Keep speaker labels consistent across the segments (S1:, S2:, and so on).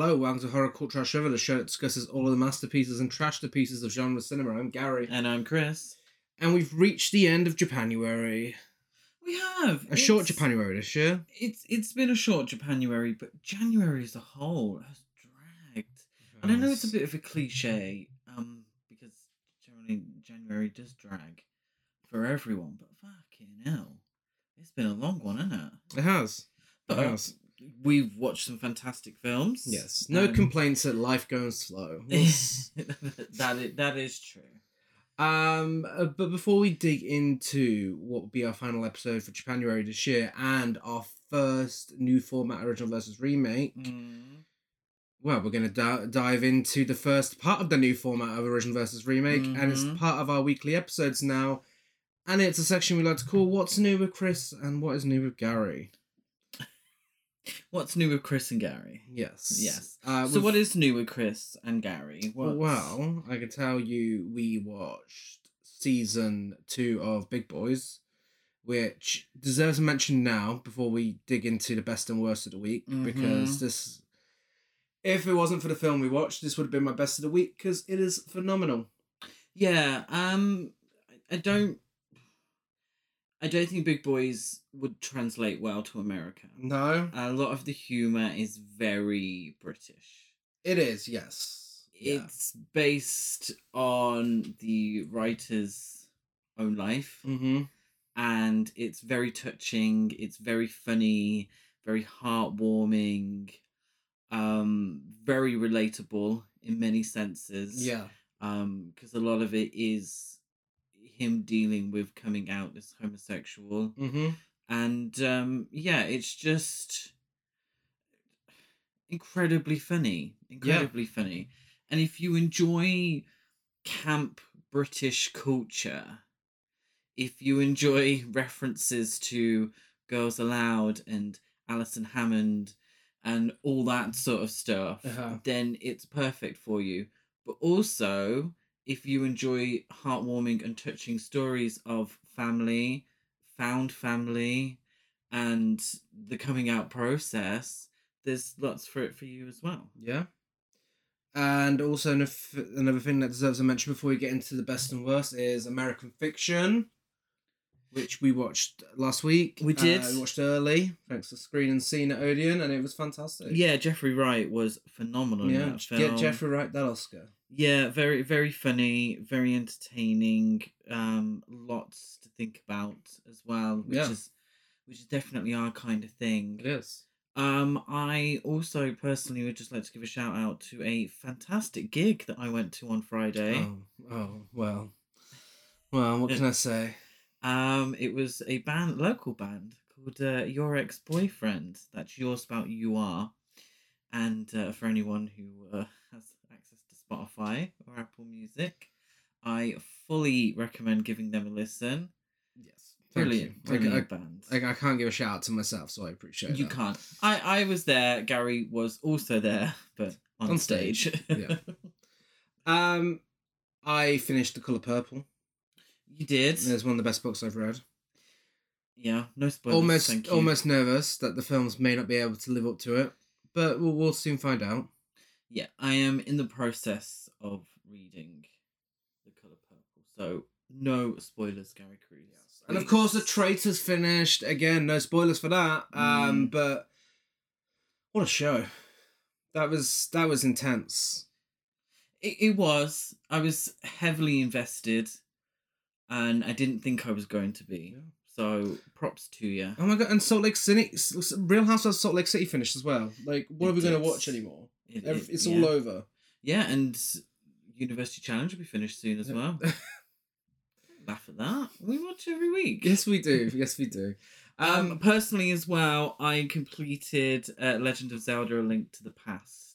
S1: Hello, welcome to Horror Cult Trash Other, the show that discusses all of the masterpieces and trash pieces of genre cinema. I'm Gary,
S2: And I'm Chris.
S1: and we've reached the end of Japanuary.
S2: We have
S1: A short
S2: It's-
S1: Japanuary this year.
S2: It's it's been a short Japanuary, but January as a whole has dragged. And I know it's a bit of a cliche, um, because generally January does drag for everyone, but fucking hell. It's been a long one, hasn't it?
S1: It has.
S2: But
S1: It has.
S2: We've watched some fantastic films.
S1: Yes. No
S2: Um,
S1: complaints that life goes slow.
S2: that is, that is true.
S1: um, uh, but before we dig into what will be our final episode for Japanuary this year and our first new format original versus remake,
S2: Mm.
S1: well, we're going to di- dive into the first part of the new format of original versus remake, and it's
S2: Mhm.
S1: part of our weekly episodes now. And it's a section we like to call "What's New with Chris" and "What is New with Gary."
S2: What's new with Chris and Gary?
S1: Yes,
S2: Yes.
S1: Uh,
S2: so what is new with Chris and Gary? What's...
S1: Well, I can tell you, we watched season two of Big Boys, which deserves a mention now before we dig into the best and worst of the week, because
S2: Mhm.
S1: this, if it wasn't for the film we watched, this would have been my best of the week because it is phenomenal.
S2: Yeah, um I- I don't I don't think Big Boys would translate well to America.
S1: No,
S2: A lot of the humor is very British.
S1: it is. Yes, Yeah.
S2: It's based on the writer's own life
S1: Mm-hmm.
S2: and it's very touching, it's very funny, very heartwarming, um very relatable in many senses.
S1: Yeah.
S2: um because a lot of it is him dealing with coming out as homosexual
S1: Mm-hmm.
S2: and um yeah it's just incredibly funny incredibly funny and if you enjoy camp british culture if you enjoy references to girls aloud and alison hammond and all that sort of stuff
S1: Uh-huh.
S2: then it's perfect for you but also if you enjoy heartwarming and touching stories of family, found family, and the coming out process, there's lots for it for you as well.
S1: Yeah. And also another another thing that deserves a mention before we get into the best and worst is American Fiction, which we watched last week.
S2: We did.
S1: Uh, we watched early, thanks to Screen Unseen at Odeon, and it was fantastic.
S2: Yeah, Jeffrey Wright was phenomenal
S1: Yeah. Get Jeffrey Wright that Oscar.
S2: Yeah, very very funny, very entertaining. Um, lots to think about as well, which
S1: Yeah.
S2: is which is definitely our kind of thing.
S1: It is.
S2: Um, I also personally would just like to give a shout out to a fantastic gig that I went to on Friday.
S1: Oh, oh well. Well, what can I say?
S2: Um, it was a band, local band called uh, Your Ex Boyfriend. That's yours about you are. And uh, for anyone who uh, has Spotify or Apple Music, I fully recommend giving them a listen.
S1: Yes.
S2: Brilliant,
S1: you. I-
S2: brilliant
S1: I,
S2: band.
S1: I, I can't give a shout out to myself, so I appreciate
S2: you
S1: that.
S2: can't. I I was there. Gary was also there, but on,
S1: On
S2: stage.
S1: stage, yeah. Um, I finished The Color Purple.
S2: you did.
S1: It's one of the best books I've read.
S2: Yeah. No spoilers.
S1: almost almost nervous that the films may not be able to live up to it, but we'll, we'll soon find out.
S2: Yeah, I am in the process of reading The Color Purple, so no spoilers, Gary Cruz.
S1: And of course, the traitors finished again. No spoilers for that. Um,
S2: Mm.
S1: but what a show! That was that was intense.
S2: it, it was. I was heavily invested, and I didn't think I was going to be.
S1: Yeah.
S2: So props to you.
S1: Oh my god! And Salt Lake City, Real House of Salt Lake City finished as well. Like, what
S2: It
S1: are we going to watch anymore?
S2: It- it-
S1: it's
S2: yeah.
S1: all over.
S2: Yeah, and University Challenge will be finished soon as well. Laugh at that. We watch every week.
S1: yes, we do. Yes, we do.
S2: Um,
S1: Um,
S2: personally as well, I completed uh, Legend of Zelda: A Link to the Past.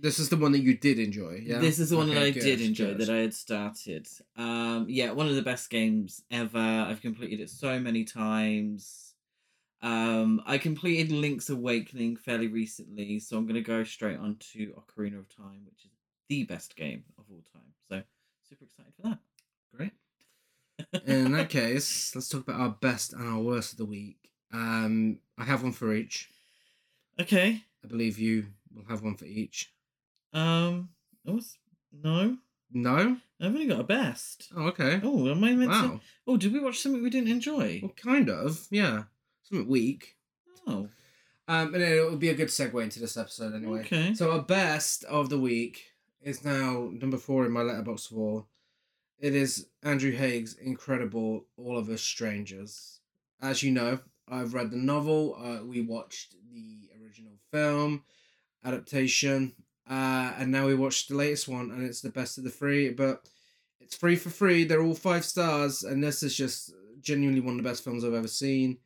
S1: this is the one that you did enjoy. Yeah.
S2: This is the one that I
S1: good,
S2: did enjoy,
S1: good.
S2: that I had started. Um, yeah, one of the best games ever. I've completed it so many times. Um, I completed Link's Awakening fairly recently, so I'm gonna go straight on to Ocarina of Time, which is the best game of all time. So super excited for that.
S1: Great. In that case, let's talk about our best and our worst of the week. Um, I have one for each.
S2: Okay.
S1: I believe you We'll have one for each.
S2: Um, what's no?
S1: No?
S2: I've only got a best.
S1: Oh, okay.
S2: Oh, am I meant to?
S1: wow.
S2: Oh, did we watch something we didn't enjoy?
S1: Well, kind of. Yeah. Something weak.
S2: Oh,
S1: Um, and it would be a good segue into this episode anyway.
S2: okay.
S1: So our best of the week is now number four in my Letterboxd four. It is Andrew Haigh's incredible All of Us Strangers. As you know, I've read the novel. Uh, we watched the original film adaptation, uh, and now we watched the latest one, and it's the best of the three. But it's free for free. They're all five stars, and this is just genuinely one of the best films I've ever seen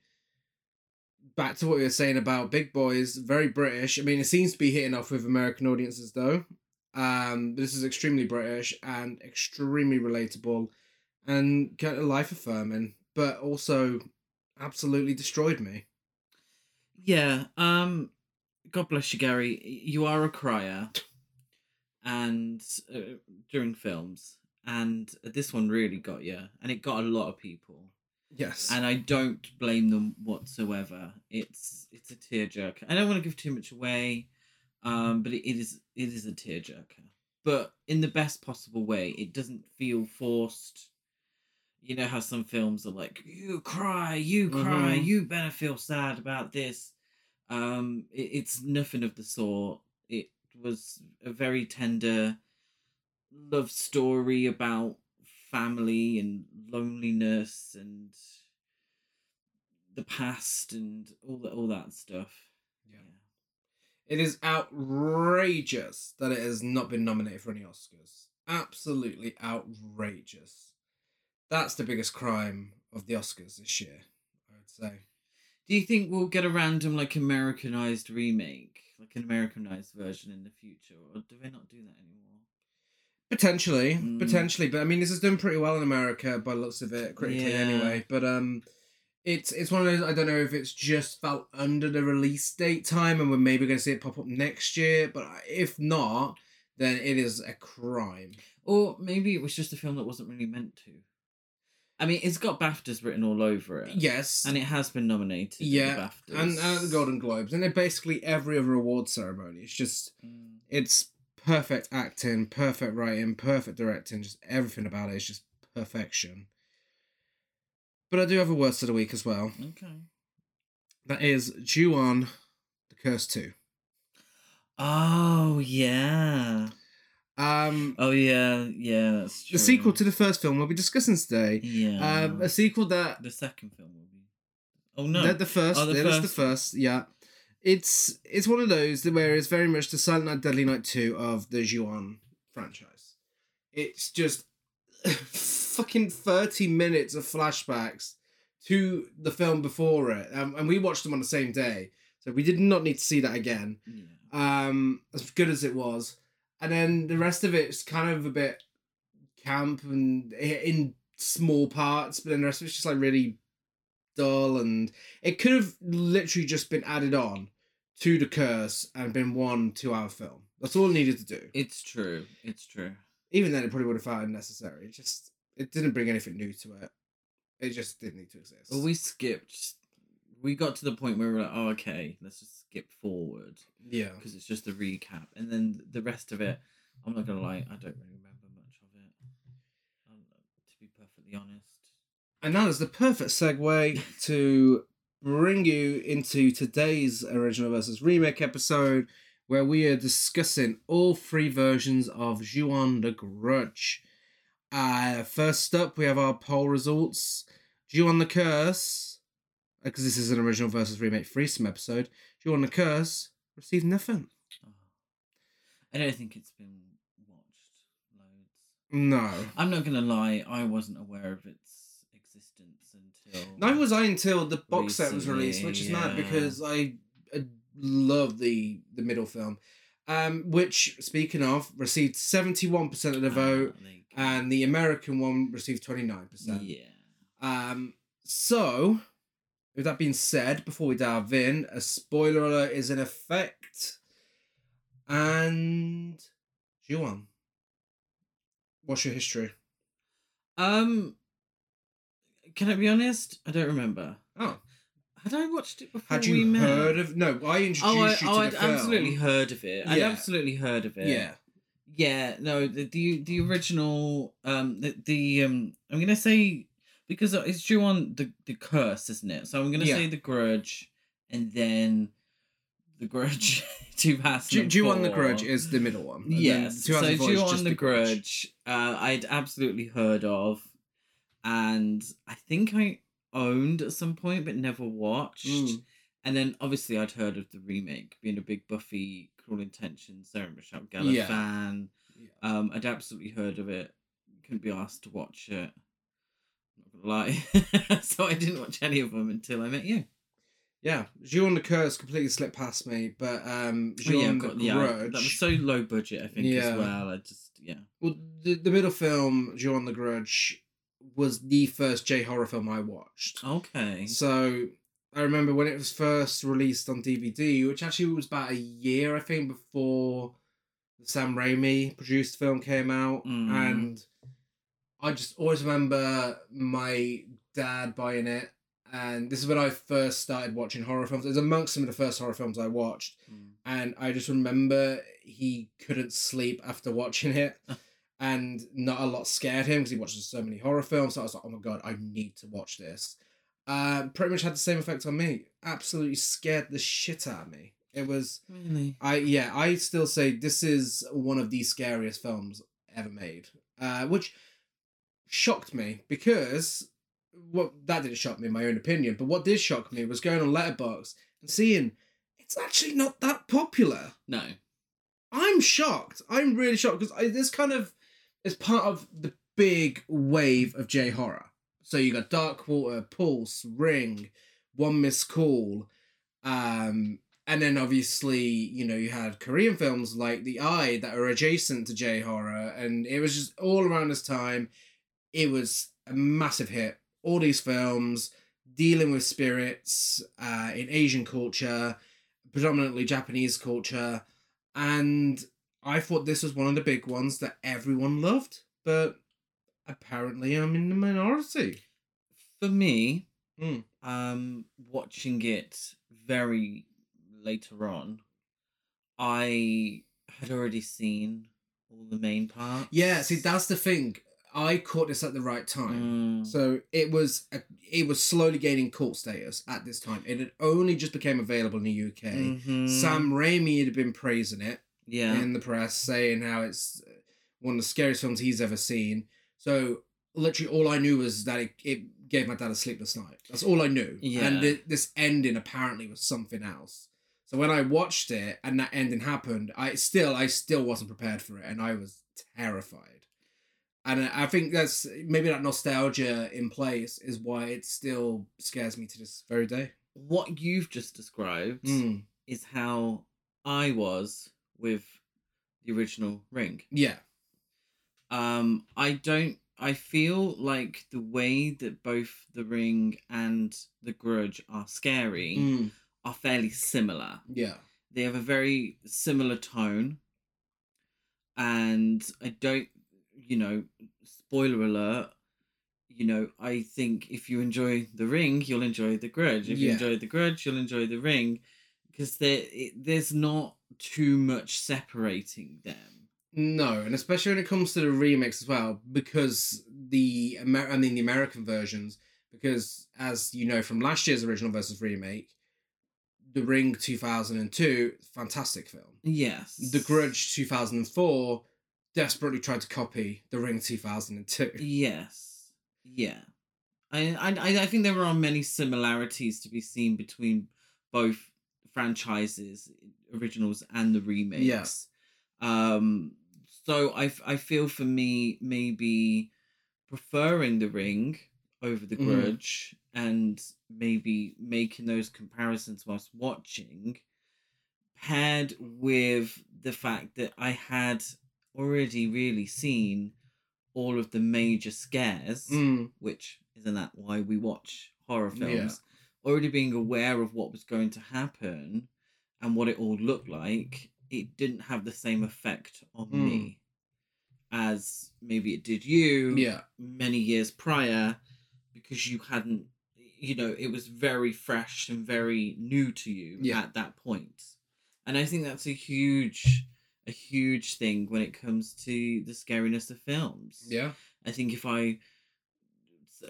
S1: back to what you were saying about Big Boys, very British. I mean, it seems to be hitting off with American audiences though. Um, this is extremely British and extremely relatable, and kind of life affirming, but also absolutely destroyed me.
S2: Yeah. Um. God bless you, Gary. You are a crier, and uh, during films, and this one really got you, and it got a lot of people.
S1: Yes.
S2: and I don't blame them whatsoever. It's it's a tearjerker. I don't want to give too much away, um, but it, it is it is a tearjerker, but in the best possible way. It doesn't feel forced. You know how some films are like, "You cry, you cry,
S1: Mhm.
S2: you better feel sad about this." Um, it, it's nothing of the sort. It was a very tender love story about family and loneliness and the past and all that all that stuff.
S1: Yeah. It is outrageous that it has not been nominated for any Oscars. Absolutely outrageous. That's the biggest crime of the Oscars this year, I would say.
S2: Do you think we'll get a random like Americanized remake, like an Americanized version in the future, or do they not do that anymore?
S1: Potentially,
S2: Mm.
S1: potentially, but I mean, this is done pretty well in America by looks of it, critically
S2: Yeah.
S1: anyway. But um, it's it's one of those. I don't know if it's just felt under the release date time, and we're maybe going to see it pop up next year. But if not, then it is a crime.
S2: Or maybe it was just a film that wasn't really meant to. I mean, it's got BAFTAs written all over it.
S1: Yes,
S2: And it has been nominated.
S1: yeah,
S2: BAFTAs.
S1: and uh, the Golden Globes, and then basically every other award ceremony. It's just
S2: Mm.
S1: it's perfect acting, perfect writing, perfect directing, just everything about it is just perfection. But I do have a worst of the week as well.
S2: Okay.
S1: That is Ju-on The Curse 2.
S2: Oh yeah.
S1: Um,
S2: Oh yeah, yeah, that's true.
S1: the sequel to the first film we'll be discussing today.
S2: Yeah.
S1: Um, a sequel that
S2: the second film will be. Oh no.
S1: the, the first,
S2: Oh, the
S1: is the
S2: first.
S1: first, yeah. It's it's one of those where it's very much the Silent Night, Deadly Night two of the Juon franchise. It's just fucking thirty minutes of flashbacks to the film before it, um, and we watched them on the same day, so we did not need to see that again.
S2: Yeah.
S1: um, as good as it was. And then the rest of it's kind of a bit camp and in small parts, but then the rest of it's just like really dull. And it could have literally just been added on to the curse and been one two hour film. That's all it needed to do.
S2: It's true. It's true.
S1: Even then, it probably would have felt unnecessary. It just it didn't bring anything new to it. It just didn't need to exist.
S2: Well, we skipped. We got to the point where we were like, oh, okay, let's just skip forward
S1: yeah.
S2: because it's just a recap, and then the rest of it. I'm not gonna lie, I don't really remember much of it. Um, to be perfectly honest.
S1: And that is the perfect segue to bring you into today's original versus remake episode, where we are discussing all three versions of Juon the Grudge. Uh, first up, we have our poll results. Juon the Curse, because this is an original versus remake threesome episode, Juon the Curse received nothing.
S2: Oh. I don't think it's been watched loads.
S1: No.
S2: I'm not gonna lie, I wasn't aware of until.
S1: Neither was I until the box set was released, which is mad because I, I love the the middle film, um, which speaking of received seventy one percent of the vote,
S2: Ah, go.
S1: and the American one received twenty nine percent.
S2: yeah.
S1: Um, so with that being said, before we dive in, a spoiler alert is in effect, and Juan, what's your history?
S2: Um. Can I be honest? I don't remember.
S1: Oh,
S2: Had I watched it before
S1: Had
S2: we
S1: you
S2: met?
S1: heard of? No, I introduced
S2: Oh, I,
S1: you to
S2: oh
S1: the
S2: I'd
S1: film.
S2: absolutely heard of it. I'd
S1: Yeah.
S2: absolutely heard of it.
S1: Yeah,
S2: Yeah, no, the the, the original um the, the um I'm gonna say because it's Ju-on the the curse, isn't it? So I'm gonna
S1: Yeah.
S2: say the grudge and then the grudge two
S1: Ju- Ju-on the Grudge is the middle one. and then
S2: Yes, so
S1: 2004 is
S2: due
S1: just
S2: on the grudge, uh, I'd absolutely heard of, and I think I owned at some point but never watched.
S1: Mm.
S2: And then obviously I'd heard of the remake, being a big Buffy, Cruel Intentions, Sarah Michelle Gellar
S1: Yeah.
S2: fan.
S1: Yeah.
S2: Um, I'd absolutely heard of it. Couldn't be asked to watch it. Not gonna lie. so I didn't watch any of them until I met you.
S1: Yeah, on the Curse completely slipped past me, but um,
S2: Oh,
S1: Due
S2: yeah,
S1: the
S2: yeah,
S1: Grudge.
S2: that was so low budget, I think,
S1: Yeah.
S2: as well. I just yeah.
S1: Well, the, the middle film, on the Grudge, was the first J horror film I watched.
S2: Okay.
S1: So I remember when it was first released on DVD, which actually was about a year, I think, before the Sam Raimi produced film came out,
S2: Mm.
S1: and I just always remember my dad buying it. And this is when I first started watching horror films. It was amongst some of the first horror films I watched.
S2: Mm.
S1: And I just remember he couldn't sleep after watching it. and not a lot scared him because he watches so many horror films. So I was like, oh my god, I need to watch this. Uh, pretty much had the same effect on me. Absolutely scared the shit out of me. It was
S2: Really?
S1: I yeah, I still say this is one of the scariest films ever made. Uh, which shocked me because what that didn't shock me in my own opinion, but what did shock me was going on Letterboxd and seeing it's actually not that popular.
S2: No.
S1: I'm shocked. I'm really shocked because this kind of is part of the big wave of J horror. So you got Dark Water, Pulse, Ring, One Missed Call, um, and then obviously you know you had Korean films like The Eye that are adjacent to J horror, and it was just all around this time. It was a massive hit. All these films dealing with spirits uh, in Asian culture, predominantly Japanese culture and I thought this was one of the big ones that everyone loved, but apparently I'm in the minority.
S2: For me,
S1: Mm.
S2: um, watching it very later on, I had already seen all the main parts.
S1: Yeah, see that's the thing. I caught this at the right time.
S2: Mm,
S1: So it was a, it was slowly gaining cult status at this time. It had only just became available in the UK.
S2: mhm,
S1: Sam Raimi had been praising it
S2: Yeah.
S1: in the press, saying how it's one of the scariest films he's ever seen. So literally, all I knew was that it, it gave my dad a sleepless night. That's all I knew.
S2: Yeah.
S1: And it, this ending apparently was something else. So when I watched it and that ending happened, I still I still wasn't prepared for it, and I was terrified. And I I think that's maybe that nostalgia in place is why it still scares me to this very day.
S2: what you've just described
S1: Mm.
S2: is how I was with the original Ring.
S1: Yeah.
S2: Um, I don't. I feel like the way that both the Ring and the Grudge are scary
S1: Mm.
S2: are fairly similar.
S1: Yeah.
S2: They have a very similar tone, and I don't. You know, spoiler alert. You know, I think if you enjoy the Ring, you'll enjoy the Grudge. If you enjoy the Grudge, you'll enjoy the Ring, because there there's not too much separating them.
S1: No, and especially when it comes to the remix as well, because the Amer- I mean the American versions, because as you know from last year's original versus remake, The Ring two thousand and two, fantastic film.
S2: Yes.
S1: The Grudge two thousand and four, desperately tried to copy The Ring two thousand and two.
S2: Yes. Yeah. I, I I think there are many similarities to be seen between both franchises, originals and the remakes. Yeah. Um so I, I feel for me maybe preferring the ring over the
S1: Mhm.
S2: grudge and maybe making those comparisons whilst watching paired with the fact that I had already really seen all of the major scares
S1: Mm,
S2: which isn't that why we watch horror
S1: Yeah.
S2: Already being aware of what was going to happen and what it all looked like it didn't have the same effect on
S1: Mm.
S2: me as maybe it did you
S1: yeah,
S2: many years prior because you hadn't you know, it was very fresh and very new to you
S1: Yeah.
S2: at that point. And I think that's a huge a huge thing when it comes to the scariness of films.
S1: Yeah.
S2: I think if I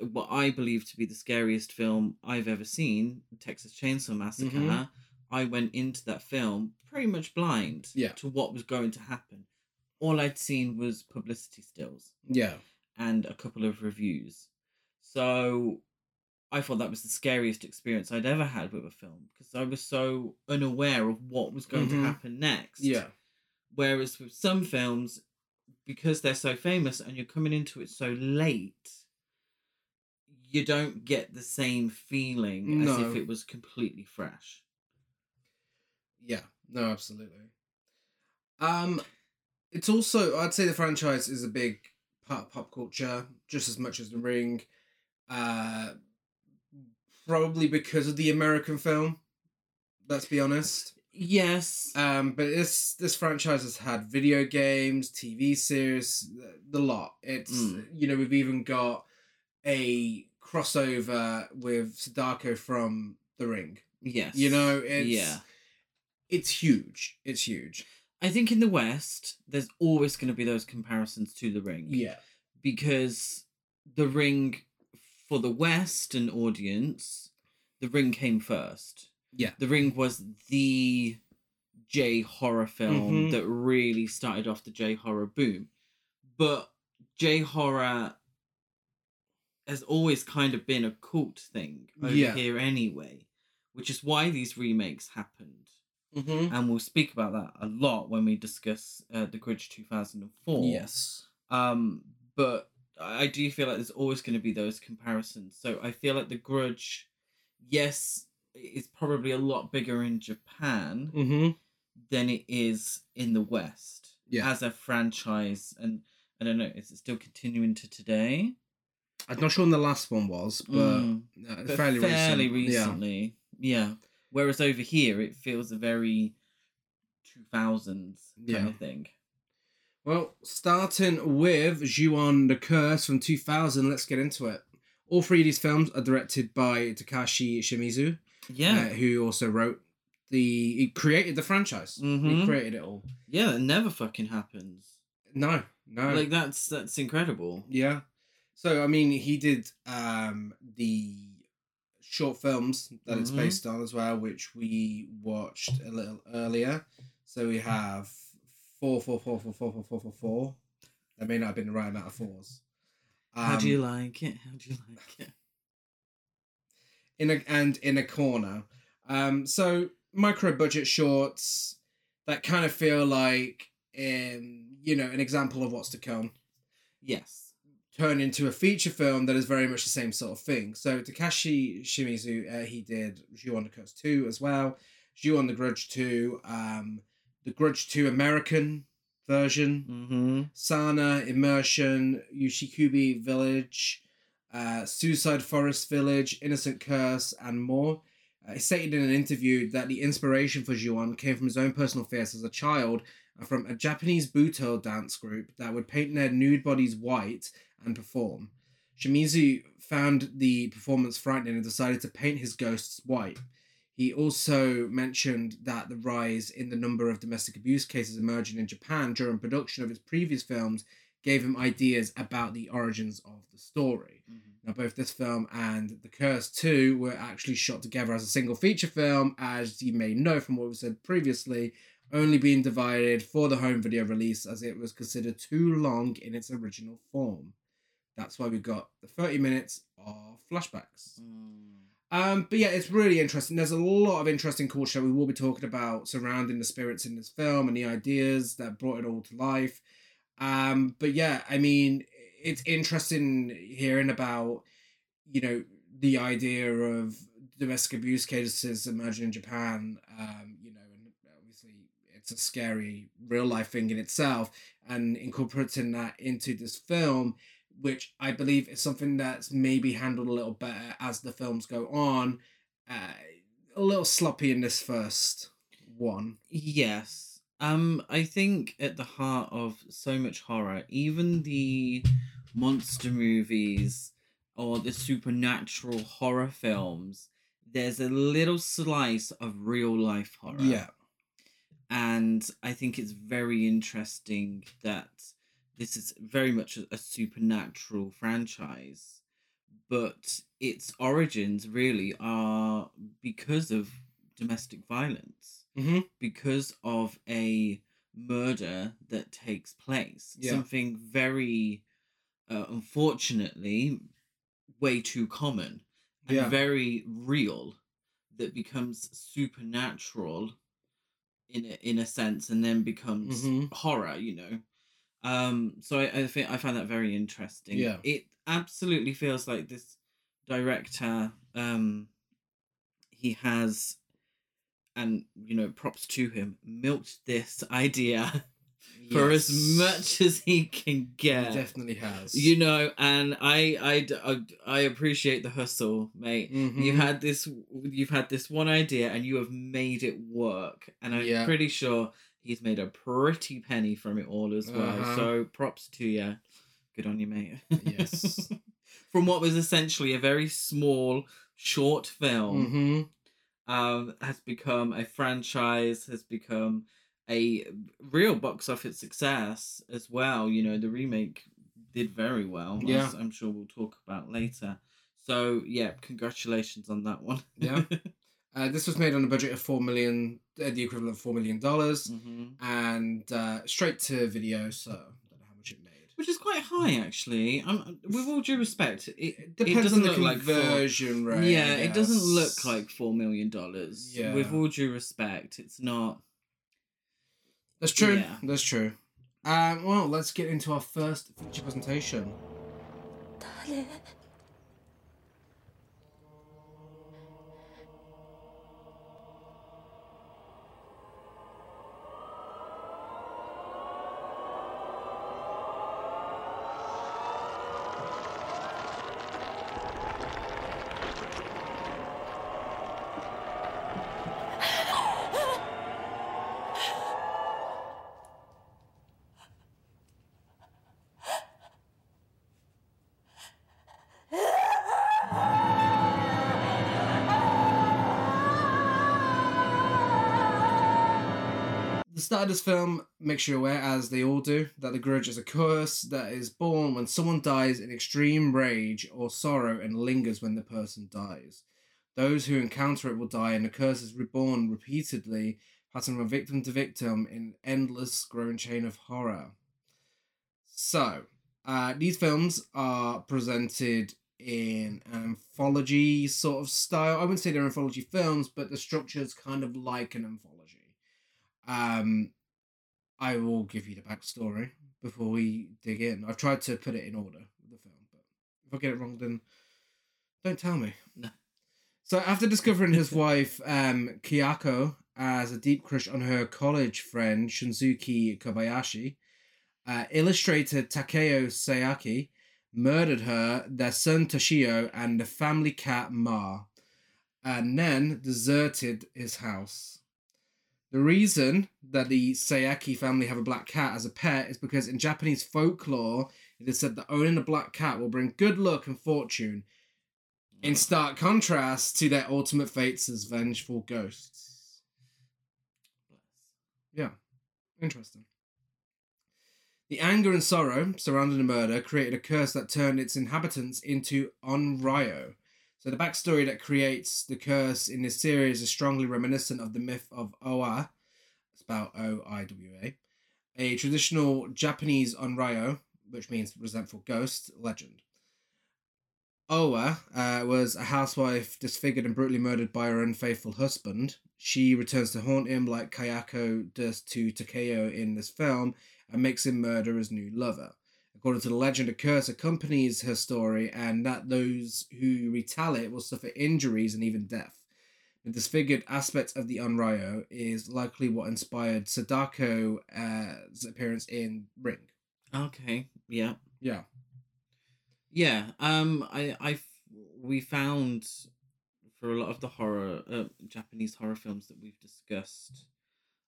S2: what I believe to be the scariest film I've ever seen, Texas Chainsaw Massacre,
S1: Mhm.
S2: I went into that film pretty much blind
S1: Yeah.
S2: to what was going to happen. All I'd seen was publicity stills
S1: Yeah.
S2: and a couple of reviews. So I thought that was the scariest experience I'd ever had with a film because I was so unaware of what was going
S1: Mhm.
S2: to happen next.
S1: Yeah.
S2: Whereas with some films, because they're so famous and you're coming into it so late, you don't get the same feeling as if it was completely fresh.
S1: Yeah, no, absolutely. Um, it's also I'd say the franchise is a big part of pop culture, just as much as The Ring. Uh, probably because of the American film. Let's be honest.
S2: Yes.
S1: Um, but this this franchise has had video games, TV series, the, the lot. It's
S2: Mm.
S1: you know we've even got a crossover with Sadako from The Ring.
S2: yes.
S1: You know, it's
S2: yeah.
S1: it's huge. It's huge.
S2: I think in the West, there's always going to be those comparisons to the Ring.
S1: Yeah.
S2: because the ring for the western audience the ring came first
S1: Yeah.
S2: the ring was the j horror film
S1: Mhm.
S2: that really started off the j horror boom but j horror has always kind of been a cult thing over
S1: Yeah.
S2: here anyway which is why these remakes happened
S1: Mm-hmm.
S2: and we'll speak about that a lot when we discuss uh, the grudge 2004
S1: Yes.
S2: um, but I do feel like there's always going to be those comparisons. So I feel like the Grudge, yes, is probably a lot bigger in Japan
S1: Mm-hmm.
S2: than it is in the West
S1: Yeah.
S2: as a franchise. And I don't know, is it still continuing to today?
S1: I'm not sure when the last one was, but,
S2: Mm,
S1: uh,
S2: but
S1: fairly, recent.
S2: recently. Yeah. Whereas over here, it feels a very 2000s kind
S1: Yeah.
S2: of thing.
S1: Well, starting with Ju-on the Curse from 2000, let's get into it. All three of these films are directed by Takashi Shimizu,
S2: Yeah.
S1: uh, who also wrote the. He created the franchise. He
S2: Mhm.
S1: created it all.
S2: yeah, it never fucking happens.
S1: No, no.
S2: Like that's that's incredible.
S1: Yeah. So I mean, he did um the short films that it's
S2: Mhm.
S1: based on as well, which we watched a little earlier. So we have four, four, four, four, four, four, four, four, four. That may not have been the right amount of fours.
S2: How do you
S1: Um,
S2: like it? How do you like it?
S1: in a and in a corner? Um, so micro budget shorts that kind of feel like um, you know, an example of what's to come.
S2: Yes.
S1: Turn into a feature film that is very much the same sort of thing. So Takashi Shimizu, uh, he did Ju on the Curse 2 as well, Ju on the Grudge 2, um, the Grudge 2 American version,
S2: Mm-hmm.
S1: Sana, Immersion, Ushikubi Village, uh, Suicide Forest Village, Innocent Curse, and more. Uh, he stated in an interview that the inspiration for Ju-on came from his own personal fears as a child from a Japanese Butoh dance group that would paint their nude bodies white and perform. Shimizu found the performance frightening and decided to paint his ghosts white. He also mentioned that the rise in the number of domestic abuse cases emerging in Japan during production of his previous films gave him ideas about the origins of the story. Mm-hmm. Now, both this film and The Curse 2 were actually shot together as a single feature film, as you may know from what we said previously, only being divided for the home video release as it was considered too long in its original form. That's why we got the 30 minutes of flashbacks. Um, but yeah, it's really interesting. There's a lot of interesting culture we will be talking about surrounding the spirits in this film and the ideas that brought it all to life. Um, but yeah, I mean, it's interesting hearing about, you know, the idea of domestic abuse cases emerging in Japan. Um, you know, and obviously it's a scary real life thing in itself, and incorporating that into this film which I believe is something that's maybe handled a little better as the films go on. Uh, a little sloppy in this first one.
S2: Yes. Um, I think at the heart of so much horror, even the monster movies, or the supernatural horror films, there's a little slice of real life horror.
S1: Yeah.
S2: And I think it's very interesting that this is very much a, a supernatural franchise, but its origins really are because of domestic violence,
S1: Mm-hmm.
S2: because of a murder that takes place.
S1: Yeah.
S2: Something very, uh, unfortunately, way too common and
S1: Yeah.
S2: very real that becomes supernatural in a, in a sense and then becomes
S1: Mhm.
S2: horror you know um so I, I think i find that very interesting
S1: Yeah.
S2: it absolutely feels like this director um he has and you know props to him milked this idea for as much as he can get.
S1: He definitely has.
S2: you know and I, I, I appreciate the hustle mate
S1: Mhm.
S2: you had this you've had this one idea and you have made it work and i'm
S1: Yeah.
S2: pretty sure he's made a pretty penny from it all as well
S1: Uh-huh.
S2: so props to you good on you mate
S1: Yes.
S2: from what was essentially a very small short film
S1: Mm-hmm.
S2: um has become a franchise has become a real box office success as well you know the remake did very well
S1: Yeah.
S2: i'm sure we'll talk about later so yeah congratulations on that one
S1: Yeah. Uh, this was made on a budget of four million, uh, the equivalent of four million dollars,
S2: hmm
S1: and uh, straight to video. So I don't know how much it made.
S2: which is quite high actually um, with all due respect it,
S1: It depends
S2: doesn't
S1: on the
S2: look like four-
S1: conversion rate.
S2: yeah it doesn't look like four million dollars
S1: Yeah.
S2: with all due respect it's not
S1: That's true.
S2: Yeah.
S1: That's true. Um, well, let's get into our first feature presentation. Start of this film makes you aware, as they all do, that the grudge is a curse that is born when someone dies in extreme rage or sorrow and lingers when the person dies. Those who encounter it will die, and the curse is reborn repeatedly, passing from victim to victim in endless growing chain of horror. So, uh, these films are presented in an anthology sort of style. I wouldn't say they're anthology films, but the structure is kind of like an anthology. Um, I will give you the backstory before we dig in. I've tried to put it in order with the film, but if I get it wrong, then don't tell me.
S2: No.
S1: So after discovering his wife um, Kayako as a deep crush on her college friend Shunsuke Kobayashi, uh, illustrator Takeo Saeki murdered her, their son Toshio, and the family cat Ma, and then deserted his house. The reason that the Saeki family have a black cat as a pet is because in Japanese folklore, it is said that owning a black cat will bring good luck and fortune, in stark contrast to their ultimate fates as vengeful ghosts. Yeah, interesting. The anger and sorrow surrounding the murder created a curse that turned its inhabitants into Onryo. So the backstory that creates the curse in this series is strongly reminiscent of the myth of Oiwa, spelled O-I-W-A, a traditional Japanese Onryo, which means resentful ghost, legend. Oiwa uh, was a housewife disfigured and brutally murdered by her unfaithful husband. She returns to haunt him like Kayako does to Takeo in this film and makes him murder his new lover. According to the legend, a curse accompanies her story, and that those who retell it will suffer injuries and even death. The disfigured aspect of the Onryo is likely what inspired Sadako's appearance in Ring.
S2: okay yeah
S1: Yeah.
S2: Yeah, um, I, I, we found for a lot of the horror, uh, Japanese horror films that we've discussed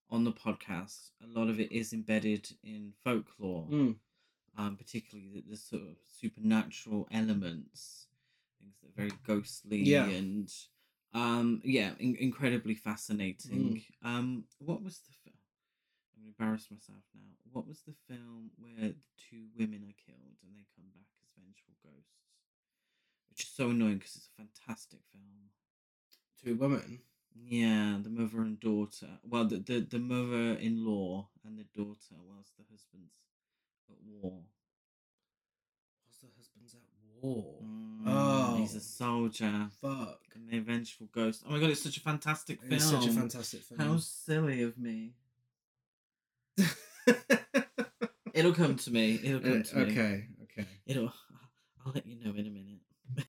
S2: on the podcast, a lot of it is embedded in folklore,
S1: Mm.
S2: Um, particularly the, the sort of supernatural elements. things that are very ghostly
S1: Yeah.
S2: and um yeah, in- incredibly fascinating.
S1: Mm.
S2: Um, what was the film? I'm gonna embarrass myself now. What was the film where the two women are killed and they come back as vengeful ghosts? Which is so annoying because it's a fantastic film.
S1: Two women.
S2: Yeah, the mother and daughter. Well, the the, the mother in law and the daughter, whilst the husband's at war.
S1: Was the husband's at war?
S2: Mm, he's
S1: Oh.
S2: a soldier.
S1: Fuck.
S2: And the vengeful ghost. Oh my god, it's such a fantastic film.
S1: It's such a fantastic film.
S2: How silly of me. It'll come to me. It'll come to me.
S1: Uh, okay, okay.
S2: It'll. I'll let you know in a minute.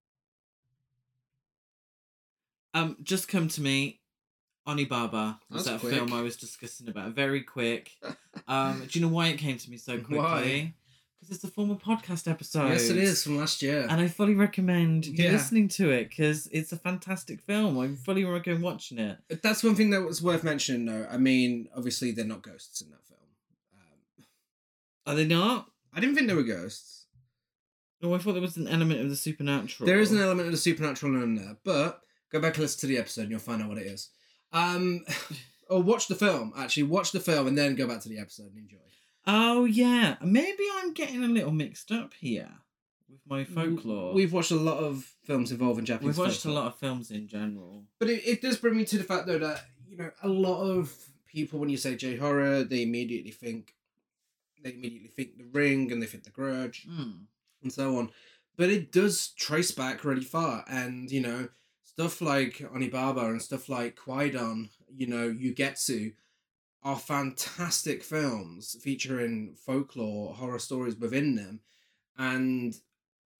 S2: um, just come to me. Onibaba was
S1: That's
S2: that film. I was discussing about. Very quick. Um, do you know why it came to me so quickly? Because it's a former podcast episode.
S1: yes, it is from last year.
S2: And I fully recommend you
S1: Yeah.
S2: listening to it because it's a fantastic film. I fully recommend watching it.
S1: That's one thing that was worth mentioning, though. I mean, obviously, they're not ghosts in that film. Um,
S2: Are they not?
S1: I didn't think they were ghosts.
S2: Oh, I thought there was an element of the supernatural.
S1: There is an element of the supernatural in there, but go back and listen to the episode and you'll find out what it is. Um, or watch the film. Actually, watch the film and then go back to the episode and enjoy.
S2: Oh yeah, maybe I'm getting a little mixed up here with my folklore.
S1: We've watched a lot of films involving Japanese.
S2: We've watched a lot of films in general.
S1: But it, it does bring me to the fact though that you know a lot of people when you say J horror they immediately think they immediately think the Ring and they think the Grudge
S2: Mm.
S1: and so on. But it does trace back really far, and you know stuff like Onibaba and stuff like Kwaidan, you know Ugetsu, are fantastic films featuring folklore horror stories within them, and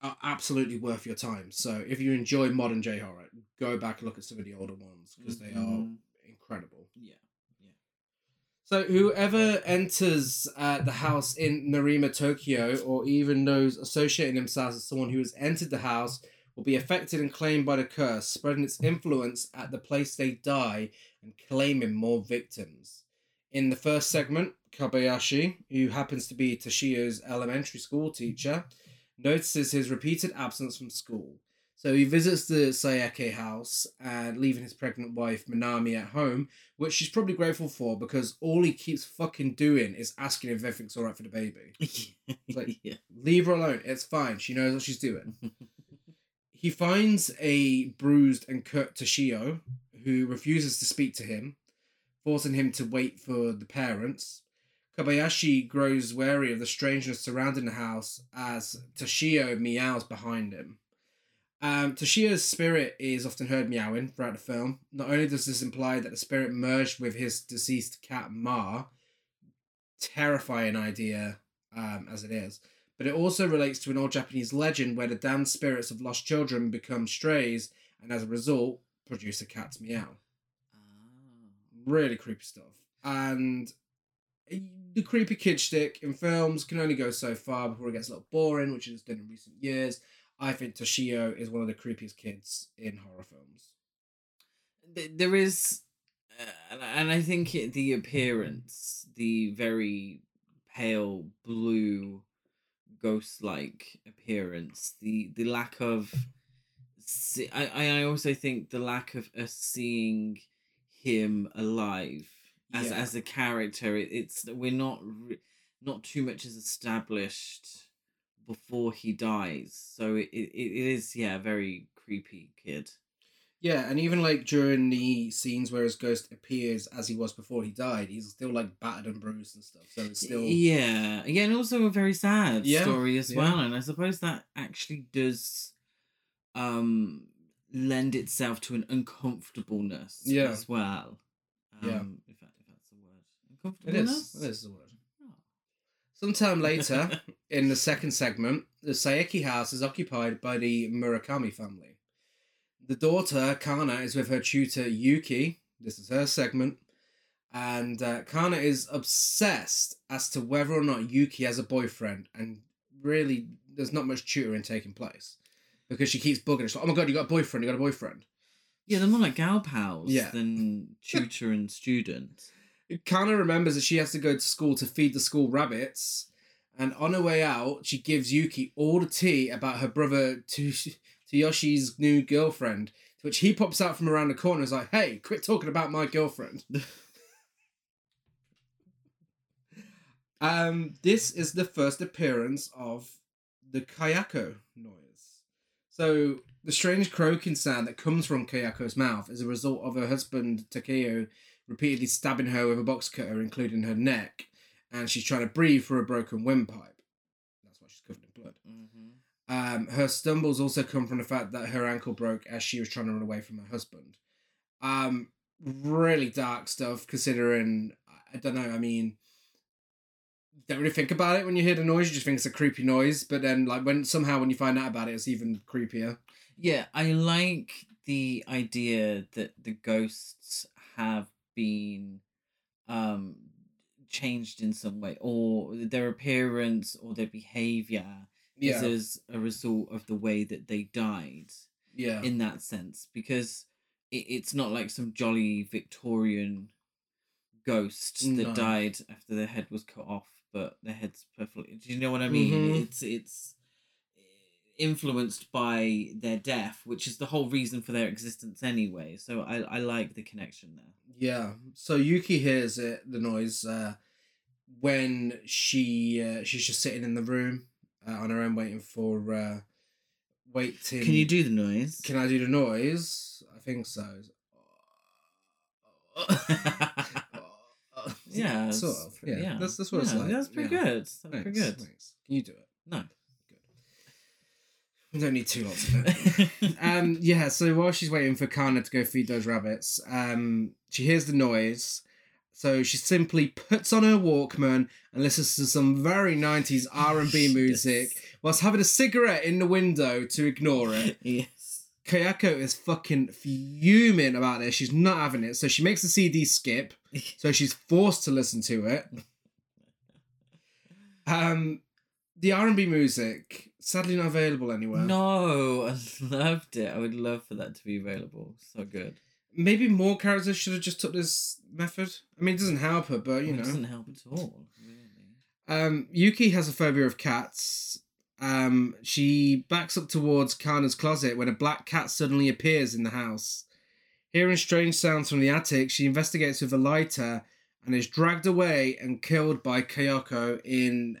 S1: are absolutely worth your time. So if you enjoy modern J horror, go back and look at some of the older ones because they are
S2: Mhm.
S1: incredible.
S2: Yeah.
S1: So whoever enters uh, the house in Nerima, Tokyo, or even those associating themselves as someone who has entered the house, will be affected and claimed by the curse, spreading its influence at the place they die and claiming more victims. In the first segment, Kobayashi, who happens to be Toshio's elementary school teacher, notices his repeated absence from school. So he visits the Saeki house and leaving his pregnant wife Minami at home, which she's probably grateful for because all he keeps fucking doing is asking if everything's alright for the baby. like-
S2: yeah.
S1: Leave her alone. It's fine. She knows what she's doing. He finds a bruised and cut Toshio, who refuses to speak to him, forcing him to wait for the parents. Kobayashi grows wary of the strangeness surrounding the house as Toshio meows behind him. Um, Toshio's spirit is often heard meowing throughout the film. Not only does this imply that the spirit merged with his deceased cat Ma, terrifying idea um, as it is, but it also relates to an old Japanese legend where the damned spirits of lost children become strays and as a result produce a cat's meow.
S2: Ah.
S1: Really creepy stuff. And the creepy kid shtick in films can only go so far before it gets a little boring, which it has done in recent years. I think Toshio is one of the creepiest kids in horror films.
S2: There is uh, and- and i think it, the appearance the very pale blue ghost like appearance the the lack of see, I, I also think the lack of us seeing him alive as
S1: Yeah.
S2: as a character it, it's we're not not too much is established before he dies so it, it, it is yeah very creepy kid
S1: Yeah, and even like during the scenes where his ghost appears as he was before he died, he's still like battered and bruised and stuff. So it's still
S2: yeah yeah and also a very sad
S1: Yeah,
S2: story as
S1: yeah.
S2: well and i suppose that actually does um lend itself to an uncomfortableness
S1: Yeah.
S2: as well um,
S1: Yeah.
S2: if, that, if that's a word
S1: it
S2: uncomfortableness
S1: is. It is the word.
S2: Oh.
S1: Sometime later, in the second segment, the Saeki house is occupied by the Murakami family. The daughter, Kana, is with her tutor, Yuki. This is her segment. And uh, Kana is obsessed as to whether or not Yuki has a boyfriend. And really, there's not much tutoring taking place. Because she keeps bugging. She's like, oh my god, you got a boyfriend, you got a boyfriend.
S2: yeah they're more like gal pals
S1: Yeah.
S2: than tutor and student
S1: Kana remembers that she has to go to school to feed the school rabbits, and on her way out, she gives Yuki all the tea about her brother Tush- to Yoshi's new girlfriend, to which he pops out from around the corner and is like, hey, quit talking about my girlfriend. um, this is the first appearance of the Kayako noise. So the strange croaking sound that comes from Kayako's mouth is a result of her husband Takeo repeatedly stabbing her with a box cutter, including her neck, and she's trying to breathe through a broken windpipe. That's why she's covered in blood.
S2: Mm-hmm.
S1: Um, her stumbles also come from the fact that her ankle broke as she was trying to run away from her husband. Um, really dark stuff, considering I don't know. I mean, don't really think about it when you hear the noise. You just think it's a creepy noise, but then like when somehow when you find out about it, it's even creepier.
S2: Yeah, I like the idea that the ghosts have been um changed in some way or their appearance or their behavior
S1: Yeah,
S2: is as a result of the way that they died
S1: yeah,
S2: in that sense because it, it's not like some jolly Victorian ghost that died after their head was cut off but their head's perfectly do you know what I mean?
S1: Mhm.
S2: it's it's influenced by their death which is the whole reason for their existence anyway so I, I like the connection there.
S1: Yeah. So Yuki hears it, the noise, uh, when she uh, she's just sitting in the room uh, on her own, waiting for uh, waiting.
S2: can you do the noise
S1: Can I do the noise? I think so.
S2: yeah
S1: sort
S2: it's-
S1: of. Yeah, that's that's what it's
S2: yeah,
S1: like.
S2: that's pretty
S1: Yeah.
S2: good that's
S1: Thanks,
S2: pretty good
S1: Thanks. Can you do it?
S2: no
S1: We don't need two lots of it. um, yeah. So while she's waiting for Kana to go feed those rabbits, um, she hears the noise. So she simply puts on her Walkman and listens to some very '90s R&B music whilst having a cigarette in the window to ignore it.
S2: yes
S1: Kayako is fucking fuming about this. She's not having it. So she makes the CD skip. So she's forced to listen to it. Um, the R and B music sadly not available anywhere.
S2: No, I loved it. I would love for that to be available. So good.
S1: Maybe more characters should have just took this method. I mean, it doesn't help her, but you
S2: it
S1: know.
S2: doesn't help at all. Really.
S1: Um, Yuki has a phobia of cats. Um, she backs up towards Kana's closet when a black cat suddenly appears in the house. Hearing strange sounds from the attic, she investigates with a lighter and is dragged away and killed by Kayako in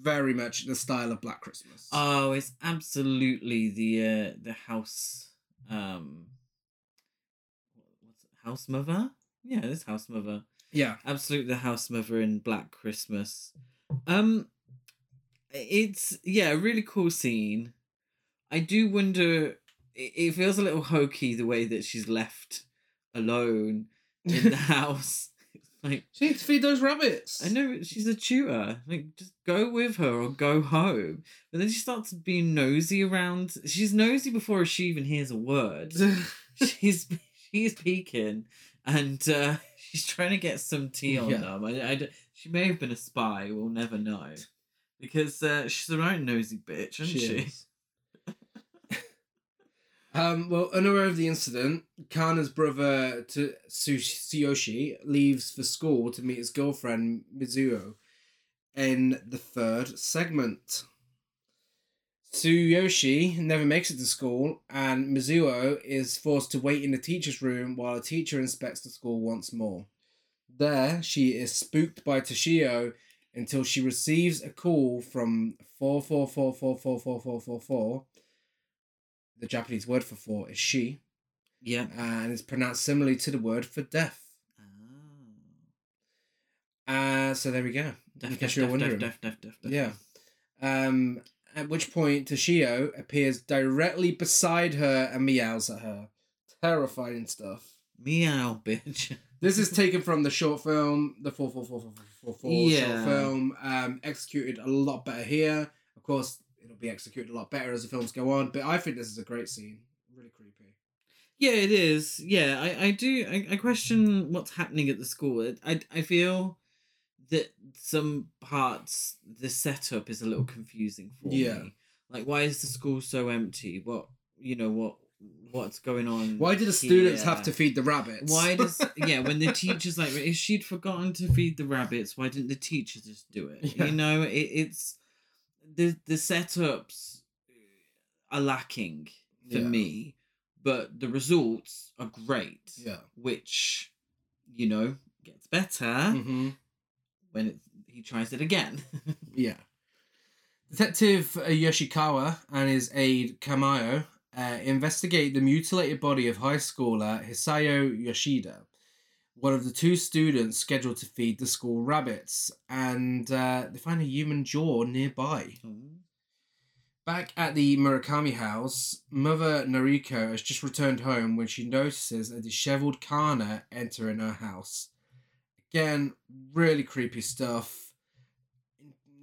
S1: very much the style of Black Christmas.
S2: Oh, it's absolutely the uh, the house um it? House mother? Yeah, it's house mother.
S1: yeah.
S2: Absolutely the house mother in Black Christmas. Um it's yeah, a really cool scene. I do wonder it, it feels a little hokey the way that she's left alone in the house. Like
S1: She needs to feed those rabbits.
S2: I know she's a tutor. Like, just go with her or go home. But then she starts being nosy around. She's nosy before she even hears a word. she's she's peeking, and uh, she's trying to get some tea on
S1: Yeah.
S2: them. I, I she may have been a spy. We'll never know, because uh, she's a right nosy bitch, isn't she?
S1: is. um, well, unaware of the incident, Kana's brother to Su- Tsuyoshi leaves for school to meet his girlfriend Mizuho in the third segment. Tsuyoshi never makes it to school, and Mizuho is forced to wait in the teacher's room while a teacher inspects the school once more. There, she is spooked by Toshio until she receives a call from 44444444. The Japanese word for four is she,
S2: Yeah.
S1: and it's pronounced similarly to the word for death. Uh, so there we go.
S2: Def,
S1: In
S2: def,
S1: case you were
S2: def,
S1: wondering.
S2: def, def, def, def,
S1: Yeah. Um, at which point Toshio appears directly beside her and meows at her. Terrifying stuff.
S2: Meow, bitch.
S1: This is taken from the short film, the 44444
S2: Yeah.
S1: short film, um, executed a lot better here. Of course, it'll be executed a lot better as the films go on, but I think this is a great scene. Really creepy.
S2: Yeah, it is. Yeah, I, I do. I, I question what's happening at the school. It- I, I feel that some parts, the setup is a little confusing for
S1: Yeah.
S2: me. Like, why is the school so empty? What, you know, what what's going on?
S1: Why do the students have to feed the rabbits?
S2: Why does yeah? When the teacher's like, if she'd forgotten to feed the rabbits, why didn't the teacher just do it?
S1: Yeah.
S2: You know, it, it's the the setups are lacking for
S1: Yeah.
S2: me, but the results are great.
S1: Yeah.
S2: Which, you know, gets better
S1: hmm
S2: when it, he tries it again.
S1: Yeah. Detective Yoshikawa and his aide Kamayo uh, investigate the mutilated body of high schooler Hisayo Yoshida, one of the two students scheduled to feed the school rabbits, and uh, they find a human jaw nearby. Back at the Murakami house, Mother Noriko has just returned home when she notices a disheveled Kana entering her house. Again, really creepy stuff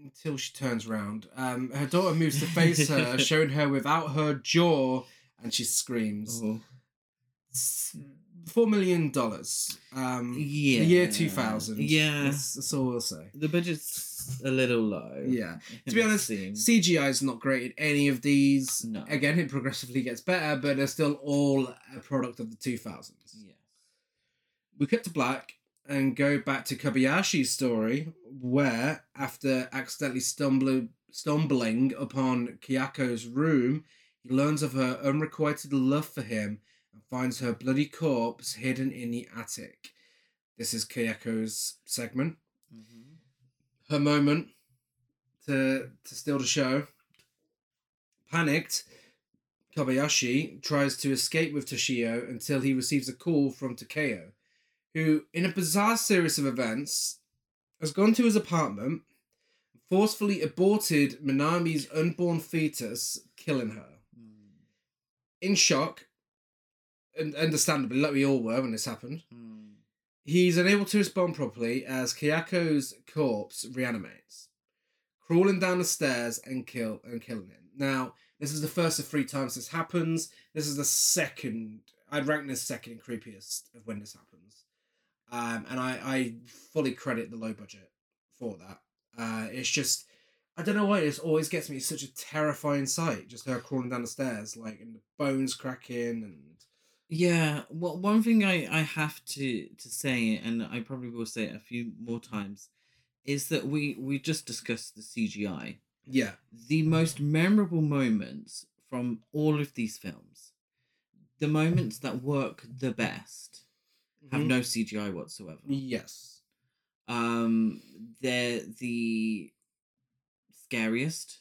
S1: until she turns around. Um, her daughter moves to face her, showing her without her jaw, and she screams.
S2: Oh.
S1: Four million dollars. Um,
S2: Yeah.
S1: the year 2000.
S2: Yeah.
S1: That's, that's all we'll say.
S2: The budget's a little low.
S1: Yeah. To be honest. CGI is not great in any of these.
S2: No.
S1: Again, it progressively gets better, but they're still all a product of the 2000s.
S2: Yes.
S1: We cut to black and go back to Kobayashi's story, where, after accidentally stumbling, stumbling upon Kayako's room, he learns of her unrequited love for him and finds her bloody corpse hidden in the attic. This is Kayako's segment.
S2: Mhm.
S1: her moment to to steal the show. Panicked, Kobayashi tries to escape with Toshio until he receives a call from Takeo, who, in a bizarre series of events, has gone to his apartment, forcefully aborted Minami's unborn fetus, killing her.
S2: Mm.
S1: In shock, and understandably, like we all were when this happened,
S2: Mm.
S1: He's unable to respond properly as Kayako's corpse reanimates, crawling down the stairs and kill and killing him. Now, this is the first of three times this happens. This is the second. I'd rank this second creepiest of when this happens, um, and I, I fully credit the low budget for that. Uh, it's just I don't know why this always gets me. It's such a terrifying sight, just her crawling down the stairs, like and the bones cracking and
S2: Yeah, well, one thing I, I have to, to say, and I probably will say it a few more times, is that we, we just discussed the CGI.
S1: yeah,
S2: The most memorable moments from all of these films, the moments that work the best, have
S1: Mhm.
S2: no CGI whatsoever.
S1: yes,
S2: Um, they're the scariest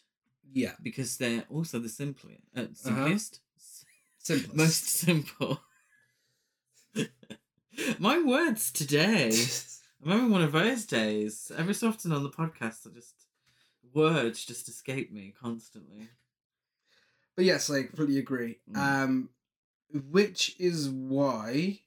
S1: yeah,
S2: because they're also the simplest. Uh, simplest?
S1: simplest.
S2: Most simple. My words today. I'm having one of those days. Every so often on the podcast, I just words just escape me constantly.
S1: But yes, I completely agree.
S2: Mm.
S1: Um, which is why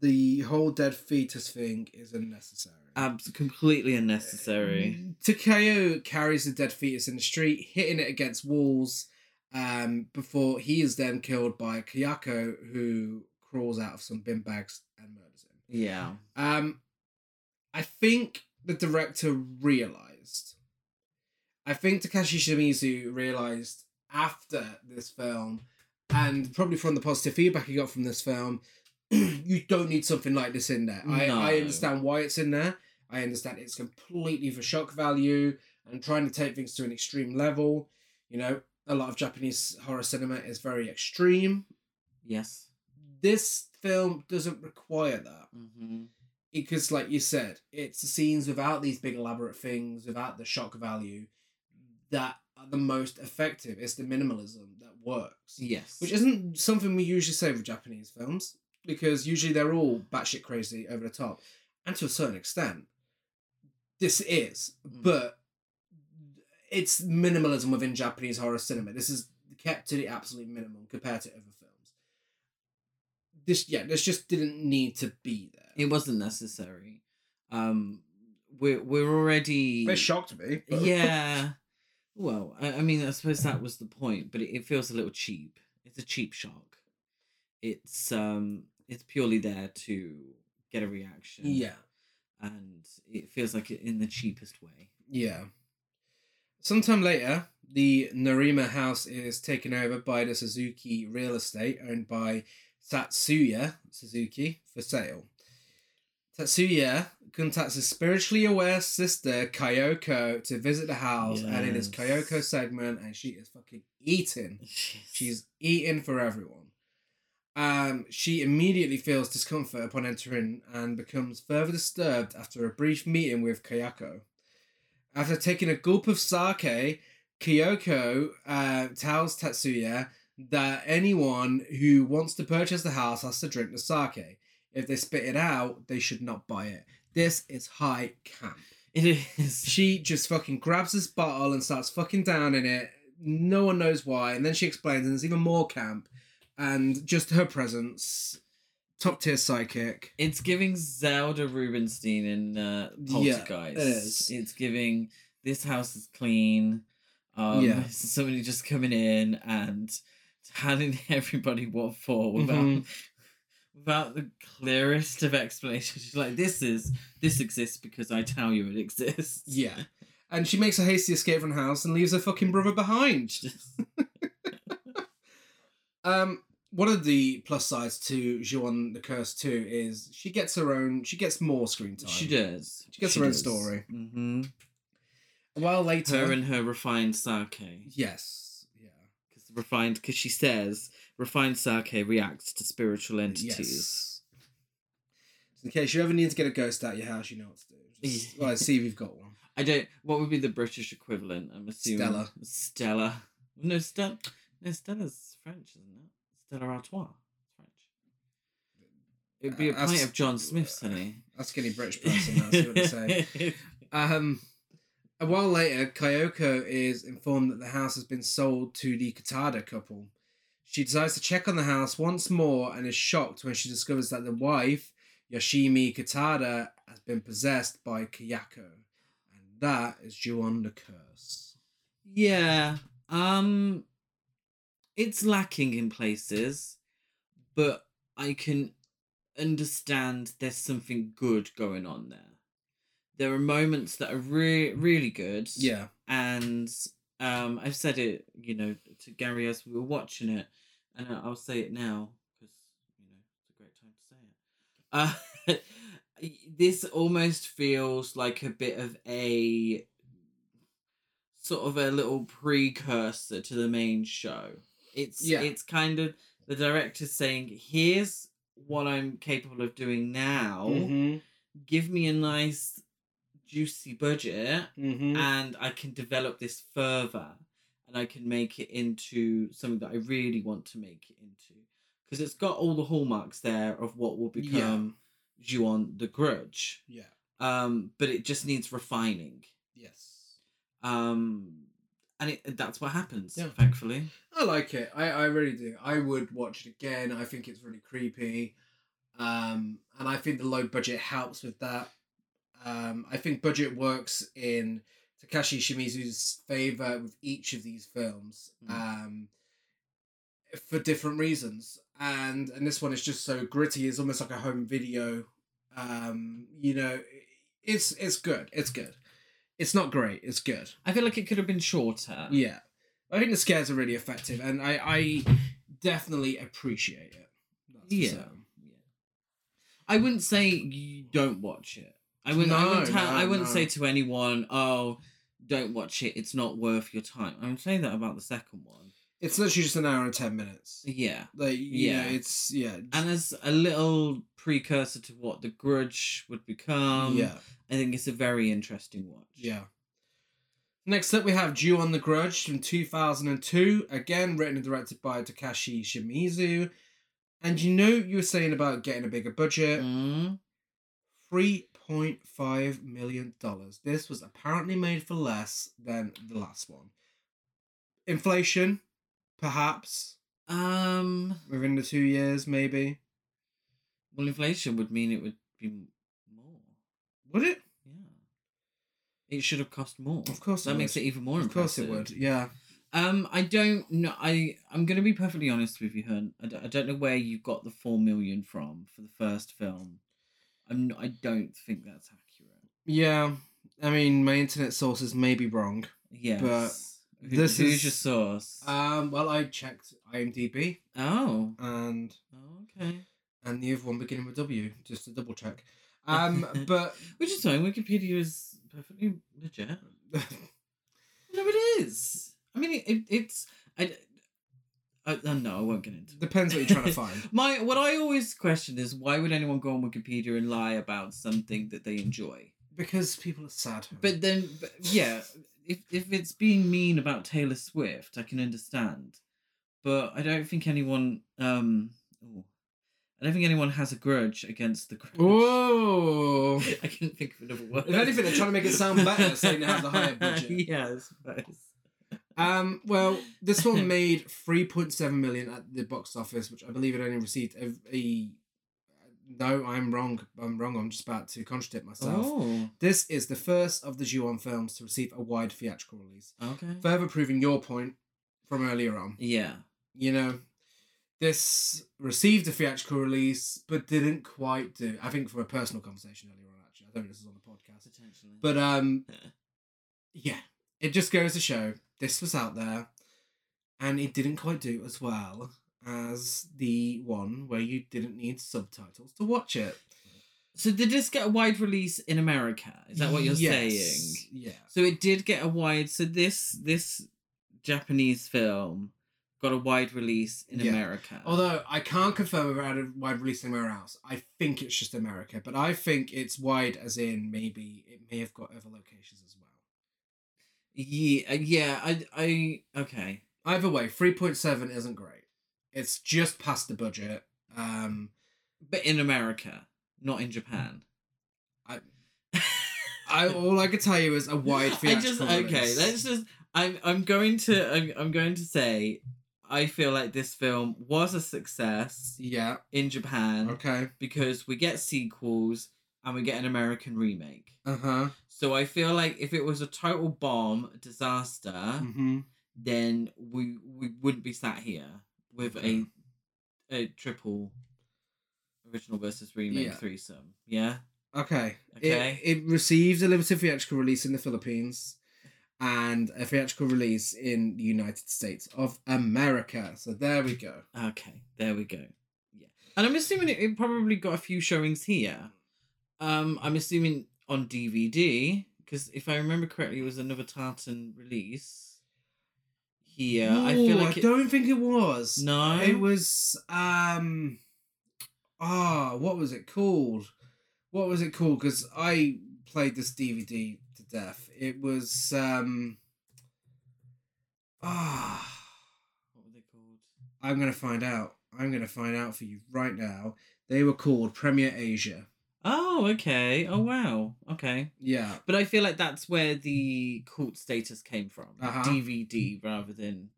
S1: the whole dead fetus thing is unnecessary.
S2: Abs- completely unnecessary.
S1: Takeo carries the dead fetus in the street, hitting it against walls, um, before he is then killed by Kayako, who crawls out of some bin bags and murders him.
S2: Yeah.
S1: Um, I think the director realized. I think Takashi Shimizu realized after this film, and probably from the positive feedback he got from this film, you don't need something like this in there. I, I understand why it's in there. I understand it's completely for shock value and trying to take things to an extreme level. You know, a lot of Japanese horror cinema is very extreme.
S2: Yes.
S1: This film doesn't require that
S2: Mm-hmm.
S1: because like you said it's the scenes without these big elaborate things without the shock value that are the most effective it's the minimalism that works
S2: Yes.
S1: which isn't something we usually say with japanese films because usually they're all batshit crazy over the top and to a certain extent this is
S2: Mm.
S1: but it's minimalism within japanese horror cinema this is kept to the absolute minimum compared to other films this yeah this just didn't need to be there
S2: it wasn't necessary. Um, we're we're already.
S1: It shocked me. but-
S2: yeah. Well, I, I mean, I suppose that was the point, but it, it feels a little cheap. It's a cheap shock. It's um, it's purely there to get a reaction.
S1: yeah,
S2: and it feels like it in the cheapest way.
S1: yeah. Sometime later, the Nerima house is taken over by the Suzuki real estate owned by Tatsuya Suzuki for sale. Tatsuya contacts his spiritually aware sister Kyoko to visit the house, and it is
S2: Yes.
S1: Kyoko's segment, and she is fucking eating. She's eating for everyone. Um, she immediately feels discomfort upon entering and becomes further disturbed after a brief meeting with Kayako. After taking a gulp of sake, Kyoko uh, tells Tatsuya that anyone who wants to purchase the house has to drink the sake. If they spit it out, they should not buy it. This is high camp.
S2: it is.
S1: She just fucking grabs this bottle and starts fucking down in it. No one knows why. And then she explains, and there's even more camp. And just her presence, top tier psychic.
S2: It's giving Zelda Rubinstein in uh,
S1: Yeah,
S2: Poltergeist.
S1: it is.
S2: It's giving this house is clean. Um,
S1: Yeah.
S2: Somebody just coming in and telling everybody what for without
S1: Mhm.
S2: without the clearest of explanations. She's like, "This is this exists because I tell you it exists."
S1: Yeah. And she makes a hasty escape from the house and leaves her fucking brother behind. Um, one of the plus sides to Ju-on the Curse 2 is she gets her own, she gets more screen time.
S2: she does.
S1: She gets her own story.
S2: hmm
S1: A while later.
S2: Her and her refined sake.
S1: yes. Yeah.
S2: Because refined, because she says refined sake reacts to spiritual entities.
S1: Yes. So in case you ever need to get a ghost out of your house, you know what to do. Just, well, see if you've got one.
S2: I don't. What would be the British equivalent? I'm assuming
S1: Stella.
S2: Stella. No, Stella. No, Stella's French, isn't it? Stella Artois. French. It would be a
S1: Uh,
S2: pint of John Smith's, honey.
S1: Ask any British person, see what they say. Um, a while later, Kyoko is informed that the house has been sold to the Katada couple. She decides to check on the house once more and is shocked when she discovers that the wife, Yoshimi Katada, has been possessed by Kayako. And that is Ju-on the Curse.
S2: Yeah. Um it's lacking in places, but I can understand there's something good going on there. There are moments that are re- really good.
S1: Yeah.
S2: And um I've said it, you know, to Gary as we were watching it, and I'll say it now because you know it's a great time to say it. Uh, this almost feels like a bit of a sort of a little precursor to the main show. It's
S1: Yeah.
S2: it's kind of the director saying, "Here's what I'm capable of doing now.
S1: Mm-hmm.
S2: Give me a nice juicy budget."
S1: Mm-hmm.
S2: and I can develop this further and I can make it into something that I really want to make it into because it's got all the hallmarks there of what will
S1: Yeah.
S2: become Ju-on the Grudge.
S1: Yeah.
S2: Um, but it just needs refining.
S1: Yes.
S2: Um, and it, that's what happens,
S1: Yeah.
S2: thankfully.
S1: I like it. I, I really do. I would watch it again. I think it's really creepy. Um, and I think the low budget helps with that. Um, I think budget works in Takashi Shimizu's favor with each of these films.
S2: Mm.
S1: Um, for different reasons. And and this one is just so gritty. It's almost like a home video. Um, you know, it's it's good. It's good. It's not great. It's good.
S2: I feel like it could have been shorter.
S1: Yeah. I think the scares are really effective and I, I definitely appreciate it. That's
S2: Yeah.
S1: certain.
S2: Yeah. I wouldn't say you don't watch it. I wouldn't. I wouldn't, tell,
S1: no,
S2: I wouldn't
S1: no.
S2: say to anyone, "Oh, don't watch it. It's not worth your time." I'm saying that about the second one.
S1: It's literally just an hour and ten minutes.
S2: Yeah,
S1: Like
S2: Yeah.
S1: know, it's yeah.
S2: and as a little precursor to what the Grudge would become,
S1: yeah.
S2: I think it's a very interesting watch.
S1: Yeah. Next up we have Ju-on the Grudge from 2002, again written and directed by Takashi Shimizu. And you know you were saying about getting a bigger budget.
S2: Mm.
S1: $3.5 million. This was apparently made for less than the last one. Inflation, perhaps,
S2: Um.
S1: within the two years, maybe.
S2: Well, inflation would mean it would be more.
S1: Would it?
S2: Yeah. It should have cost more.
S1: Of course it
S2: That makes
S1: would.
S2: it even more
S1: of course it would, yeah.
S2: Um, I don't know. I I'm gonna be perfectly honest with you, Hun. I don't, I don't know where you got the four million from for the first film. I'm. Not, I don't think that's accurate.
S1: Yeah, I mean, my internet sources may be wrong.
S2: Yes. Who-
S1: this
S2: who's
S1: is-
S2: your source?
S1: Um, well, I checked IMDb
S2: oh.
S1: and
S2: Oh, Okay.
S1: And the other one beginning with W, just to double check. Um, but
S2: Which is fine. Wikipedia is perfectly legit. No, it is. I mean, it, it, it's. I, I, uh, no, I won't get into. it.
S1: depends what you're trying to find.
S2: My what I always question is why would anyone go on Wikipedia and lie about something that they enjoy?
S1: Because people are sad.
S2: But then, but, yeah, if if it's being mean about Taylor Swift, I can understand. But I don't think anyone. Um, ooh, I don't think anyone has a grudge against the grudge.
S1: Whoa.
S2: I couldn't think of another word.
S1: If anything, they're trying to make it sound better, saying it has a higher budget.
S2: yeah, I suppose.
S1: Um, well, this one made 3.7 million at the box office, which I believe it only received a, a no, I'm wrong. I'm wrong. I'm just about to contradict myself.
S2: Oh,
S1: This is the first of the Ju-on films to receive a wide theatrical release,
S2: okay.
S1: further proving your point from earlier on.
S2: Yeah.
S1: You know, this received a theatrical release, but didn't quite do. I think from a personal conversation earlier on, actually, I don't know if this is on the podcast,
S2: Potentially.
S1: but um, yeah, it just goes to show this was out there, and it didn't quite do as well as the one where you didn't need subtitles to watch it.
S2: so did this get a wide release in America? Is that what you're
S1: Yes,
S2: saying?
S1: Yeah.
S2: So it did get a wide. So this this Japanese film got a wide release in
S1: Yeah.
S2: America.
S1: Although I can't confirm if it had a wide release anywhere else. I think it's just America, but I think it's wide as in maybe it may have got other locations as well.
S2: yeah, uh, yeah. I I okay.
S1: Either way, 3.7 isn't great. It's just past the budget. Um,
S2: But in America, not in Japan.
S1: I- I all I could tell you is a wide
S2: I just okay.
S1: release.
S2: Let's just. I'm I'm going to I'm, I'm going to say I feel like this film was a success
S1: Yeah.
S2: in Japan
S1: Okay.
S2: because we get sequels and we get an American remake.
S1: Uh huh.
S2: So I feel like if it was a total bomb disaster,
S1: Mm-hmm.
S2: then we we wouldn't be sat here with a a triple original versus remake
S1: Yeah.
S2: threesome. Yeah.
S1: Okay.
S2: Okay.
S1: It, it received a limited theatrical release in the Philippines and a theatrical release in the United States of America. So there we go.
S2: Okay. There we go. Yeah. And I'm assuming it, it probably got a few showings here. Um, I'm assuming on DVD because if I remember correctly, it was another Tartan release. Here, I feel like
S1: I
S2: it,
S1: don't think it was.
S2: no.
S1: It was um ah, what was it called? What was it called? Because I played this DVD death. It was um ah
S2: What were they called?
S1: I'm gonna find out. I'm gonna find out for you right now. They were called Premier Asia.
S2: Oh, okay. Oh, wow. Okay.
S1: Yeah.
S2: But I feel like that's where the cult status came from.
S1: Uh-huh.
S2: DVD rather than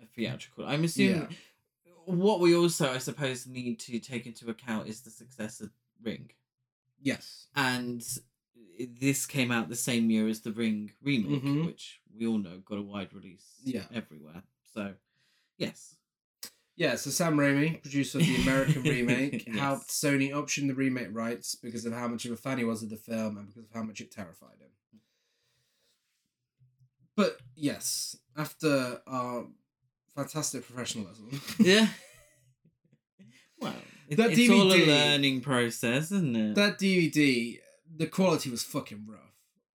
S2: a theatrical. I'm assuming
S1: Yeah.
S2: what we also, I suppose, need to take into account is the success of Ring.
S1: Yes.
S2: And this came out the same year as the Ring remake,
S1: Mhm.
S2: which we all know got a wide release
S1: Yeah.
S2: everywhere. So, yes.
S1: Yeah, so Sam Raimi, producer of the American remake,
S2: Yes.
S1: helped Sony option the remake rights because of how much of a fan he was of the film and because of how much it terrified him. But yes, after our fantastic professionalism,
S2: Yeah. well, it,
S1: That
S2: it's all a
S1: DVD
S2: learning process, isn't it?
S1: that DVD, the quality was fucking rough.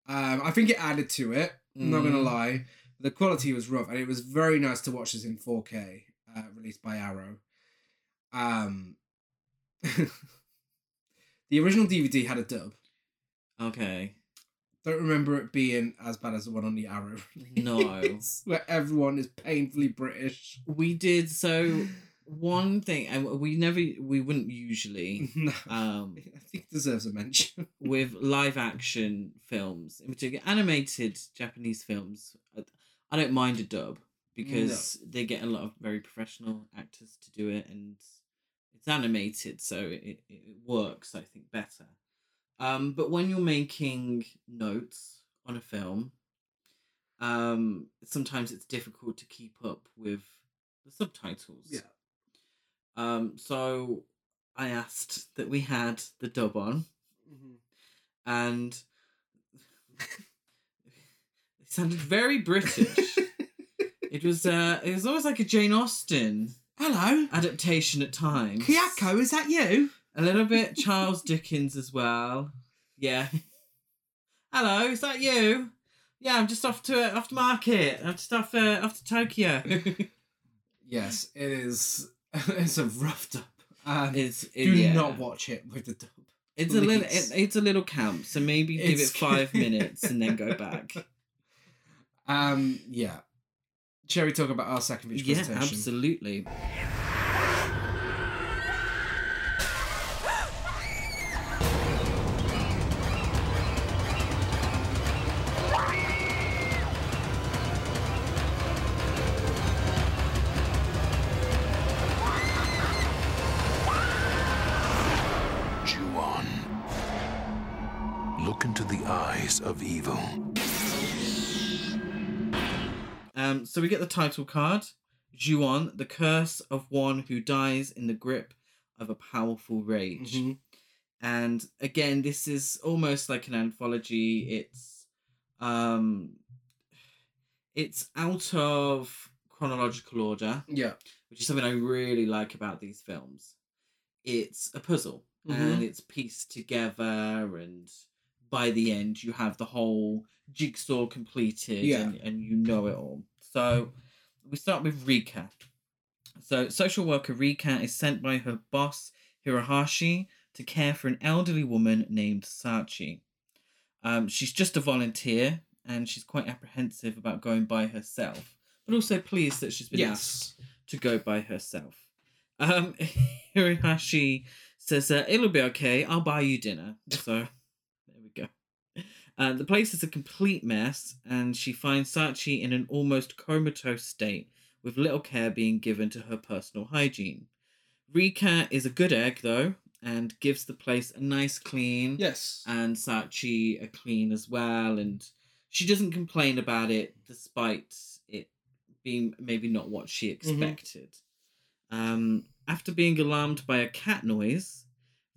S1: Um, I think it added to it. I'm not gonna
S2: Mm.
S1: lie, the quality was rough, and it was very nice to watch this in 4K, uh, released by Arrow. Um, the original DVD had a dub.
S2: Okay.
S1: Don't remember it being as bad as the one on the Arrow.
S2: No.
S1: where everyone is painfully British.
S2: We did so one thing, and we never, we wouldn't usually,
S1: no,
S2: um,
S1: I think it deserves a mention.
S2: with live action films, in particular animated Japanese films. I- I don't mind a dub because they get a lot of very professional actors to do it, and it's animated, so it, it works, I think, better. Um, but when you're making notes on a film, um, sometimes it's difficult to keep up with the subtitles.
S1: Yeah.
S2: Um, so I asked that we had the dub on, and it sounded very British. it was uh, it was almost like a Jane Austen
S1: Hello,
S2: adaptation at times.
S1: Kayako, is that you?
S2: A little bit Charles Dickens as well. Yeah. Hello, is that you? Yeah, I'm just off to off to market. I'm just off uh, off to Tokyo.
S1: yes, it is. It's a rough dub. And
S2: it's it,
S1: do
S2: yeah.
S1: not watch it with the dub.
S2: It's a little. It, it's a little camp. So maybe give it five minutes and then go back.
S1: Um, yeah. Shall we talk about our second feature
S2: Yeah,
S1: presentation?
S2: absolutely. Um, so we get the title card, Ju-on, the curse of one who dies in the grip of a powerful rage.
S1: Mhm.
S2: And again, this is almost like an anthology. It's um it's out of chronological order,
S1: Yeah.
S2: which is something I really like about these films. It's a puzzle and it's pieced together and by the end you have the whole jigsaw completed
S1: Yeah.
S2: and, and you know it all. So we start with Rika. So social worker Rika is sent by her boss Hirohashi to care for an elderly woman named Sachi. Um, she's just a volunteer and she's quite apprehensive about going by herself, but also pleased that she's been asked to go by herself. Um, Hirohashi says, uh, It'll be okay, I'll buy you dinner. So, there we go. Uh, the place is a complete mess, and she finds Sachi in an almost comatose state, with little care being given to her personal hygiene. Rika is a good egg, though, and gives the place a nice clean
S1: Yes.
S2: and Sachi a clean as well, and she doesn't complain about it despite it being maybe not what she expected. Um, after being alarmed by a cat noise,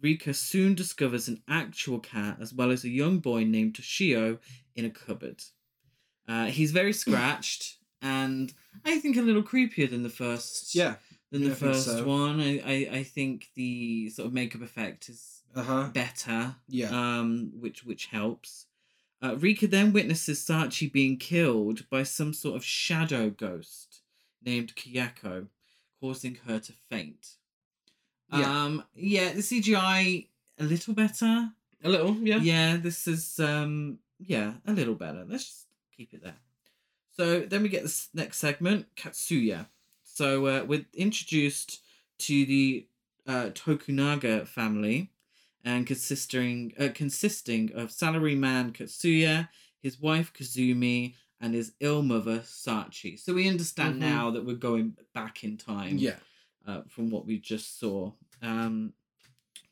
S2: Rika soon discovers an actual cat as well as a young boy named Toshio in a cupboard. Uh, he's very scratched and I think a little creepier than the first
S1: yeah.
S2: than
S1: Yeah,
S2: the first
S1: so.
S2: one. I, I, I think the sort of makeup effect is
S1: Uh huh.
S2: better
S1: Yeah.
S2: um, which which helps. Uh, Rika then witnesses Sachi being killed by some sort of shadow ghost named Kayako, causing her to faint.
S1: Yeah.
S2: Um, yeah, the CGI a little better.
S1: a little. Yeah.
S2: Yeah, this is um, yeah, a little better. Let's just keep it there. So then we get this next segment, Katsuya. So uh, we're introduced to the uh, Tokunaga family, and consisting uh, consisting of salaryman Katsuya, his wife Kazumi, and his ill mother Sachi. So we understand
S1: Mhm.
S2: now that we're going back in time
S1: Yeah.
S2: Uh, from what we just saw. Um,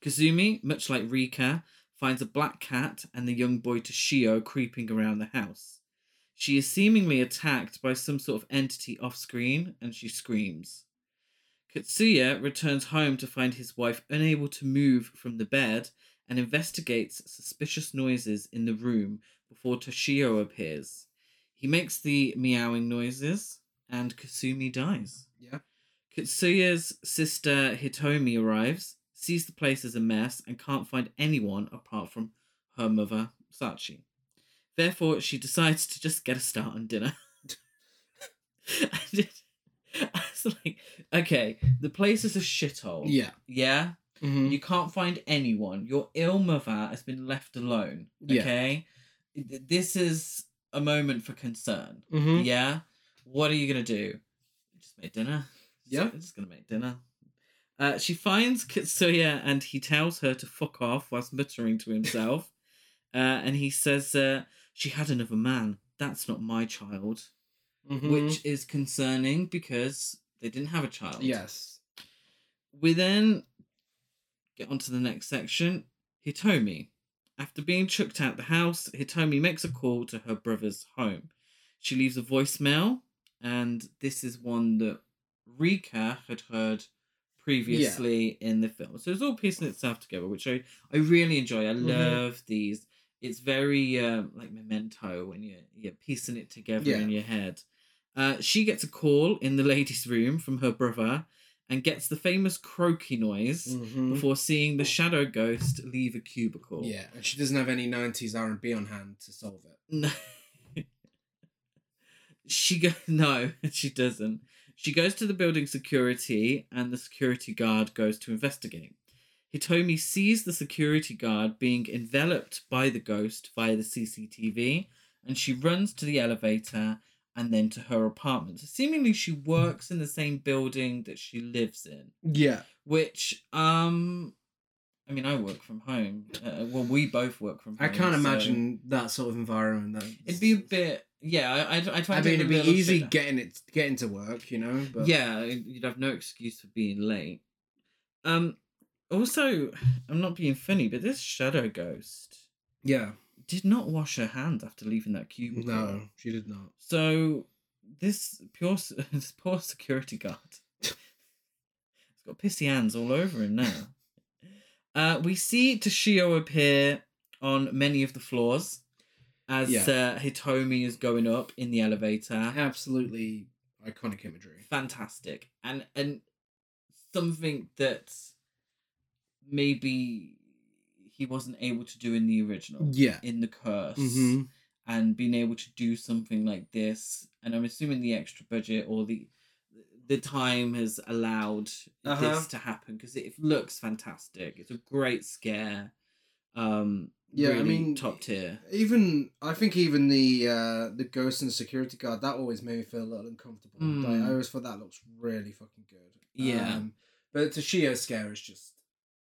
S2: Kazumi, much like Rika, finds a black cat and the young boy Toshio creeping around the house. She is seemingly attacked by some sort of entity off screen and she screams. Katsuya returns home to find his wife unable to move from the bed and investigates suspicious noises in the room before Toshio appears. He makes the meowing noises and Kazumi dies.
S1: Yeah.
S2: Katsuya's sister Hitomi arrives, sees the place as a mess, and can't find anyone apart from her mother, Sachi. Therefore, she decides to just get a start on dinner. I, was like, okay, the place is a shithole.
S1: Yeah.
S2: Yeah?
S1: Mm-hmm.
S2: You can't find anyone. Your ill mother has been left alone.
S1: Yeah.
S2: Okay? Th- This is a moment for concern.
S1: Mm-hmm.
S2: Yeah. What are you gonna do? Just make dinner.
S1: Yeah.
S2: Just gonna make dinner. Uh, she finds Katsuya and he tells her to fuck off whilst muttering to himself. uh, and he says, uh, "She had another man. That's not my child,"
S1: Mm-hmm.
S2: which is concerning because they didn't have a child.
S1: Yes.
S2: We then get on to the next section. Hitomi. After being chucked out the house, Hitomi makes a call to her brother's home. She leaves a voicemail, and this is one that Rika had heard previously in the film. So it's all piecing itself together, which I, I really enjoy. I
S1: Mhm.
S2: love these. It's very um, like memento when you're, you're piecing it together
S1: Yeah.
S2: in your head. Uh, she gets a call in the ladies' room from her brother, and gets the famous croaky noise
S1: Mhm.
S2: before seeing the shadow ghost leave a cubicle.
S1: Yeah, and she doesn't have any '90s R&B on hand to solve it.
S2: No. she go no, she doesn't. She goes to the building security and the security guard goes to investigate. Hitomi sees the security guard being enveloped by the ghost via the CCTV and she runs to the elevator and then to her apartment. So seemingly she works in the same building that she lives in,
S1: Yeah,
S2: which um I mean I work from home. Uh, well we both work from home.
S1: I can't
S2: so-
S1: imagine that sort of environment. That
S2: It'd be a bit, yeah. I, I, I try.
S1: I
S2: to
S1: mean, it'd be easy getting it getting to work, you know. But
S2: Yeah, you'd have no excuse for being late. Um. Also, I'm not being funny, but this shadow ghost
S1: yeah,
S2: did not wash her hands after leaving that cubicle.
S1: no, she did not.
S2: So this pure, this poor security guard, he's got pissy hands all over him now. uh, we see Toshio appear on many of the floors as
S1: Yeah.
S2: uh, Hitomi is going up in the elevator.
S1: Absolutely iconic imagery.
S2: fantastic and and something that maybe he wasn't able to do in the original
S1: Yeah.
S2: in the curse
S1: Mm-hmm.
S2: and being able to do something like this and i'm assuming the extra budget or the the time has allowed
S1: Uh-huh.
S2: this to happen because it looks fantastic it's a great scare um
S1: Yeah, I mean,
S2: top tier
S1: Even I think even the uh the ghost and the security guard that always made me feel a little uncomfortable.
S2: Mm.
S1: Like, I always thought that looks really fucking good.
S2: Yeah.
S1: Um, but Toshio scare is just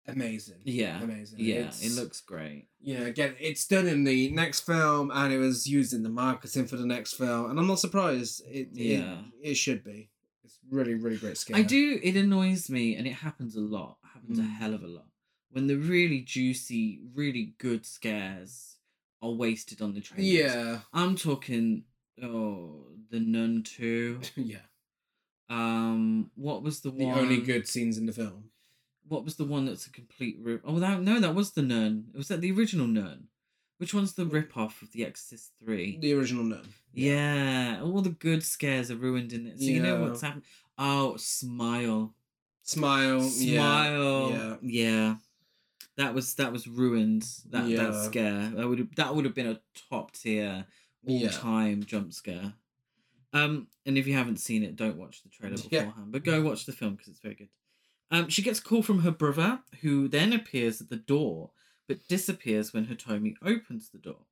S1: amazing.
S2: yeah
S1: amazing.
S2: yeah
S1: It's-
S2: it looks great
S1: you know, again, it's done in the next film and it was used in the marketing for the next film, and I'm not surprised. It
S2: Yeah.
S1: it, it should be. It's really really great scare.
S2: I do. It annoys me, and it happens a lot. Happens a
S1: Mm.
S2: hell of a lot when the really juicy, really good scares are wasted on the trailers.
S1: Yeah,
S2: I'm talking. Oh, the Nun two.
S1: yeah.
S2: Um, what was the,
S1: The
S2: one?
S1: only good scenes in the film.
S2: What was the one that's a complete rip? Oh, that no, that was the Nun. It was that the original Nun? Which one's the rip off of the Exorcist three?
S1: The original Nun.
S2: yeah. all the good scares are ruined in it. So you know what's happened. Oh, smile.
S1: Smile.
S2: Smile.
S1: Yeah.
S2: Yeah. That was that was ruined. That that scare. That would have that would have been a top tier all
S1: Yeah.
S2: time jump scare. Um, and if you haven't seen it, don't watch the trailer
S1: Yeah.
S2: beforehand, but go watch the film because it's very good. Um, she gets a call from her brother, who then appears at the door, but disappears when Hitomi opens the door.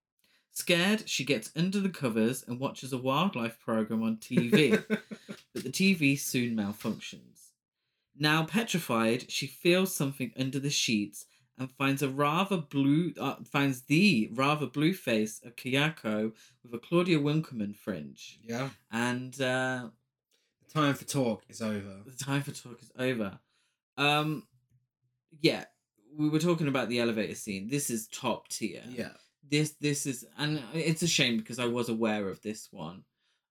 S2: Scared, she gets under the covers and watches a wildlife program on TV but the TV soon malfunctions. Now petrified, she feels something under the sheets and finds a rather blue uh, finds the rather blue face of Kayako with a Claudia Winkleman fringe.
S1: yeah.
S2: And uh,
S1: The time for talk is over.
S2: the time for talk is over. Um, yeah, we were talking about the elevator scene. This is top tier.
S1: Yeah.
S2: This this is and it's a shame because I was aware of this one.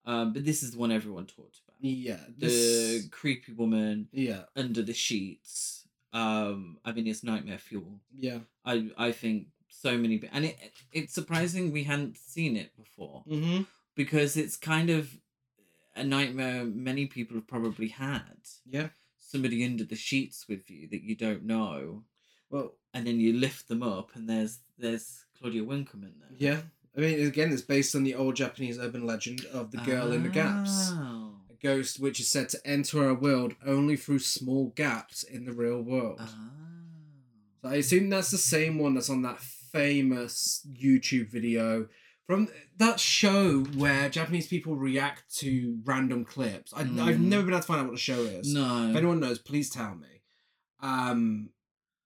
S2: Um, but this is the one everyone talked about.
S1: Yeah.
S2: the creepy woman
S1: Yeah.
S2: under the sheets. Um, I mean, it's nightmare fuel.
S1: Yeah.
S2: I I think so many, and it it's surprising we hadn't seen it before
S1: Mm-hmm.
S2: because it's kind of a nightmare many people have probably had.
S1: Yeah.
S2: Somebody under the sheets with you that you don't know,
S1: Well.
S2: and then you lift them up, and there's there's Claudia Winkleman there.
S1: Yeah. I mean, again, it's based on the old Japanese urban legend of the girl in the gaps. Ghost which is said to enter our world only through small gaps in the real world.
S2: Ah.
S1: So I assume that's the same one that's on that famous YouTube video from that show where Japanese people react to random clips. I, I've
S2: Mm.
S1: never been able to find out what the show is.
S2: No.
S1: If anyone knows, please tell me. Um,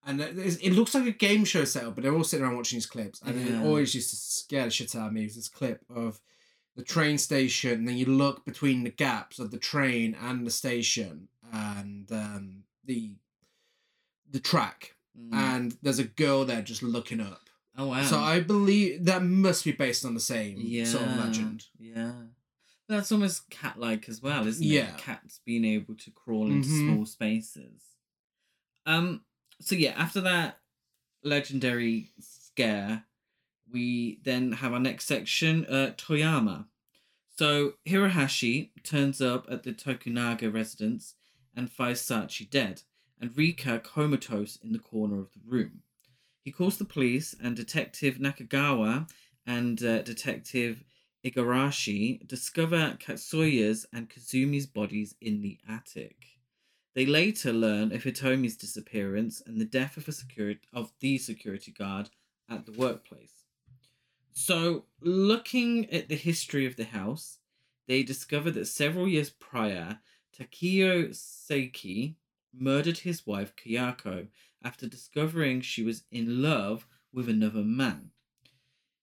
S1: and it, it looks like a game show setup, but they're all sitting around watching these clips, and
S2: Yeah.
S1: it always used to scare the shit out of me. It Was this clip of the train station, and then you look between the gaps of the train and the station, and um, the the track,
S2: Mm.
S1: and there's a girl there just looking up.
S2: oh wow.
S1: So I believe that must be based on the same
S2: yeah,
S1: sort of legend.
S2: Yeah. That's almost cat like as well, isn't
S1: Yeah.
S2: it? Cats being able to crawl into
S1: Mhm.
S2: small spaces. Um so yeah, after that legendary scare, we then have our next section, uh Toyama. So Hirohashi turns up at the Tokunaga residence and finds Sachi dead, and Rika comatose in the corner of the room. He calls the police, and Detective Nakagawa and uh, Detective Igarashi discover Katsuya's and Kazumi's bodies in the attic. They later learn of Hitomi's disappearance and the death of a security of the security guard at the workplace. So, looking at the history of the house, they discover that several years prior, Takeo Saeki murdered his wife Kayako after discovering she was in love with another man.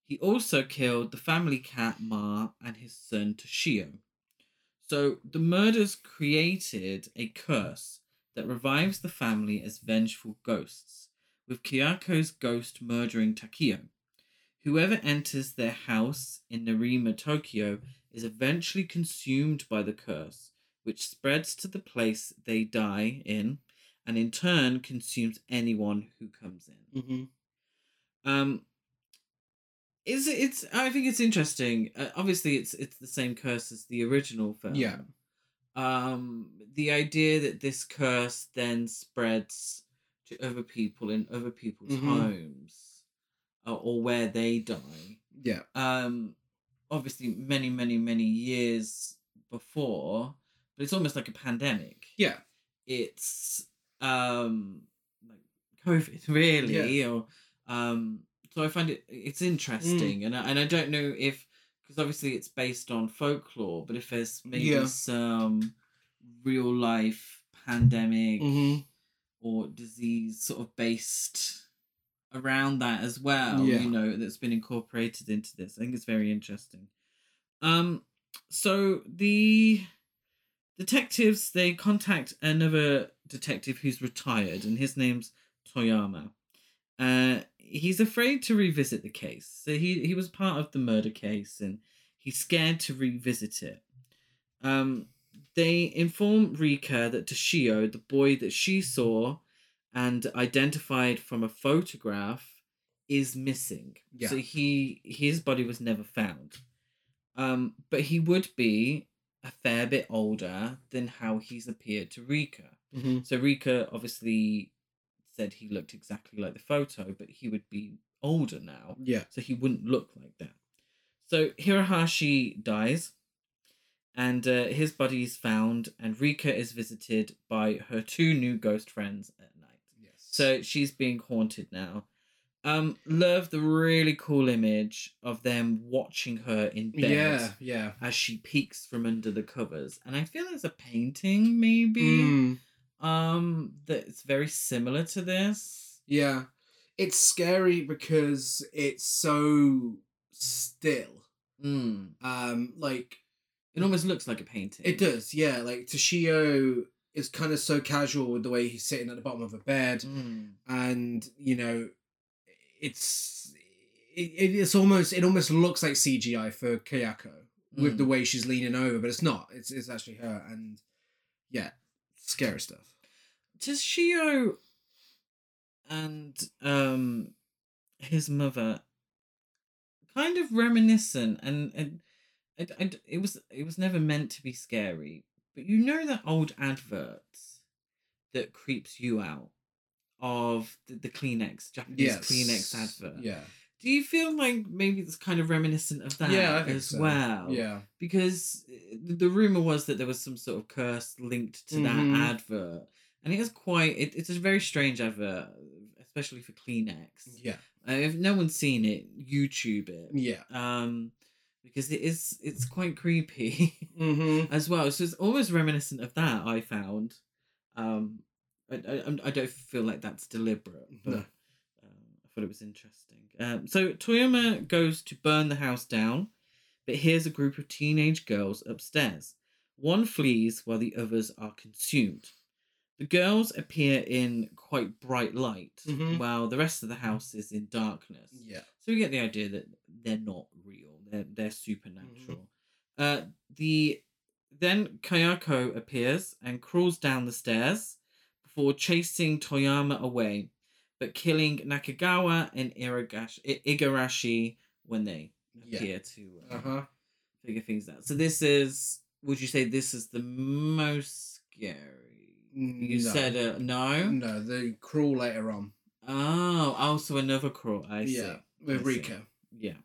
S2: He also killed the family cat Ma and his son Toshio. So the murders created a curse that revives the family as vengeful ghosts, with Kayako's ghost murdering Takio. Whoever enters their house in Nerima, Tokyo, is eventually consumed by the curse, which spreads to the place they die in, and in turn consumes anyone who comes in.
S1: Mm-hmm.
S2: Um, is it? It's. I think it's interesting. Uh, obviously, it's it's the same curse as the original film.
S1: Yeah.
S2: Um, the idea that this curse then spreads to other people in other people's
S1: Mhm.
S2: homes, or, or where they die.
S1: Yeah.
S2: Um, obviously, many, many, many years before, but it's almost like a pandemic
S1: Yeah.
S2: it's um like COVID really or um so I find it it's interesting and I, and I don't know if because obviously it's based on folklore but if there's maybe
S1: Yeah.
S2: some real life pandemic
S1: Mm-hmm.
S2: or disease sort of based around that as well
S1: Yeah.
S2: you know that's been incorporated into this. I think it's very interesting. Um so the detectives they contact another detective who's retired and his name's toyama. Uh he's afraid to revisit the case. So he he was part of the murder case and he's scared to revisit it. Um they inform Rika that Toshio, the boy that she saw and identified from a photograph, is missing.
S1: Yeah.
S2: So he his body was never found. Um, but he would be a fair bit older than how he's appeared to Rika.
S1: Mm-hmm.
S2: So Rika obviously said he looked exactly like the photo, but he would be older now
S1: Yeah.
S2: so he wouldn't look like that. So Hirohashi dies, and uh, his body is found, and Rika is visited by her two new ghost friends at. So she's being haunted now. Um, love the really cool image of them watching her in bed
S1: yeah. Yeah.
S2: as she peeks from under the covers, and I feel there's a painting maybe.
S1: Mm.
S2: Um, that's very similar to this.
S1: Yeah. It's scary because it's so still.
S2: Mm.
S1: Um, like
S2: It almost looks like a painting.
S1: it does, yeah. Like Toshio is kind of so casual with the way he's sitting at the bottom of a bed,
S2: Mm.
S1: and you know, it's it, it- it's almost it almost looks like CGI for Kayako with
S2: Mm.
S1: the way she's leaning over, but it's not. It's it's actually her, and yeah, scary stuff.
S2: Toshio and um his mother kind of reminiscent and and I, I, it was it was never meant to be scary but you know that old advert that creeps you out of the, the kleenex japanese
S1: Yes.
S2: kleenex advert
S1: Yeah.
S2: do you feel like maybe it's kind of reminiscent of that
S1: yeah,
S2: as
S1: so.
S2: well
S1: Yeah.
S2: because uh, the rumor was that there was some sort of curse linked to
S1: Mhm.
S2: that advert and it is quite it, it's a very strange advert especially for kleenex
S1: Yeah.
S2: uh, if no one's seen it youtube it
S1: Yeah.
S2: um because it is it's quite creepy
S1: Mm-hmm.
S2: as well so it's almost reminiscent of that i found um i, I, I'm- don't feel like that's deliberate but
S1: No.
S2: um, I thought it was interesting. Um, so Toyama goes to burn the house down, but hears a group of teenage girls upstairs. One flees while the others are consumed. The girls appear in quite bright light,
S1: Mhm.
S2: while the rest of the house is in darkness.
S1: Yeah.
S2: So we get the idea that they're not real; they're they're supernatural. Uh, the then Kayako appears and crawls down the stairs before chasing Toyama away, but killing Nakagawa and Iragashi, I- Igarashi when they
S1: Yeah.
S2: appear to uh,
S1: Uh huh.
S2: figure things out. So this is, would you say this is the most scary? You
S1: No.
S2: said uh, no.
S1: no. The crawl later on.
S2: Oh, also another crawl. I see.
S1: yeah, with
S2: I see.
S1: Rika.
S2: Yeah.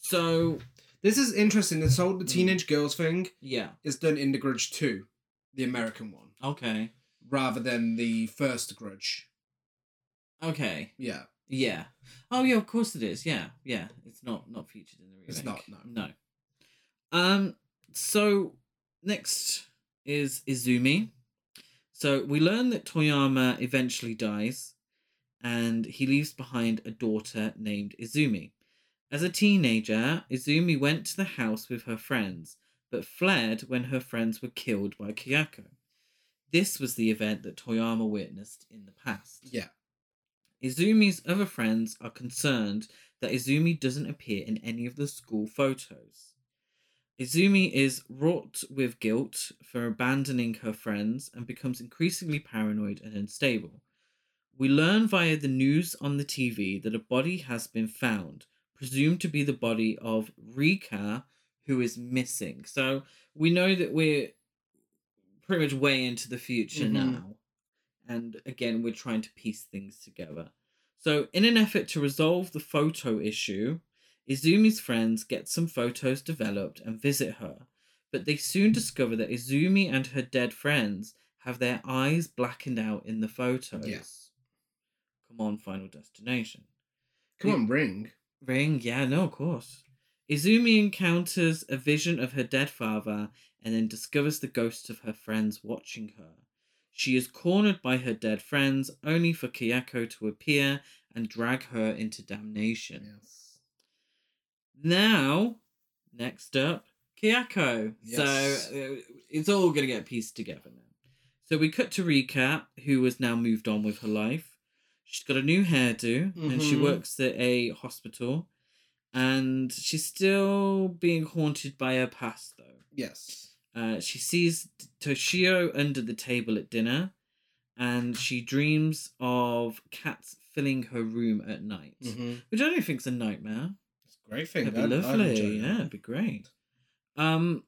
S2: So
S1: This is interesting. This whole the
S2: Mm.
S1: teenage girls thing
S2: yeah.
S1: is done in the Grudge Two, the American one,
S2: Okay.
S1: rather than the first Grudge.
S2: Okay.
S1: Yeah,
S2: Yeah. Oh yeah, of course it is. Yeah. Yeah. It's not not featured in the remake.
S1: It's not, no.
S2: No. Um. So next is Izumi. So we learn that Toyama eventually dies, and he leaves behind a daughter named Izumi. As a teenager, Izumi went to the house with her friends, but fled when her friends were killed by Kayako. This was the event that Toyama witnessed in the past.
S1: yeah.
S2: Izumi's other friends are concerned that Izumi doesn't appear in any of the school photos. Izumi is wrought with guilt for abandoning her friends and becomes increasingly paranoid and unstable. We learn via the news on the TV that a body has been found, presumed to be the body of Rika, who is missing. So we know that we're pretty much way into the future
S1: Mhm.
S2: now. And again, we're trying to piece things together. So, in an effort to resolve the photo issue, Izumi's friends get some photos developed and visit her, but they soon discover that Izumi and her dead friends have their eyes blackened out in the photos.
S1: Yeah.
S2: Come on, Final Destination.
S1: Come on, ring.
S2: Ring, yeah, no, of course. Izumi encounters a vision of her dead father and then discovers the ghosts of her friends watching her. She is cornered by her dead friends, only for Kayako to appear and drag her into damnation.
S1: Yes.
S2: Now, next up, Kayako.
S1: Yes.
S2: So uh, it's all going to get pieced together now. So we cut to Rika, who has now moved on with her life. She's got a new hairdo and she
S1: Mhm.
S2: works at a hospital. And she's still being haunted by her past, though.
S1: Yes.
S2: Uh, she sees Toshio under the table at dinner, and she dreams of cats filling her room at night,
S1: Mm-hmm.
S2: which I don't think is a nightmare.
S1: Great thing.
S2: That'd be
S1: I'd- I'd
S2: lovely. yeah, it'd be great. Um,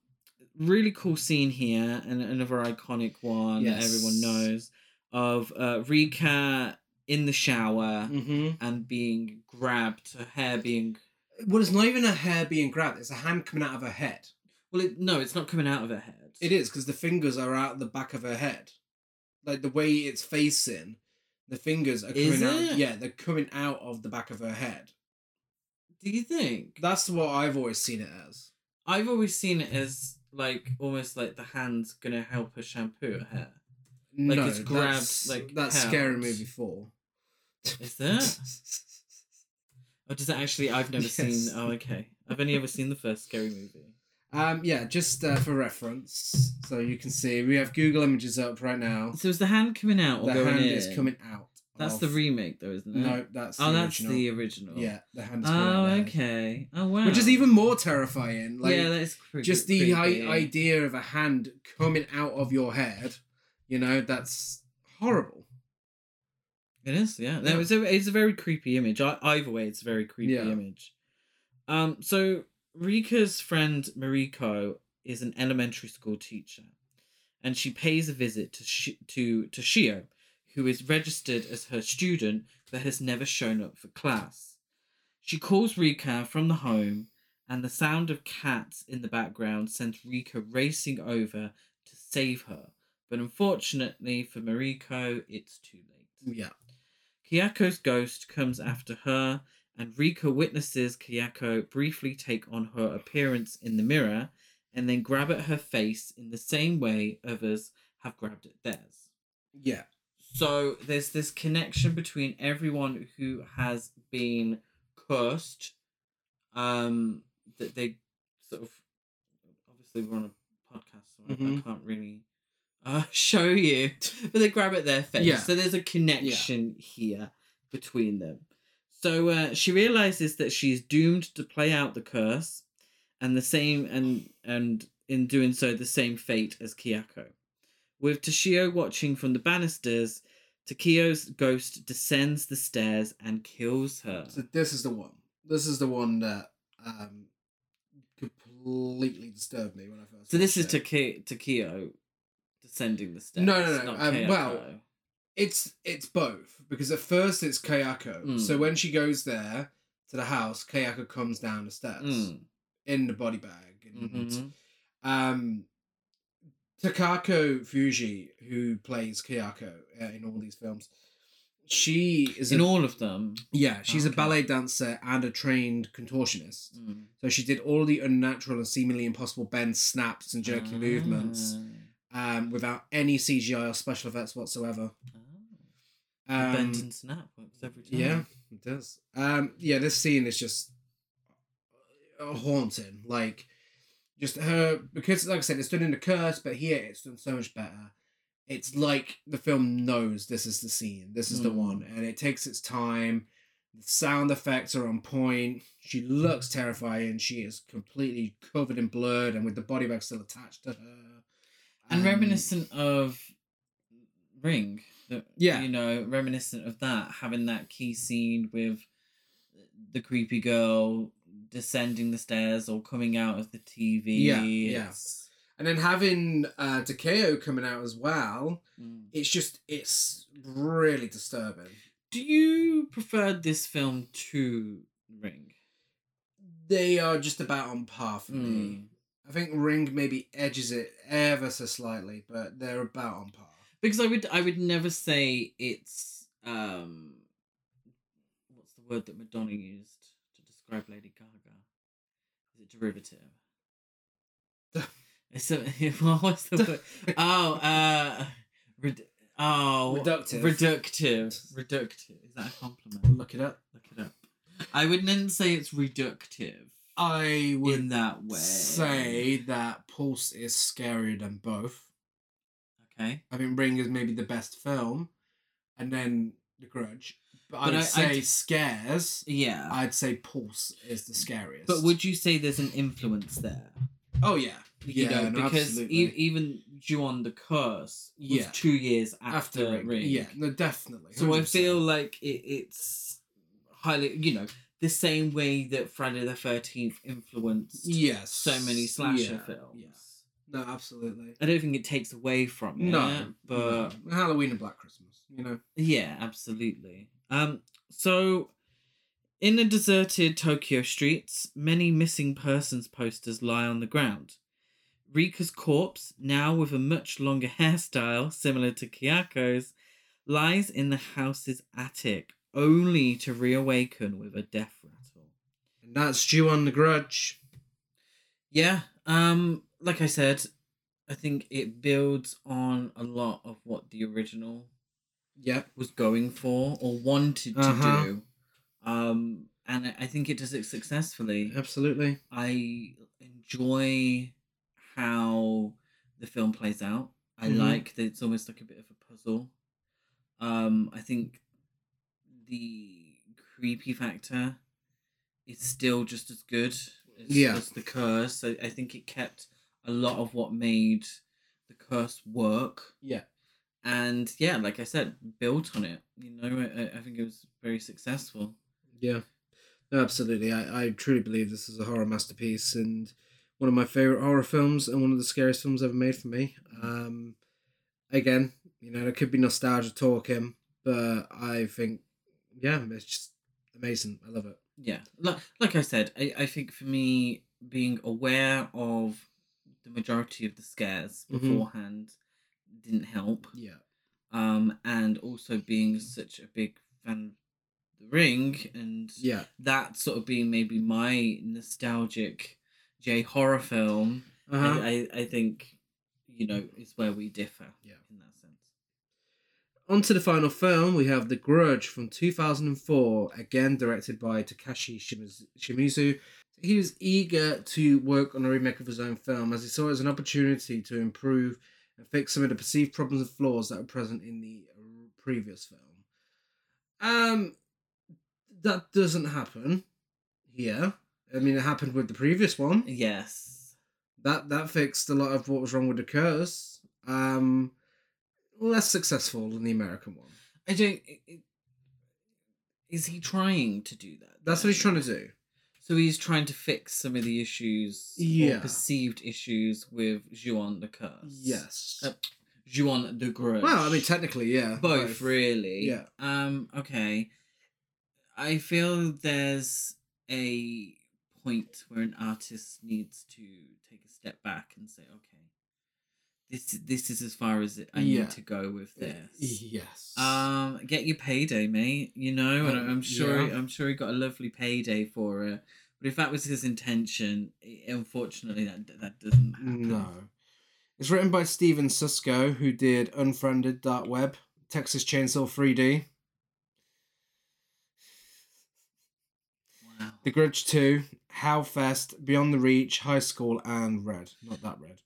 S2: really cool scene here, and another iconic one that everyone knows of uh, Rika in the shower
S1: Mhm.
S2: and being grabbed, her hair being.
S1: Well, it's not even a hair being grabbed. It's a hand coming out of her head.
S2: Well, it, no, it's not coming out of her head.
S1: It is because the fingers are out the back of her head, like the way it's facing. The fingers are coming out. Yeah, they're coming out of the back of her head.
S2: Do you think?
S1: That's what I've always seen it as.
S2: I've always seen it as like almost like the hand's gonna help her shampoo her hair. Like,
S1: no,
S2: it's grabbed,
S1: that's,
S2: like,
S1: that's scary
S2: held.
S1: movie four.
S2: Is that? Or does it actually? I've never
S1: Yes.
S2: seen. Oh, okay. I've only ever seen the first scary movie.
S1: um, yeah, just uh, for reference, so you can see we have Google Images up right now.
S2: So is the hand coming out or
S1: The hand
S2: in?
S1: is coming out.
S2: That's
S1: of-
S2: the remake, though, isn't it?
S1: No, that's
S2: Oh, that's the original.
S1: Yeah, the hand
S2: Oh,
S1: out. of the head.
S2: okay. Oh, wow.
S1: Which is even more terrifying. Like,
S2: yeah, that's creepy.
S1: just the I-
S2: creepy.
S1: idea of a hand coming out of your head, you know, that's horrible.
S2: It is, yeah.
S1: Yeah.
S2: No, it's a it's a very creepy image. I, either way, it's a very creepy
S1: Yeah.
S2: image. Um, so Rika's friend Mariko is an elementary school teacher, and she pays a visit to Shi- to to Shio, who is registered as her student but has never shown up for class. She calls Rika from the home, and the sound of cats in the background sends Rika racing over to save her. But unfortunately for Mariko, it's too late.
S1: Yeah.
S2: Kayako's ghost comes after her, and Rika witnesses Kiyako briefly take on her appearance in the mirror and then grab at her face in the same way others have grabbed at theirs.
S1: Yeah.
S2: So there's this connection between everyone who has been cursed, um, that they sort of obviously we're on a podcast, so I- I can't really uh, show you, but they grab at their face.
S1: Yeah.
S2: So there's a connection here between them. So uh, she realizes that she's doomed to play out the curse, and the same, and and in doing so, the same fate as Kayako. With Toshio watching from the banisters, Takeo's ghost descends the stairs and kills her.
S1: So this is the one. This is the one that um completely disturbed me when I first.
S2: So this is
S1: it.
S2: Taki- Takio descending the steps.
S1: No, no, no, um, well, It's it's both because at first it's Kayako.
S2: Mm.
S1: So when she goes there to the house, Kayako comes down the steps
S2: Mm.
S1: in the body bag. And,
S2: Mhm.
S1: um, Takako Fuji, who plays Kayako uh, in all these films, she is
S2: in
S1: a,
S2: all of them.
S1: yeah, she's a ballet dancer and a trained contortionist.
S2: Mm.
S1: So she did all the unnatural and seemingly impossible bends, snaps, and jerky movements
S2: Ah.
S1: um, without any CGI or special effects whatsoever.
S2: Ah.
S1: Um,
S2: Bend and snap works every time.
S1: Yeah, it does. Um, yeah, this scene is just uh, haunting. Like, just her because, like I said, it's done in the curse, but here it's done so much better. It's like the film knows this is the scene, this is the
S2: Mm.
S1: one, and it takes its time. The sound effects are on point. She looks terrifying. She is completely covered in blood and with the body bag still attached to her.
S2: and
S1: Um,
S2: reminiscent of Ring. The,
S1: Yeah.
S2: you know, reminiscent of that, having that key scene with the creepy girl descending the stairs or coming out of the TV.
S1: Yeah, yeah. And then having uh Takeo coming out as well,
S2: Mm.
S1: it's just it's really disturbing.
S2: Do you prefer this film to Ring?
S1: They are just about on par for me.
S2: Mm.
S1: I think Ring maybe edges it ever so slightly, but they're about on par.
S2: Because I would I would never say it's um what's the word that Madonna used describe Lady Gaga? Is it derivative? a well, what's the word? Oh, uh red, oh
S1: Reductive.
S2: Reductive. Reductive. Is that a compliment?
S1: Look it up.
S2: Look it up. I wouldn't say it's reductive
S1: I would
S2: in that way.
S1: say that Pulse is scarier than both.
S2: Okay.
S1: I think Ring is maybe the best film, and then The Grudge. But,
S2: I-
S1: say
S2: I'd-
S1: scares.
S2: Yeah.
S1: I'd say Pulse is the scariest.
S2: but would you say there's an influence there?
S1: Oh yeah,
S2: you
S1: yeah,
S2: know,
S1: no,
S2: because
S1: absolutely.
S2: e- even Ju-on the Curse was
S1: Yeah.
S2: two years after,
S1: after Ring.
S2: Ring.
S1: Yeah, no, definitely.
S2: So I feel like it, it's highly, you know, the same way that Friday the Thirteenth influenced
S1: yes,
S2: so many slasher
S1: Yeah,
S2: films.
S1: yeah. No, absolutely.
S2: I don't think it takes away from it.
S1: No,
S2: but
S1: no. Halloween and Black Christmas. You know.
S2: Yeah, absolutely. Um, so in the deserted Tokyo streets, many missing persons posters lie on the ground. Rika's corpse, now with a much longer hairstyle similar to Kayako's, lies in the house's attic, only to reawaken with a death rattle.
S1: And that's Ju-on the Grudge.
S2: Yeah, um, like I said, I think it builds on a lot of what the original
S1: Yep.
S2: was going for or wanted to
S1: Uh-huh.
S2: do. Um, and I- think it does it successfully.
S1: Absolutely.
S2: I enjoy how the film plays out. I
S1: Mhm.
S2: like that it's almost like a bit of a puzzle. Um, I think the creepy factor is still just as good as,
S1: Yeah.
S2: as the curse. I, I think it kept a lot of what made the curse work
S1: Yeah.
S2: And yeah, like I said, built on it. You know, I, I think it was very successful.
S1: Yeah. No, absolutely. I, I truly believe this is a horror masterpiece and one of my favorite horror films and one of the scariest films ever made for me. Um, again, you know, there could be nostalgia talking, but I think, yeah, it's just amazing. I love it.
S2: Yeah, like like I said, I, I think for me being aware of the majority of the scares
S1: Mhm.
S2: beforehand didn't help.
S1: Yeah.
S2: Um, and also being such a big fan of the Ring and
S1: Yeah.
S2: that sort of being maybe my nostalgic J horror film.
S1: Uh-huh.
S2: I, I I think you know is where we differ.
S1: Yeah.
S2: in that sense.
S1: On to the final film, we have The Grudge from 2004, again directed by Takashi Shimizu- Shimizu. He was eager to work on a remake of his own film as he saw it as an opportunity to improve and fix some of the perceived problems and flaws that were present in the uh, previous film. Um, that doesn't happen here. I mean, it happened with the previous one
S2: Yes.
S1: that that fixed a lot of what was wrong with the curse. Um, less successful than the American one.
S2: I don't. i- i- Is he trying to do that?
S1: That's what he's trying to do.
S2: So he's trying to fix some of the issues,
S1: Yeah.
S2: or perceived issues with Ju-on the Curse.
S1: Yes.
S2: Uh, Ju-on the Grudge.
S1: Well, I mean, technically, yeah.
S2: both, really.
S1: Yeah.
S2: Um. Okay. I feel there's a point where an artist needs to take a step back and say, okay, this this is as far as I
S1: Yeah.
S2: need to go with this.
S1: Yes.
S2: Um, get your payday, mate. You know, and
S1: Um,
S2: I'm sure
S1: yeah.
S2: I'm sure he got a lovely payday for it. But if that was his intention, unfortunately, that that doesn't happen.
S1: No. It's written by Stephen Susco, who did Unfriended, Dark Web, Texas Chainsaw 3D,
S2: Wow.
S1: The Grudge 2, How Hell Fest, Beyond the Reach, High School, and Red. Not that Red.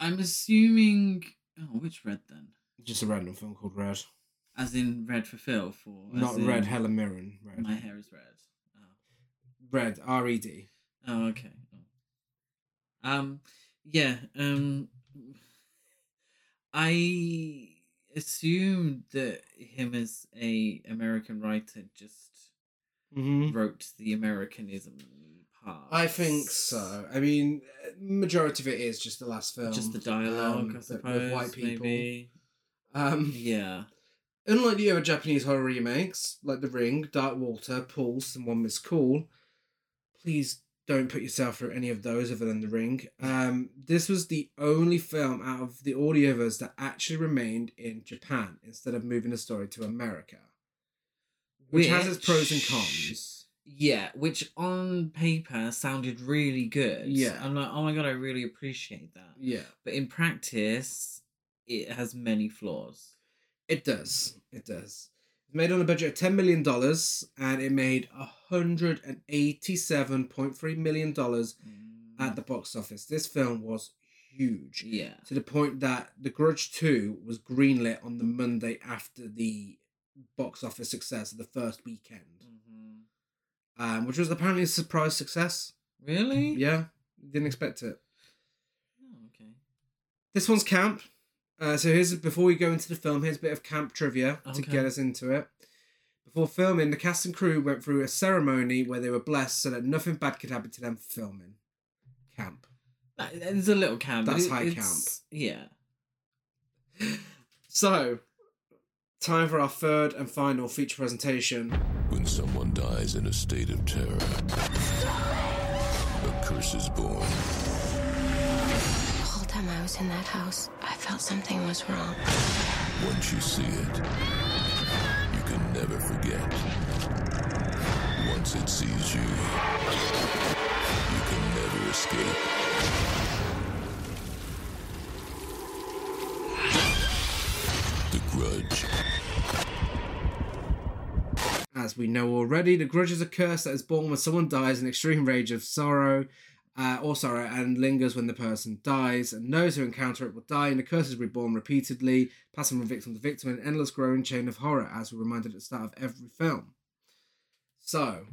S2: I'm assuming. Oh, which red then?
S1: Just a random film called Red.
S2: As in red for filth, or as
S1: Not Red, Helen Mirren. Red.
S2: My hair is red. Oh.
S1: Red, R E D.
S2: Oh, okay. Oh. Um, yeah. Um, I assumed that him as a American writer just
S1: Mm-hmm.
S2: wrote the Americanism part.
S1: I think so. I mean, majority of it is just the last film.
S2: Just the dialogue,
S1: um,
S2: I suppose.
S1: With white people.
S2: Maybe.
S1: Um,
S2: Yeah.
S1: Unlike the other Japanese horror remakes, like The Ring, Dark Water, Pulse, and One Missed Call, please don't put yourself through any of those other than The Ring. Um, this was the only film out of the others that actually remained in Japan instead of moving the story to America, which, has its pros and cons.
S2: Yeah, which on paper sounded really good.
S1: Yeah.
S2: I'm like, oh my god, I really appreciate that.
S1: Yeah,
S2: But in practice, it has many flaws.
S1: it does. It does. It's made on a budget of ten million dollars, and it made hundred and eighty-seven point three million dollars at mm. the box office. This film was huge
S2: yeah.
S1: to the point that The Grudge 2 was greenlit on the Monday after the box office success of the first weekend. Um, which was apparently a surprise success.
S2: Really?
S1: Yeah, didn't expect it.
S2: Oh, okay.
S1: This one's camp. Uh, so here's before we go into the film, here's a bit of camp trivia to get us into it. Before filming, the cast and crew went through a ceremony where they were blessed so that nothing bad could happen to them for filming. Camp.
S2: That, it's a little camp.
S1: That's
S2: it-
S1: high
S2: camp. Yeah.
S1: So, time for our third and final feature presentation.
S3: When someone dies in a state of terror, a curse is born.
S4: The whole time I was in that house, I felt something was wrong.
S3: Once you see it, you can never forget. Once it sees you, you can never escape.
S1: As we know already, the grudge is a curse that is born when someone dies in extreme rage of sorrow uh, or sorrow and lingers when the person dies, and those who encounter it will die, and the curse is reborn repeatedly, passing from victim to victim in an endless growing chain of horror, as we're reminded at the start of every film. So,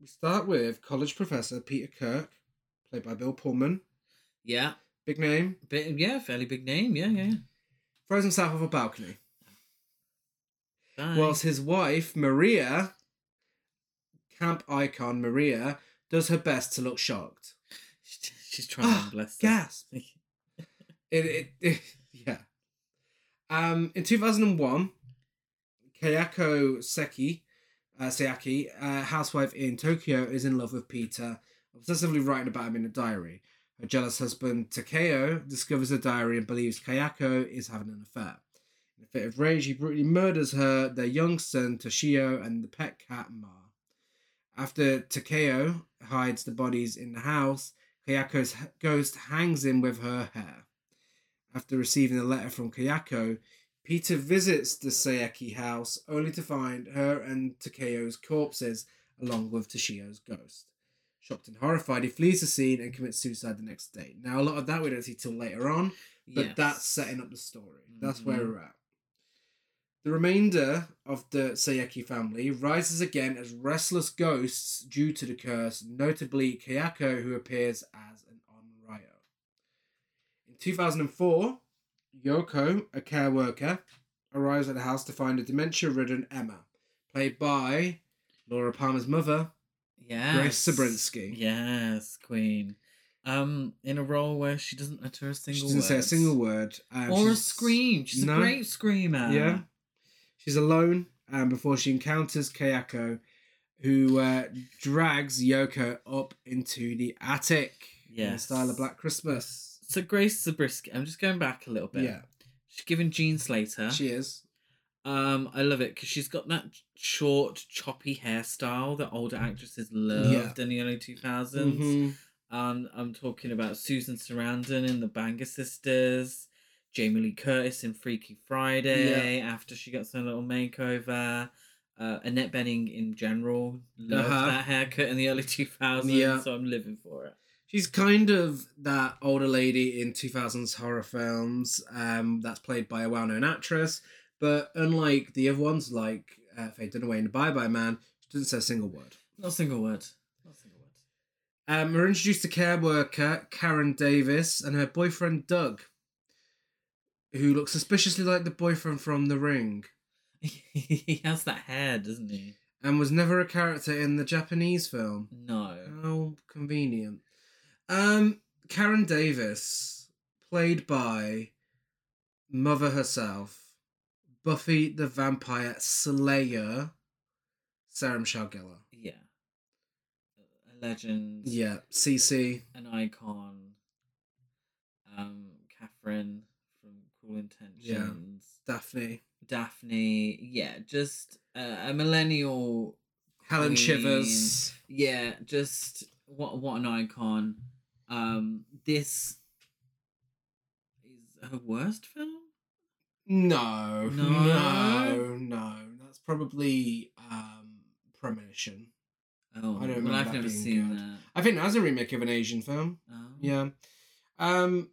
S1: we start with college professor Peter Kirk, played by Bill Pullman,
S2: Yeah.
S1: big name,
S2: Bit, yeah, fairly big name. Yeah, yeah.
S1: throws himself off a balcony.
S2: Bye.
S1: Whilst his wife, Maria, camp icon Maria, does her best to look shocked.
S2: She's trying
S1: Ah,
S2: to bless her.
S1: Gasp. It, it, it yeah. Um, in 2001, Kayako Seki, uh, Saeki, a housewife in Tokyo, is in love with Peter, obsessively writing about him in a diary. Her jealous husband, Takeo, discovers the diary and believes Kayako is having an affair. In a fit of rage, he brutally murders her, their young son, Toshio, and the pet cat, Ma. After Takeo hides the bodies in the house, Kayako's ghost hangs him with her hair. After receiving a letter from Kayako, Peter visits the Saeki house only to find her and Takeo's corpses along with Toshio's ghost. Shocked and horrified, he flees the scene and commits suicide the next day. Now, a lot of that we don't see till later on, but
S2: Yes.
S1: that's setting up the story. That's where
S2: Mhm.
S1: we're at. The remainder of the Saeki family rises again as restless ghosts due to the curse, notably Kayako, who appears as an Onryo. In 2004, Yoko, a care worker, arrives at the house to find a dementia ridden Emma, played by Laura Palmer's mother,
S2: Yes.
S1: Grace Zabriskie.
S2: Yes, Queen. Um, in a role where she doesn't utter a single She
S1: doesn't say a
S2: word.
S1: single word. Um,
S2: or a scream. She's
S1: No.
S2: a great screamer.
S1: Yeah. She's alone um, before she encounters Kayako, who uh, drags Yoko up into the attic in the style of Black Christmas.
S2: So Grace Zabriskie, I'm just going back a little bit.
S1: Yeah,
S2: She's given Jean Slater.
S1: she is.
S2: Um, I love it because she's got that short, choppy hairstyle that older actresses loved
S1: Yeah.
S2: in the early 2000s.
S1: Mhm.
S2: Um, I'm talking about Susan Sarandon in The Banger Sisters, Jamie Lee Curtis in Freaky Friday after she got some little makeover. Uh, Annette Bening in general loved
S1: Uh-huh.
S2: that haircut in the early 2000s,
S1: Yeah.
S2: so I'm living for it.
S1: She's kind of that older lady in 2000s horror films um, that's played by a well known actress. But unlike the other ones, like uh, Faye Dunaway in The Bye Bye Man, she doesn't say a single word.
S2: Not a single word. Not a single word.
S1: Um, we're introduced to care worker Karen Davis and her boyfriend Doug, who looks suspiciously like the boyfriend from The Ring
S2: he has that hair, doesn't he?
S1: and was never a character in the Japanese film.
S2: No.
S1: How convenient. Um, Karen Davis, played by Mother herself, Buffy the Vampire Slayer, Sarah Michelle Gellar.
S2: Yeah. A legend.
S1: Yeah, CC.
S2: An icon. Um, Catherine Cruel Intentions.
S1: Daphne.
S2: Daphne. Yeah, just uh, a millennial.
S1: Helen
S2: Queen.
S1: Shivers.
S2: Yeah, just what what an icon. Um, this is her worst film.
S1: No,
S2: No?
S1: no, no. That's probably um, Premonition.
S2: Oh,
S1: I don't
S2: well, I've never seen
S1: good.
S2: that.
S1: I think that's a remake of an Asian film.
S2: Oh.
S1: Yeah. Um,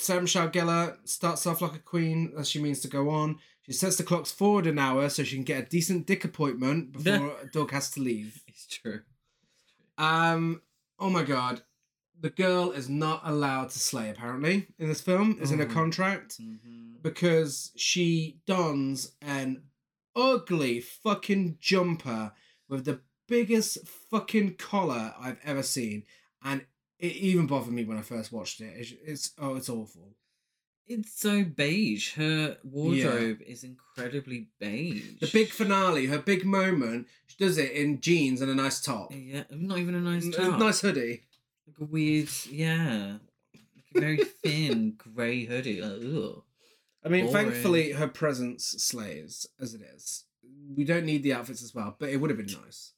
S1: Sarah Michelle Gellar starts off like a queen as she means to go on. She sets the clocks forward an hour so she can get a decent dick appointment before Doug has to leave.
S2: It's true.
S1: Um, oh my god. The girl is not allowed to slay, apparently, in this film. Is in a
S2: Oh.
S1: contract
S2: Mm-hmm.
S1: because she dons an ugly fucking jumper with the biggest fucking collar I've ever seen, and it even bothered me when I first watched it. It's, it's oh, it's awful.
S2: It's so beige. Her wardrobe is incredibly beige.
S1: The big finale, her big moment, she does it in jeans and a nice top,
S2: Yeah, not even a nice top.
S1: nice hoodie.
S2: Like a weird, yeah, like a very thin grey hoodie. Like, ugh.
S1: I mean,
S2: Boring.
S1: thankfully, her presence slays as it is. We don't need the outfits as well, but it would have been nice.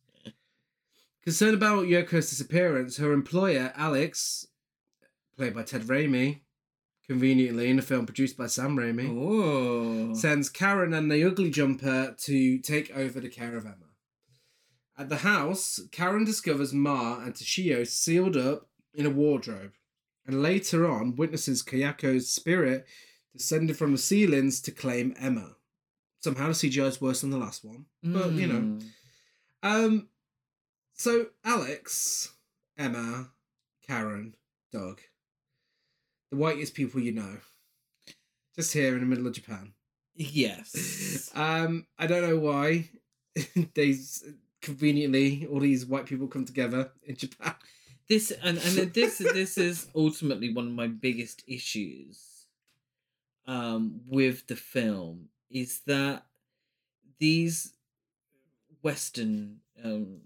S1: Concerned about Yoko's disappearance, her employer, Alex, played by Ted Raimi, conveniently in a film produced by Sam Raimi,
S2: Oh,
S1: sends Karen and the ugly jumper to take over the care of Emma. At the house, Karen discovers Ma and Toshio sealed up in a wardrobe, and later on witnesses Kayako's spirit descended from the ceilings to claim Emma. Somehow the CGI is worse than the last one, but you know.
S2: Mm.
S1: Um, so Alex, Emma, Karen, Doug, the whitest people you know, just here in the middle of Japan.
S2: Yes.
S1: Um, I don't know why they conveniently all these white people come together in Japan.
S2: this and and this this is ultimately one of my biggest issues um with the film is that these western um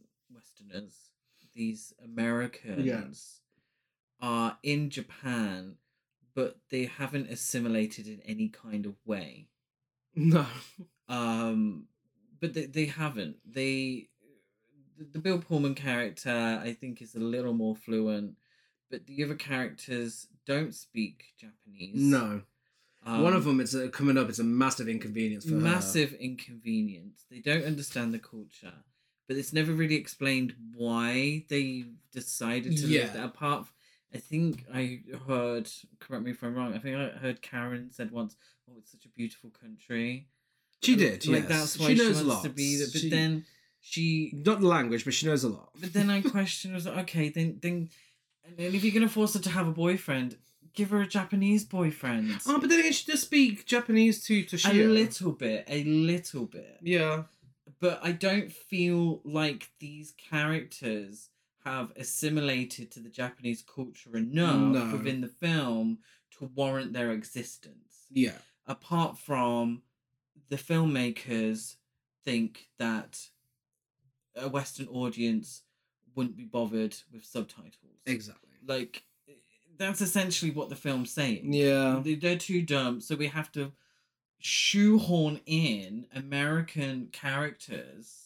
S2: these americans are in japan but they haven't assimilated in any kind of way
S1: No.
S2: um but they, they haven't they the, bill pullman character i think is a little more fluent but the other characters don't speak japanese
S1: No.
S2: um,
S1: One of them is uh, coming up. It's a massive inconvenience for her.
S2: massive inconvenience they don't understand the culture but it's never really explained why they decided to
S1: Yeah.
S2: live that apart I think i heard correct me if i'm wrong i think i heard karen said once oh it's such a beautiful country
S1: She um, did.
S2: like
S1: yes.
S2: that's why
S1: she
S2: she,
S1: knows
S2: wants
S1: a lot.
S2: to be there. But
S1: She-
S2: then she,
S1: not the language, but she knows a lot.
S2: but then I question was like, okay, then then, and then if you're gonna force her to have a boyfriend, give her a Japanese boyfriend.
S1: Oh, but then she does speak Japanese too to
S2: share.
S1: a
S2: little bit, a little bit.
S1: Yeah.
S2: But I don't feel like these characters have assimilated to the Japanese culture enough
S1: No.
S2: within the film to warrant their existence.
S1: Yeah.
S2: Apart from the filmmakers think that a Western audience wouldn't be bothered with subtitles.
S1: Exactly.
S2: Like that's essentially what the film's saying.
S1: Yeah.
S2: They- They're too dumb, so we have to shoehorn in American characters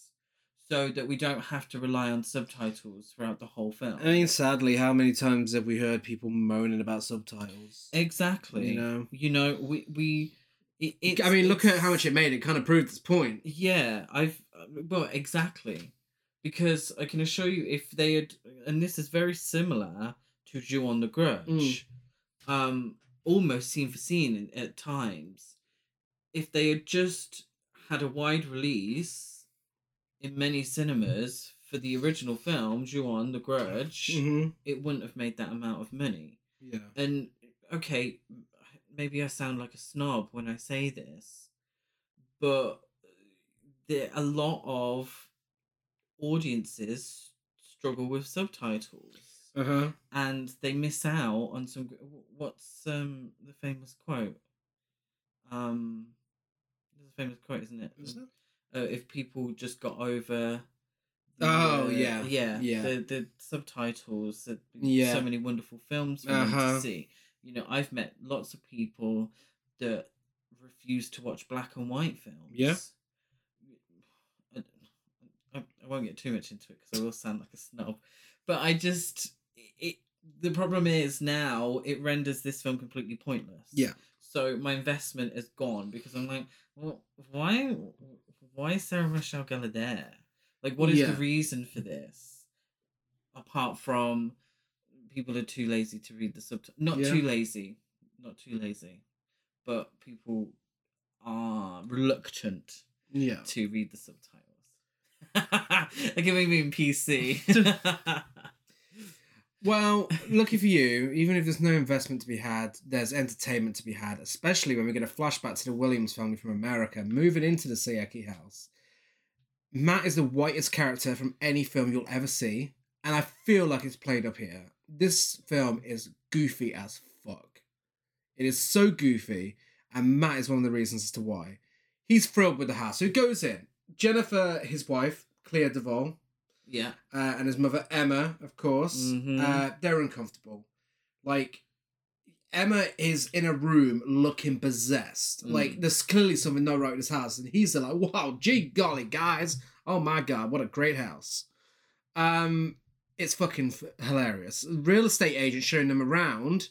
S2: so that we don't have to rely on subtitles throughout the whole film.
S1: I mean, sadly, how many times have we heard people moaning about subtitles?
S2: exactly.
S1: You know?
S2: You know, we we. It,
S1: I mean, look at how much it made. It kind of proved its point.
S2: Yeah, I've well exactly because I can assure you if they had, and this is very similar to Ju-on the Grudge,
S1: Mm.
S2: um, almost scene for scene at times. If they had just had a wide release in many cinemas for the original film, on the Grudge,
S1: hmm
S2: it wouldn't have made that amount of money.
S1: Yeah.
S2: And okay, maybe I sound like a snob when I say this, but there a lot of audiences struggle with subtitles
S1: Uh huh.
S2: and they miss out on some what's um the famous quote um a famous quote isn't it
S1: Is
S2: uh, if people just got over the,
S1: Oh,
S2: uh,
S1: yeah,
S2: yeah
S1: yeah.
S2: the the subtitles that
S1: Yeah.
S2: so many wonderful films for
S1: Uh-huh.
S2: to see you know i've met lots of people that refuse to watch black and white films
S1: Yeah.
S2: I, I, I won't get too much into it because I will sound like a snob, but I just it. The problem is now it renders this film completely pointless.
S1: Yeah.
S2: So my investment is gone because I'm like, well, why, why is Sarah Michelle Gellar there? Like, what is
S1: Yeah.
S2: the reason for this? Apart from people are too lazy to read the subtitles. Not
S1: Yeah.
S2: too lazy, not too lazy, but people are reluctant
S1: Yeah.
S2: to read the subtitles. like it made me in PC.
S1: Well, lucky for you, even if there's no investment to be had, there's entertainment to be had, especially when we get a flashback to the Williams family from America moving into the Saeki house. Matt is the whitest character from any film you'll ever see, and I feel like it's played up here. This film is goofy as fuck. It is so goofy, and Matt is one of the reasons as to why. He's thrilled with the house. He goes in. Jennifer, his wife, Clea DuVall,
S2: yeah.
S1: uh, and his mother Emma, of course.
S2: Mhm.
S1: Uh, they're uncomfortable. Like Emma is in a room looking possessed.
S2: Mm.
S1: Like there's clearly something not right with house, and he's like, "Wow, gee golly, guys! Oh my god, what a great house!" Um, it's fucking f- hilarious. Real estate agent showing them around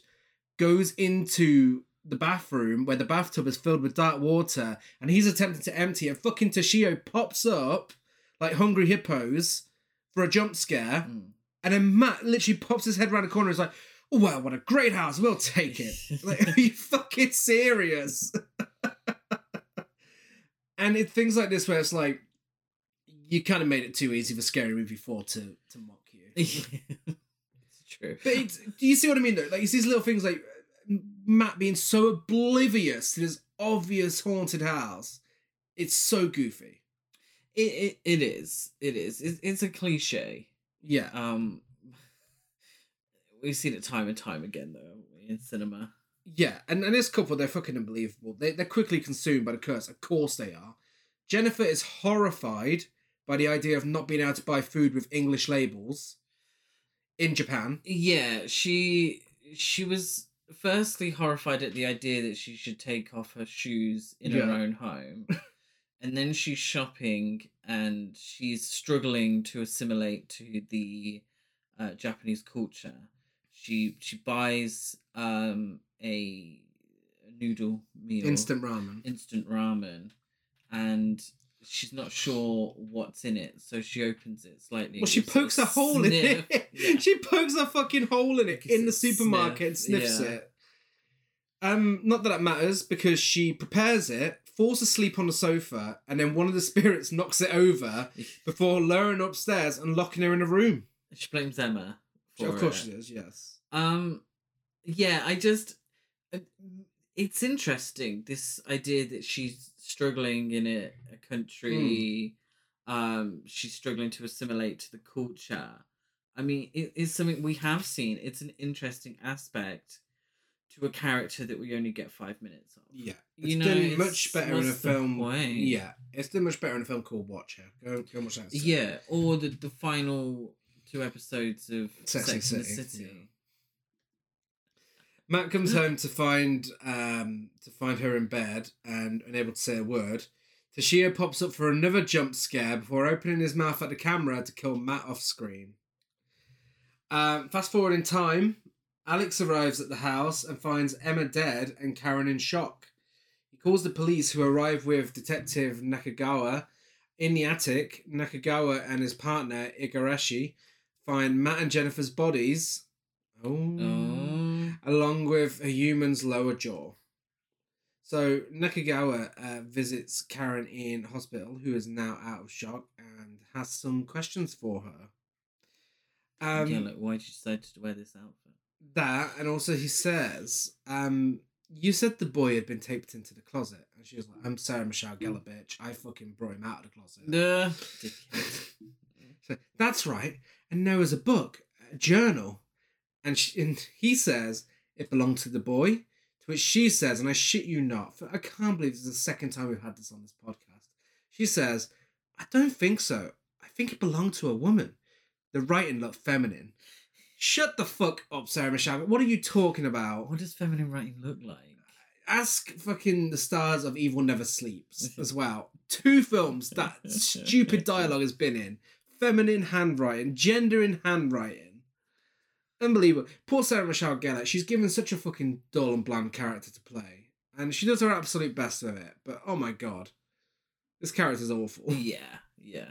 S1: goes into the bathroom where the bathtub is filled with dark water, and he's attempting to empty it. Fucking Toshio pops up like hungry hippos for a jump scare.
S2: Mm.
S1: And then Matt literally pops his head around the corner and is like, oh, wow, what a great house. We'll take it. like, are you fucking serious? and it things like this where it's like, you kind of made it too easy for Scary Movie 4 to, to mock you.
S2: it's true.
S1: But it's, do you see what I mean, though? Like, it's these little things like Matt being so oblivious to this obvious haunted house. It's so goofy.
S2: It, it, it is. It is. It's, it's a cliche.
S1: Yeah.
S2: Um, we've seen it time and time again, though, in cinema.
S1: Yeah, and, and this couple, they're fucking unbelievable. They, they're quickly consumed by the curse. Of course they are. Jennifer is horrified by the idea of not being able to buy food with English labels in Japan.
S2: Yeah, she she was firstly horrified at the idea that she should take off her shoes in her own home. and then she's shopping and she's struggling to assimilate to the uh, Japanese culture. She she buys um a noodle meal
S1: Instant ramen.
S2: instant ramen and she's not sure what's in it so she opens it slightly
S1: Well, she pokes a hole in it.
S2: Yeah.
S1: she pokes a fucking hole in it in the
S2: it
S1: supermarket and sniffs
S2: yeah.
S1: it. Um, not that that matters because she prepares it, falls asleep on the sofa, and then one of the spirits knocks it over before lowering upstairs and locking her in a room.
S2: she blames emma for
S1: of course
S2: it.
S1: she does, yes.
S2: Um, yeah, I just uh, it's interesting this idea that she's struggling in a, a country. Um, she's struggling to assimilate to the culture. I mean, it is something we have seen. It's an interesting aspect to a character that we only get five minutes of.
S1: Yeah,
S2: You know,
S1: done
S2: it's-
S1: much better in a film.
S2: Way.
S1: Yeah, it's done much better in a film called Watcher. Go, go watch that.
S2: Yeah, or the the final two episodes of
S1: Sex
S2: Sex,
S1: and
S2: and the
S1: City,
S2: City.
S1: Matt comes home to find um to find her in bed and unable to say a word. Toshio pops up for another jump scare before opening his mouth at the camera to kill Matt off screen. Um, fast forward in time, Alex arrives at the house and finds Emma dead and Karen in shock. He calls the police, who arrive with Detective Nakagawa. In the attic, Nakagawa and his partner Igarashi find Matt and Jennifer's bodies. Oh
S2: Oh,
S1: along with a human's lower jaw. So Nakagawa uh, visits Karen in hospital, who is now out of shock and has some questions for her. Um,
S2: yeah. Like, why did you decide to wear this outfit?
S1: That, and also he says, um, "You said the boy had been taped into the closet," and she was like, "I'm Sarah Michelle Gellar, bitch. I fucking brought him out of the closet." So, That's right. And there was a book, a journal. And, she, and he says it belonged to the boy. To which she says, and I shit you not, for I can't believe this is the second time we've had this on this podcast. She says, I don't think so. I think it belonged to a woman. The writing looked feminine. Shut the fuck up, Sarah Michelle. What are you talking about?
S2: What does feminine writing look like?
S1: Ask fucking the stars of Evil Never Sleeps as well. Two films that stupid dialogue has been in. Feminine handwriting, gender in handwriting. Unbelievable. Poor Sarah Michelle Gellar. She's given such a fucking dull and bland character to play. And she does her absolute best with it. But oh my god. This character's awful.
S2: Yeah, yeah.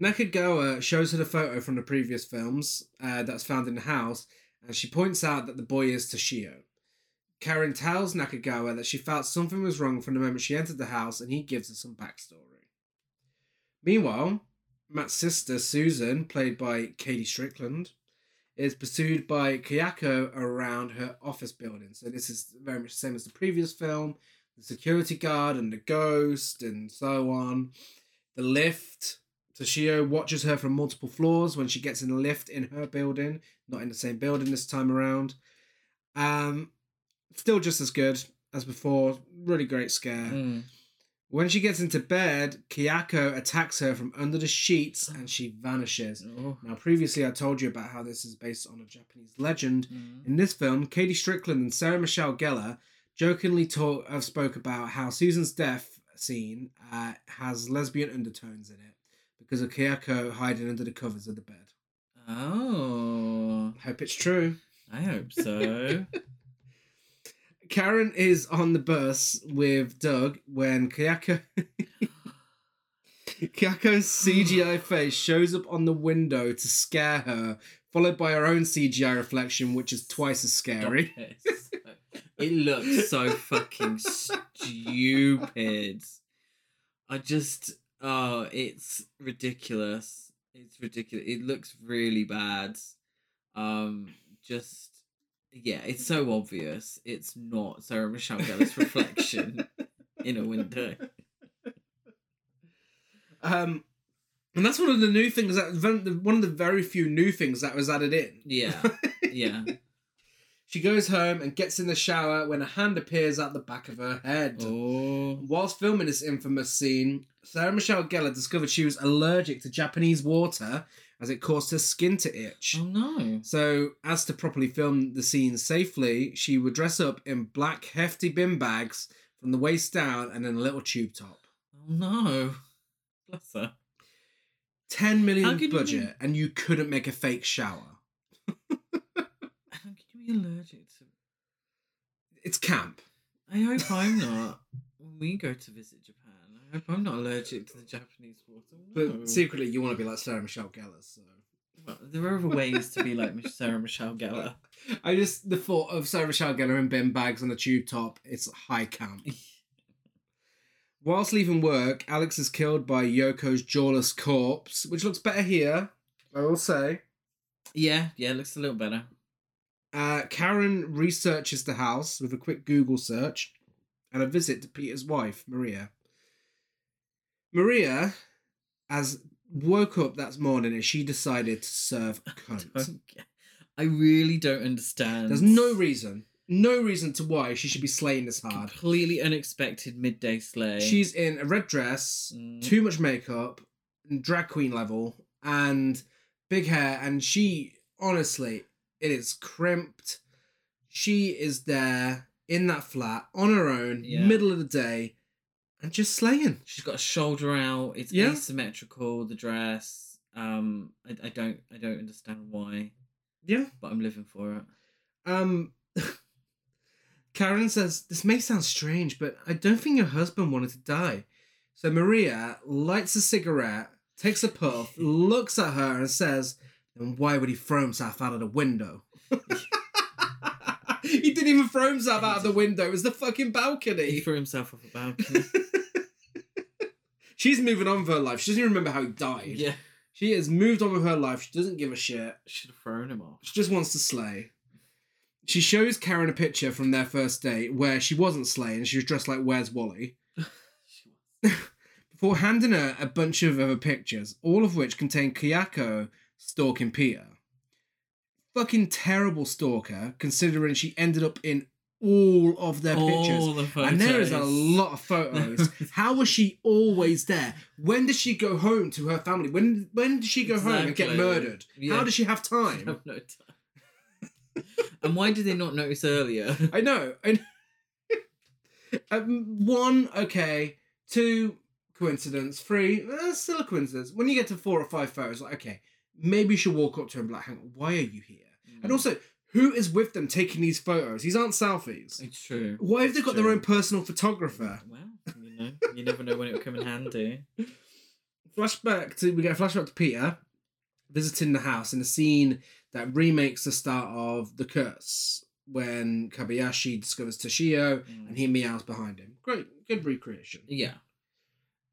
S1: Nakagawa shows her the photo from the previous films uh, that's found in the house, and she points out that the boy is Toshio. Karen tells Nakagawa that she felt something was wrong from the moment she entered the house, and he gives her some backstory. Meanwhile, Matt's sister, Susan, played by KaDee Strickland, is pursued by Kayako around her office building. So this is very much the same as the previous film. The security guard and the ghost and so on. The lift. Toshio watches her from multiple floors when she gets in the lift in her building, not in the same building this time around. Um, still just as good as before. Really great scare.
S2: Mm.
S1: When she gets into bed, Kayako attacks her from under the sheets and she vanishes.
S2: Oh.
S1: Now, previously, I told you about how this is based on a Japanese legend.
S2: Mm.
S1: In this film, KaDee Strickland and Sarah Michelle Gellar jokingly talk, have spoke about how Susan's death scene uh, has lesbian undertones in it because of Kayako hiding under the covers of the bed.
S2: Oh,
S1: Hope it's true.
S2: I hope so.
S1: Karen is on the bus with Doug when Kayako. Kayako's CGI face shows up on the window to scare her, followed by her own CGI reflection, which is twice as scary.
S2: It. it looks so fucking stupid. I just, oh, it's ridiculous. It's ridiculous. It looks really bad. Um, just, yeah, it's so obvious. It's not Sarah Michelle Gellar's reflection in a window.
S1: Um, and that's one of the new things that one of the very few new things that was added in.
S2: Yeah, yeah.
S1: She goes home and gets in the shower when a hand appears at the back of her head.
S2: Oh,
S1: Whilst filming this infamous scene, Sarah Michelle Gellar discovered she was allergic to Japanese water as it caused her skin to itch.
S2: oh no.
S1: So, as to properly film the scene safely, she would dress up in black, hefty bin bags from the waist down and in a little tube top.
S2: Oh no. Bless her.
S1: 10
S2: How
S1: million
S2: could you
S1: budget, and you couldn't make a fake shower.
S2: How could you be allergic to
S1: It's camp.
S2: I hope I'm not. When we go to visit Japan, I hope I'm not allergic to the Japanese water.
S1: But secretly, you want to be like Sarah Michelle Gellar, so.
S2: Well, there are other ways to be like Sarah Michelle Gellar.
S1: I just, the thought of Sarah Michelle Gellar in bin bags on a tube top, it's high camp. Whilst leaving work, Alex is killed by Yoko's jawless corpse, which looks better here, I will say.
S2: Yeah, yeah, it looks a little better.
S1: Uh, Karen researches the house with a quick Google search and a visit to Peter's wife, Maria. Maria, as woke up that morning and she decided to serve cunt.
S2: Don't I really don't understand.
S1: There's no reason, no reason to why she should be slaying this hard.
S2: completely unexpected midday slay.
S1: She's in a red dress,
S2: Mm.
S1: too much makeup, drag queen level, and big hair. And she, honestly, it is crimped. She is there in that flat on her own,
S2: Yeah.
S1: middle of the day, and just slaying.
S2: She's got a shoulder out. It's
S1: Yeah.
S2: asymmetrical. The dress. Um, I, I don't I don't understand why,
S1: Yeah.
S2: but I'm living for it.
S1: Um, Karen says, This may sound strange, but I don't think your husband wanted to die. So Maria lights a cigarette, takes a puff, looks at her, and says, Then why would he throw himself out of the window? he didn't even throw himself out of the window, it was the fucking balcony.
S2: He threw himself off a balcony.
S1: She's moving on with her life. She doesn't even remember how he died.
S2: yeah,
S1: She has moved on with her life. She doesn't give a shit.
S2: She should have thrown him off.
S1: She just wants to slay. She shows Karen a picture from their first date where she wasn't slaying. She was dressed like Where's Wally? Before handing her a bunch of other pictures, all of which contain Kayako stalking Peter. Fucking terrible stalker, considering she ended up in all of their pictures.
S2: The.
S1: And there is a lot of photos. How was she always there? When did she go home to her family? When when did she go home and get murdered?
S2: Yeah.
S1: How does she have time?
S2: have no time. and why did they not notice earlier?
S1: I know. I um, one, okay. Two, coincidence. Three, eh, still a coincidence. When you get to four or five photos, like, okay, maybe you should walk up to him and be like, hang on, why are you here?
S2: Mm.
S1: And also, who is with them taking these photos? These aren't selfies.
S2: it's true.
S1: Why have they got their own personal photographer?
S2: Well, you know, you never know when it will come in handy.
S1: Flashback to we get a flashback to Peter visiting the house in a scene that remakes the start of The Curse when Kobayashi discovers Toshio
S2: Mm.
S1: and he meows behind him. Great, good recreation.
S2: Yeah.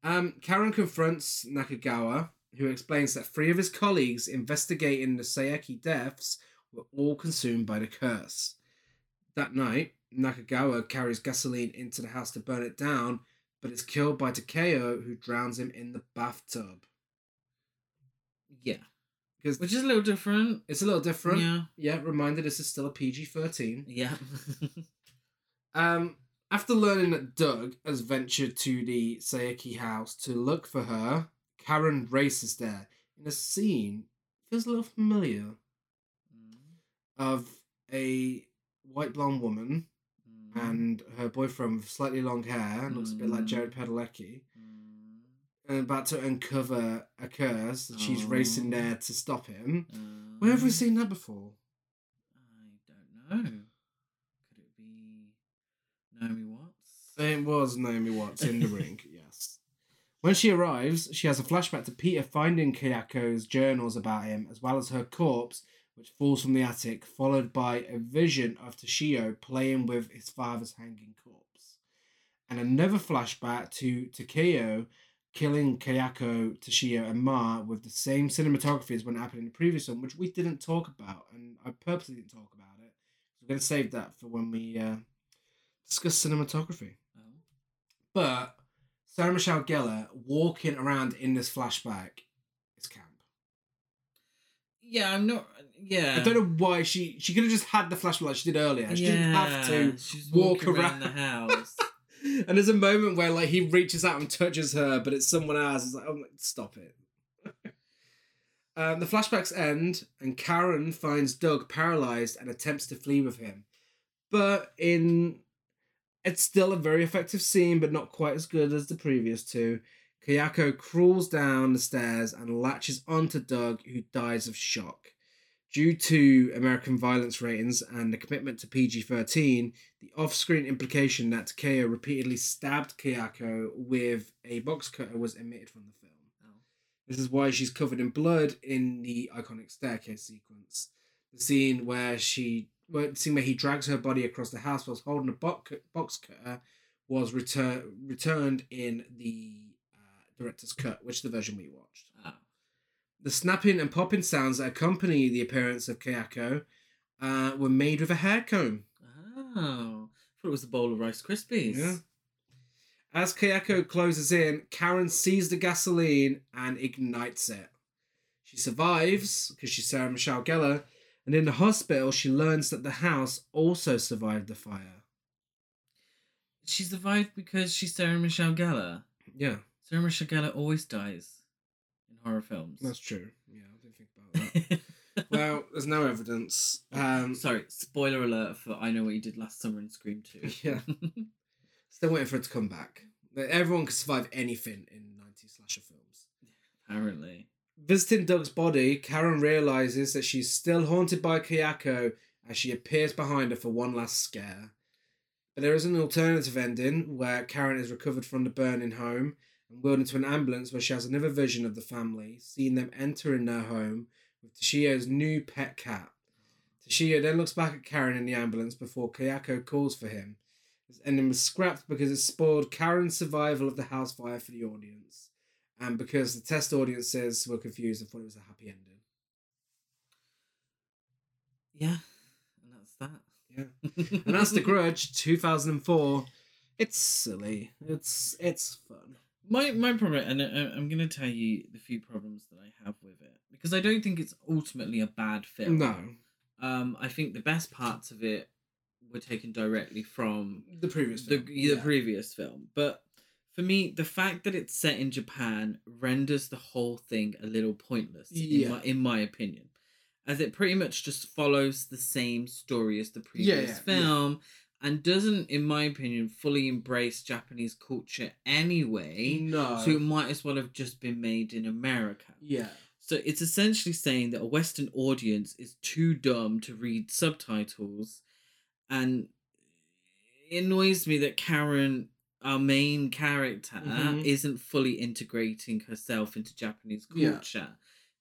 S1: Um, Karen confronts Nakagawa, who explains that three of his colleagues investigating the Saeki deaths were all consumed by the curse. That night, Nakagawa carries gasoline into the house to burn it down, but is killed by Takeo, who drowns him in the bathtub.
S2: Yeah.
S1: Because
S2: Which is a little different.
S1: it's a little different.
S2: Yeah.
S1: Yeah, reminder this is still a PG 13.
S2: Yeah.
S1: Um, after learning that Doug has ventured to the Saeki house to look for her, Karen races there in a scene feels a little familiar of a white blonde woman
S2: Mm.
S1: and her boyfriend with slightly long hair, looks a bit like
S2: Mm.
S1: Jared Padalecki,
S2: Mm.
S1: and about to uncover a curse. And she's racing
S2: Oh.
S1: there to stop him. Where have we
S2: Um,
S1: seen that before?
S2: I don't know. Could it be Naomi Watts?
S1: It was Naomi Watts in the ring. When she arrives, she has a flashback to Peter finding Kayako's journals about him, as well as her corpse, which falls from the attic, followed by a vision of Toshio playing with his father's hanging corpse. And another flashback to Takeo killing Kayako, Toshio, and Ma with the same cinematography as when it happened in the previous one, which we didn't talk about, and I purposely didn't talk about it. We're going to save that for when we uh, discuss cinematography.
S2: Oh.
S1: But Sarah Michelle Gellar walking around in this flashback is camp.
S2: Yeah, I'm not. Yeah.
S1: I don't know why she she could have just had the flashback like she did earlier. She didn't have to.
S2: She's
S1: walk around.
S2: around the house.
S1: And there's a moment where like he reaches out and touches her, but it's someone else. It's like, oh, stop it. um, the flashbacks end, and Karen finds Doug paralyzed and attempts to flee with him. But in it's still a very effective scene, but not quite as good as the previous two. Kayako crawls down the stairs and latches onto Doug, who dies of shock. Due to American violence ratings and the commitment to PG 13, the off screen implication that Takeo repeatedly stabbed Kayako with a box cutter was omitted from the film.
S2: Oh.
S1: This is why she's covered in blood in the iconic staircase sequence. The scene where she, scene where he drags her body across the house whilst holding a box, box cutter was return, returned in the uh, director's cut, which is the version we watched.
S2: Oh.
S1: The snapping and popping sounds that accompany the appearance of Kayako uh, were made with a hair comb.
S2: Oh. I thought it was a bowl of Rice Krispies.
S1: Yeah. As Kayako closes in, Karen sees the gasoline and ignites it. She survives because she's Sarah Michelle Gellar, and in the hospital, she learns that the house also survived the fire.
S2: She survived because she's Sarah Michelle Gellar.
S1: Yeah,
S2: Sarah Michelle Gellar always dies in horror films.
S1: that's true. Yeah, I didn't think about that. well, there's no evidence. Um,
S2: Sorry, spoiler alert for I Know What You Did Last Summer in Scream 2.
S1: Yeah. still waiting for it to come back. Everyone can survive anything in 90s slasher films.
S2: Apparently.
S1: Visiting Doug's body, Karen realizes that she's still haunted by Kayako as she appears behind her for one last scare. But there is an alternative ending where Karen is recovered from the burning home and wheeled into an ambulance where she has another vision of the family, seeing them entering their home with Toshio's new pet cat. Toshio then looks back at Karen in the ambulance before Kayako calls for him. This ending was scrapped because it spoiled Karen's survival of the house fire for the audience, and because the test audiences were confused and thought it was a happy ending.
S2: Yeah. And that's that.
S1: Yeah. And that's The Grudge, 2004. It's silly. It's it's fun.
S2: My my problem, and I- I'm going to tell you the few problems that I have with it because I don't think it's ultimately a bad film.
S1: No,
S2: Um, I think the best parts of it were taken directly from
S1: the previous
S2: the
S1: film.
S2: the
S1: yeah.
S2: previous film, but for me, the fact that it's set in Japan renders the whole thing a little pointless.
S1: Yeah.
S2: In my, in my opinion, as it pretty much just follows the same story as the previous
S1: yeah,
S2: film. And doesn't, in my opinion, fully embrace Japanese culture anyway.
S1: no.
S2: So it might as well have just been made in America.
S1: yeah.
S2: So it's essentially saying that a Western audience is too dumb to read subtitles, and it annoys me that Karen, our main character,
S1: Mhm.
S2: isn't fully integrating herself into Japanese
S1: Yeah.
S2: culture.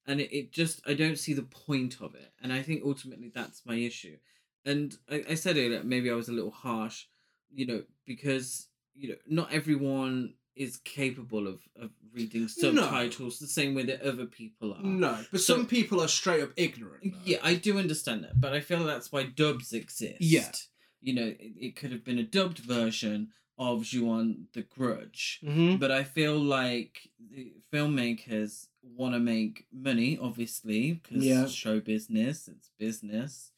S2: And it, it just, I don't see the point of it. And I think ultimately that's my issue. And I, I said earlier, maybe I was a little harsh, you know, because, you know, not everyone is capable of, of reading
S1: No.
S2: subtitles the same way that other people are.
S1: No, but
S2: So-
S1: some people are straight up ignorant. though.
S2: Yeah, I do understand that, but I feel that's why dubs exist.
S1: Yeah.
S2: You know, it, it could have been a dubbed version of Ju-on the Grudge.
S1: Mhm.
S2: But I feel like the filmmakers want to make money, obviously, because
S1: Yeah.
S2: show business, it's business.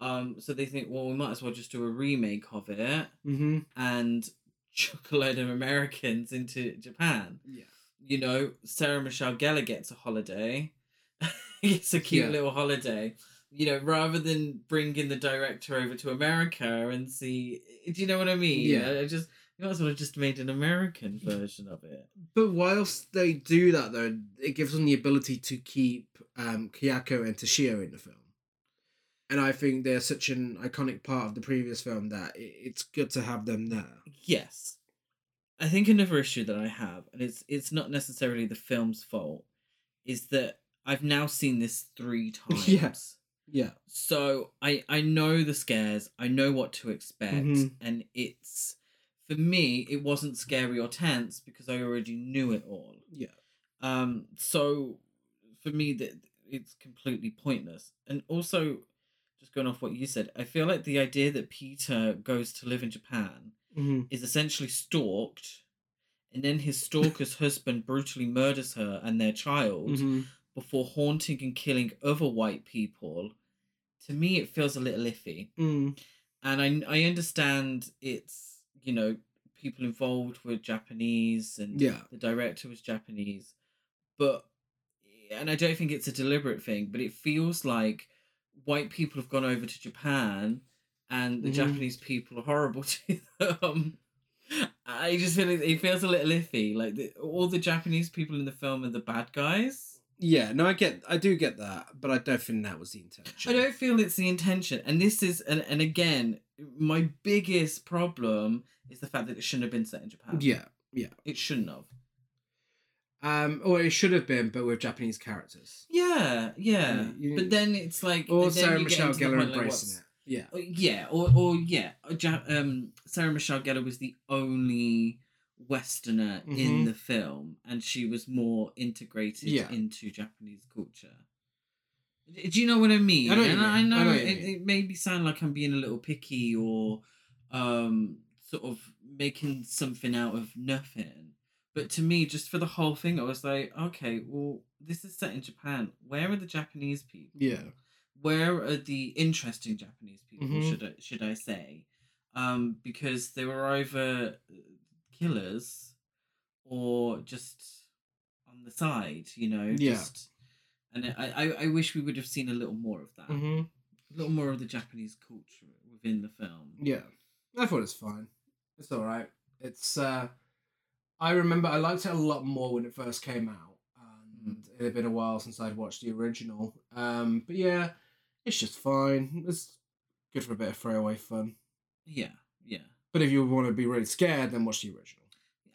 S2: Um, so they think, well, we might as well just do a remake of it
S1: Mhm.
S2: and chuck a load of Americans into Japan
S1: Yeah.
S2: you know, Sarah Michelle Gellar gets a holiday. gets a cute
S1: Yeah.
S2: little holiday. You know, rather than bringing the director over to America and see, do you know what I mean?
S1: Yeah.
S2: I just you might as well have just made an American version of it.
S1: But whilst they do that, though, it gives them the ability to keep um, Kayako and Toshio in the film. And I think they're such an iconic part of the previous film that it's good to have them there.
S2: Yes, I think another issue that I have, and it's it's not necessarily the film's fault, is that I've now seen this three times.
S1: Yeah. Yeah.
S2: so I I know the scares. I know what to expect,
S1: Mhm.
S2: and it's for me it wasn't scary or tense because I already knew it all.
S1: Yeah.
S2: Um. So for me that it's completely pointless, and also just going off what you said, I feel like the idea that Peter goes to live in Japan
S1: Mm-hmm.
S2: is essentially stalked, and then his stalker's husband brutally murders her and their child
S1: Mm-hmm.
S2: before haunting and killing other white people, to me it feels a little iffy.
S1: Mm.
S2: And I I understand it's you know people involved were Japanese and
S1: Yeah.
S2: the director was Japanese, but and I don't think it's a deliberate thing, but it feels like white people have gone over to Japan and the
S1: Mhm.
S2: Japanese people are horrible to them. I just feel it, it feels a little iffy. Like the, all the Japanese people in the film are the bad guys.
S1: Yeah, no, I get, I do get that, but I don't think that was the intention.
S2: I don't feel it's the intention. And this is, and, and again, my biggest problem is the fact that it shouldn't have been set in Japan.
S1: Yeah, yeah,
S2: It shouldn't have.
S1: um, or it should have been, but with Japanese characters.
S2: Yeah, yeah.
S1: You- you-
S2: but then it's like.
S1: Or Sarah Michelle Gellar
S2: point, like,
S1: embracing
S2: what's-
S1: it. Yeah,
S2: uh, Yeah, or, or yeah. uh, Um, Sarah Michelle Gellar was the only Westerner in
S1: Mhm.
S2: the film, and she was more integrated
S1: Yeah.
S2: into Japanese culture. Do you know what I mean?
S1: I know
S2: and. I
S1: I
S2: know,
S1: know
S2: it, it maybe sound like I'm being a little picky or um sort of making something out of nothing. But to me, just for the whole thing, I was like, okay, well, this is set in Japan. Where are the Japanese people?
S1: Yeah.
S2: Where are the interesting Japanese people?
S1: Mhm.
S2: Should I should I say? Um, because they were either killers or just on the side, you know.
S1: Yeah.
S2: Just, and I, I, I wish we would have seen a little more of that.
S1: hmm
S2: A little more of the Japanese culture within the film.
S1: Yeah. I thought it's fine. It's all right. It's. uh I remember I liked it a lot more when it first came out, and it had been a while since I'd watched the original. Um, but yeah, it's just fine. It's good for a bit of throwaway fun.
S2: Yeah.
S1: But if you want to be really scared, then watch the original.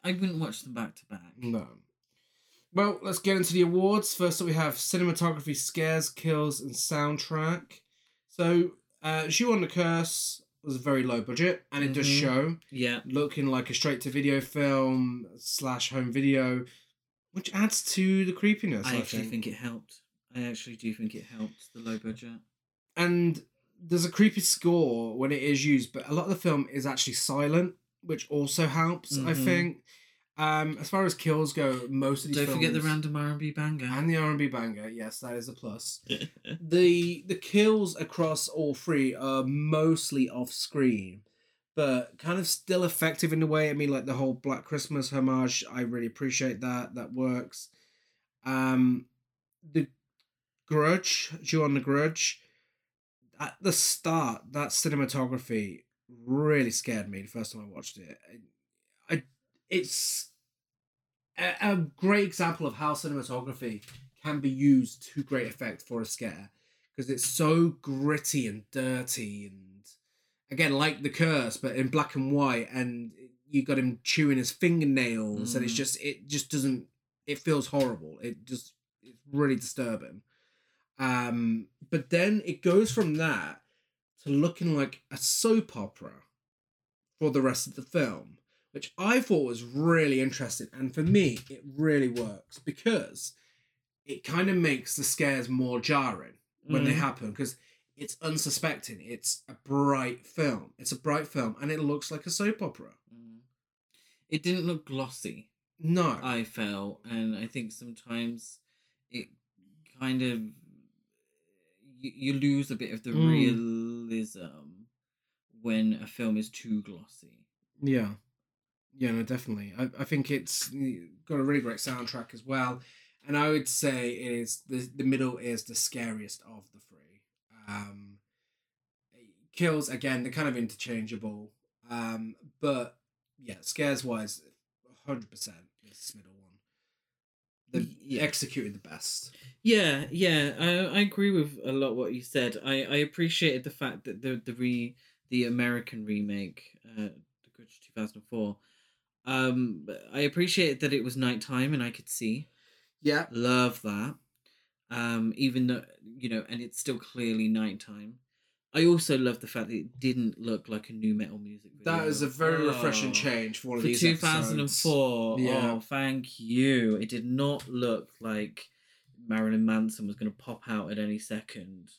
S2: I wouldn't watch them back to back.
S1: No. Well, let's get into the awards. First up, we have cinematography, scares, kills, and soundtrack. So, uh, Ju-on the Curse was a very low budget, and it does
S2: Mhm.
S1: show
S2: Yeah,
S1: looking like a straight to video film slash home video, which adds to the creepiness.
S2: I
S1: I,
S2: actually
S1: think.
S2: think it helped. I actually do think it helped the low budget.
S1: and there's a creepy score when it is used, but a lot of the film is actually silent, which also helps. I
S2: Mhm.
S1: think. Um, as far as kills go, most of these
S2: Don't forget the random R and B banger.
S1: and the R and B banger. Yes, that is a plus. the The kills across all three are mostly off screen, but kind of still effective in a way. I mean, like the whole Black Christmas homage. I really appreciate that. That works. Um, the Grudge, Ju-on the Grudge. At the start, that cinematography really scared me the first time I watched it. I, it's a, a great example of how cinematography can be used to great effect for a scare because it's so gritty and dirty and again like the curse but in black and white and you got him chewing his fingernails and it's
S2: Mm.
S1: just it just doesn't it feels horrible it just it's really disturbing um but then it goes from that to looking like a soap opera for the rest of the film which i thought was really interesting and for me it really works because it kind of makes the scares more jarring when they
S2: Mm.
S1: happen because it's unsuspecting. It's a bright film. It's a bright film, and it looks like a soap opera.
S2: Mm. It didn't look glossy.
S1: No,
S2: I felt, and I think sometimes it kind of you, you lose a bit of the
S1: Mm.
S2: realism when a film is too glossy.
S1: yeah, yeah, no, definitely. I, I think it's got a really great soundtrack as well, and I would say it is the the middle is the scariest of the three. Um, kills again, they're kind of interchangeable, um, but yeah, scares wise, hundred percent this middle one. They
S2: yeah.
S1: executed the best.
S2: Yeah, yeah, I, I agree with a lot what you said. I, I appreciated the fact that the the re the American remake, uh, The Grudge two thousand four. Um, I appreciated that it was nighttime and I could see.
S1: Yeah,
S2: Love that. Um, even though you know, and it's still clearly nighttime. I also love the fact that it didn't look like a new metal music video.
S1: that is a very refreshing
S2: Oh.
S1: change for one of
S2: For
S1: these
S2: two thousand and four.
S1: Yeah.
S2: Oh, thank you. It did not look like Marilyn Manson was going to pop out at any second,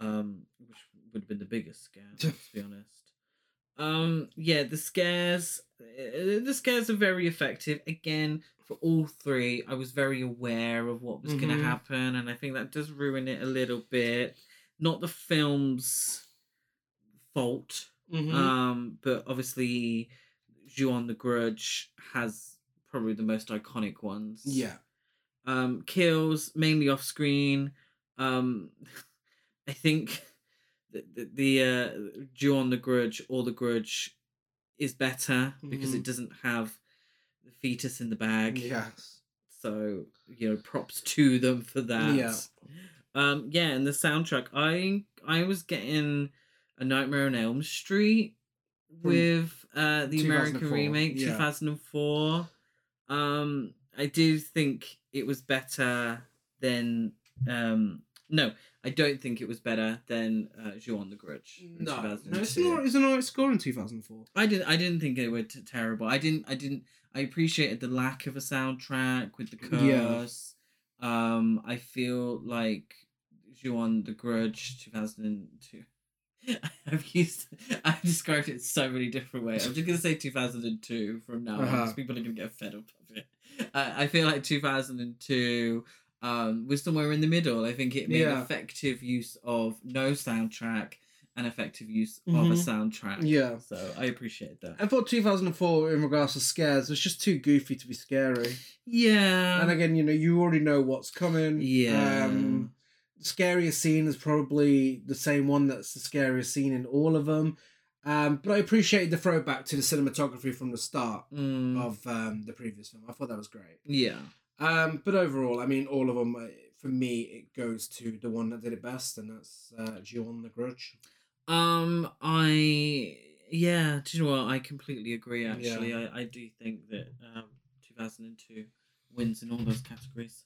S2: um, which would have been the biggest scare. let's be honest. Um, yeah, the scares, uh, the scares are very effective. Again, for all three, I was very aware of what was going
S1: Mhm.
S2: to happen, and I think that does ruin it a little bit. Not the film's fault,
S1: Mhm.
S2: um, but obviously, Ju-on the Grudge has probably the most iconic ones.
S1: yeah,
S2: Um, kills mainly off screen. Um, I think the the, the uh, Ju-on the Grudge or the Grudge is better because it
S1: Mhm.
S2: doesn't have the fetus in the bag.
S1: yes,
S2: So you know, props to them for that.
S1: Yeah.
S2: Um, yeah, and the soundtrack, I I was getting a Nightmare on Elm Street with uh the American remake,
S1: yeah.
S2: two thousand and four. Um, I do think it was better than um. No, I don't think it was better than uh, Ju-on the Grudge.
S1: no, no, it's
S2: 2002.
S1: an, it's an alright score in two thousand four.
S2: I didn't. I didn't think it were t- terrible. I didn't. I didn't. I appreciated the lack of a soundtrack with the curse. Yeah. Um, I feel like Ju-on the Grudge two thousand and two. I've used I've described it so many different ways. I'm just gonna say 2002 from now on
S1: Uh-huh.
S2: because people are gonna get fed up of it. I feel like 2002 um, was somewhere in the middle. I think it made
S1: Yeah.
S2: effective use of no soundtrack and effective use of a
S1: Mhm.
S2: soundtrack.
S1: Yeah.
S2: So I appreciate that.
S1: I thought 2004, in regards to scares, was just too goofy to be scary.
S2: Yeah.
S1: and again, you know, you already know what's coming.
S2: Yeah.
S1: Um, the scariest scene is probably the same one that's the scariest scene in all of them. Um, but I appreciated the throwback to the cinematography from the start
S2: Mm,
S1: of um, the previous film. I thought that was great.
S2: yeah.
S1: Um, but overall, I mean, all of them, uh, for me, it goes to the one that did it best, and that's uh, the Grudge.
S2: Um, I yeah. Do you know what? I completely agree.
S1: Yeah.
S2: Actually, I I do think that um 2002 wins in all those categories.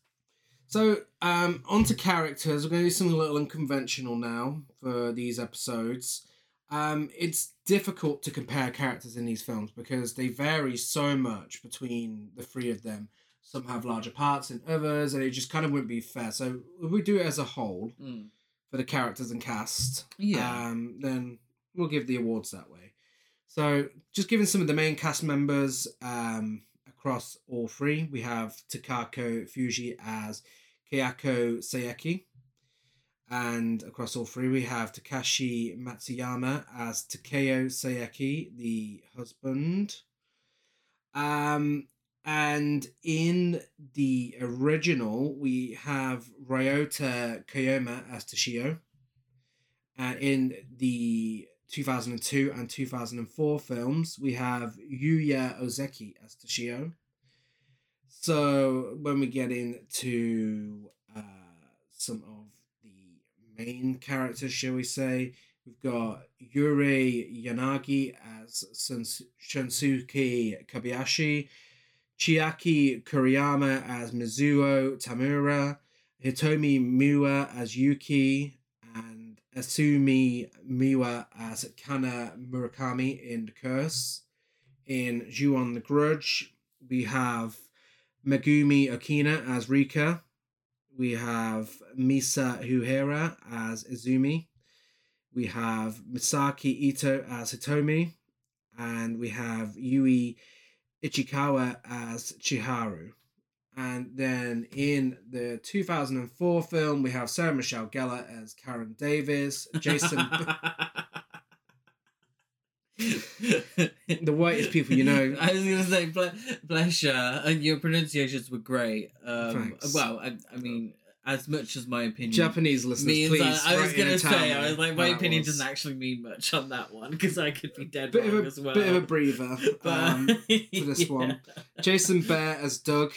S1: So, um, on to characters. We're going to do something a little unconventional now for these episodes. Um, it's difficult to compare characters in these films because they vary so much between the three of them. Some have larger parts than others, and it just kind of wouldn't be fair. So, if we do it as a whole
S2: Mm.
S1: for the characters and cast,
S2: Yeah.
S1: um, then we'll give the awards that way. So, just giving some of the main cast members um, across all three, we have Takako Fuji as Kayako Saeki. And across all three, we have Takashi Matsuyama as Takeo Saeki, the husband. Um, and in the original, we have Ryota Koyama as Toshio. And in the 2002 and 2004 films, we have Yuya Ozeki as Toshio. So when we get into uh, some of main characters, shall we say, we've got Yuri Yanagi as Shunsu- Shunsuke Kobayashi, Chiaki Kuriyama as Mizuho Tamura, Hitomi Miwa as Yuki, and Asumi Miwa as Kana Murakami in The Curse. In Ju-on the Grudge, we have Megumi Okina as Rika. We have Misa Uehara as Izumi. We have Misaki Ito as Hitomi. And we have Yui Ichikawa as Chiharu. And then in the 2004 film, we have Sarah Michelle Gellar as Karen Davis, Jason, the whitest people you know.
S2: I was gonna say, ble- bless and your pronunciations were great. Um, well, I, I mean, as much as my opinion
S1: Japanese listeners,
S2: means,
S1: please.
S2: I, I was gonna say, I was like, my opinion
S1: was.
S2: doesn't actually mean much on that one because I could be dead
S1: bit
S2: wrong
S1: of a
S2: as well.
S1: bit of a breather
S2: But-
S1: um, for this one. Jason Behr as Doug,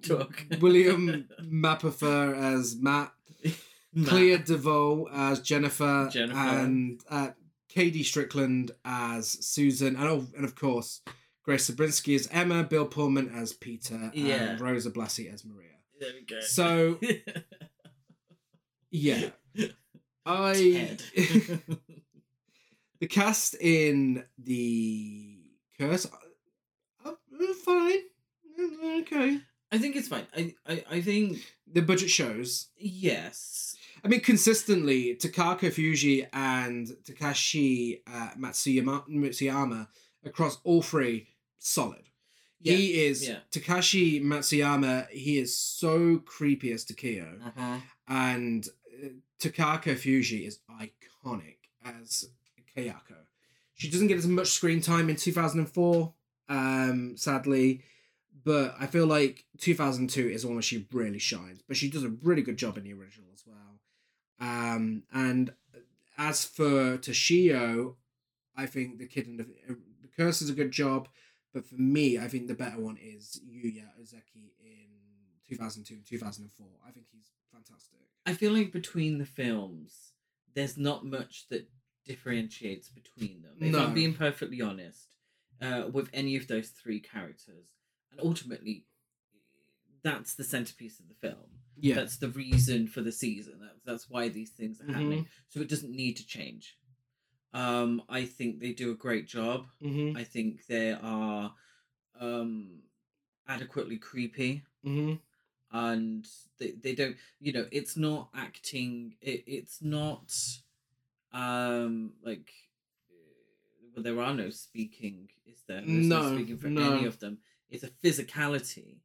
S2: Doug.
S1: William Mapother as Matt,
S2: Matt.
S1: Clea DuVall as Jennifer,
S2: Jennifer.
S1: and uh, KaDee Strickland as Susan, and oh, and of course Grace Zabriskie as Emma, Bill Pullman as Peter,
S2: Yeah.
S1: and Rosa Blasi as Maria.
S2: There we go.
S1: So yeah, I the cast in the Curse, uh, uh, fine, Uh, okay.
S2: I think it's fine. I, I, I think
S1: The budget shows.
S2: yes.
S1: I mean, consistently, Takako Fuji and Takashi uh, Matsuyama, Matsuyama across all three, solid.
S2: Yeah.
S1: He is
S2: yeah.
S1: Takashi Matsuyama. He is so creepy as Takeo,
S2: Uh-huh.
S1: and uh, Takako Fuji is iconic as Kayako. She doesn't get as much screen time in two thousand and four, um, sadly, but I feel like two thousand two is one where she really shines. But she does a really good job in the original as well. Um, and as for Toshio, I think the kid in the the curse is a good job. But for me, I think the better one is Yuya Ozeki in 2002 and 2004. I think he's fantastic.
S2: I feel like between the films, there's not much that differentiates between them. If
S1: No.
S2: I'm being perfectly honest, uh, with any of those three characters, and ultimately, that's the centerpiece of the film.
S1: Yeah.
S2: That's the reason for the season. That's that's why these things are
S1: Mm-hmm.
S2: happening. So it doesn't need to change. Um, I think they do a great job.
S1: mm-hmm.
S2: I think they are um, adequately creepy
S1: Mm-hmm.
S2: and they, they don't you know it's not acting it, it's not Um, like, well, there are no speaking. Is there? There's
S1: No,
S2: speaking for
S1: no.
S2: any of them. It's a physicality,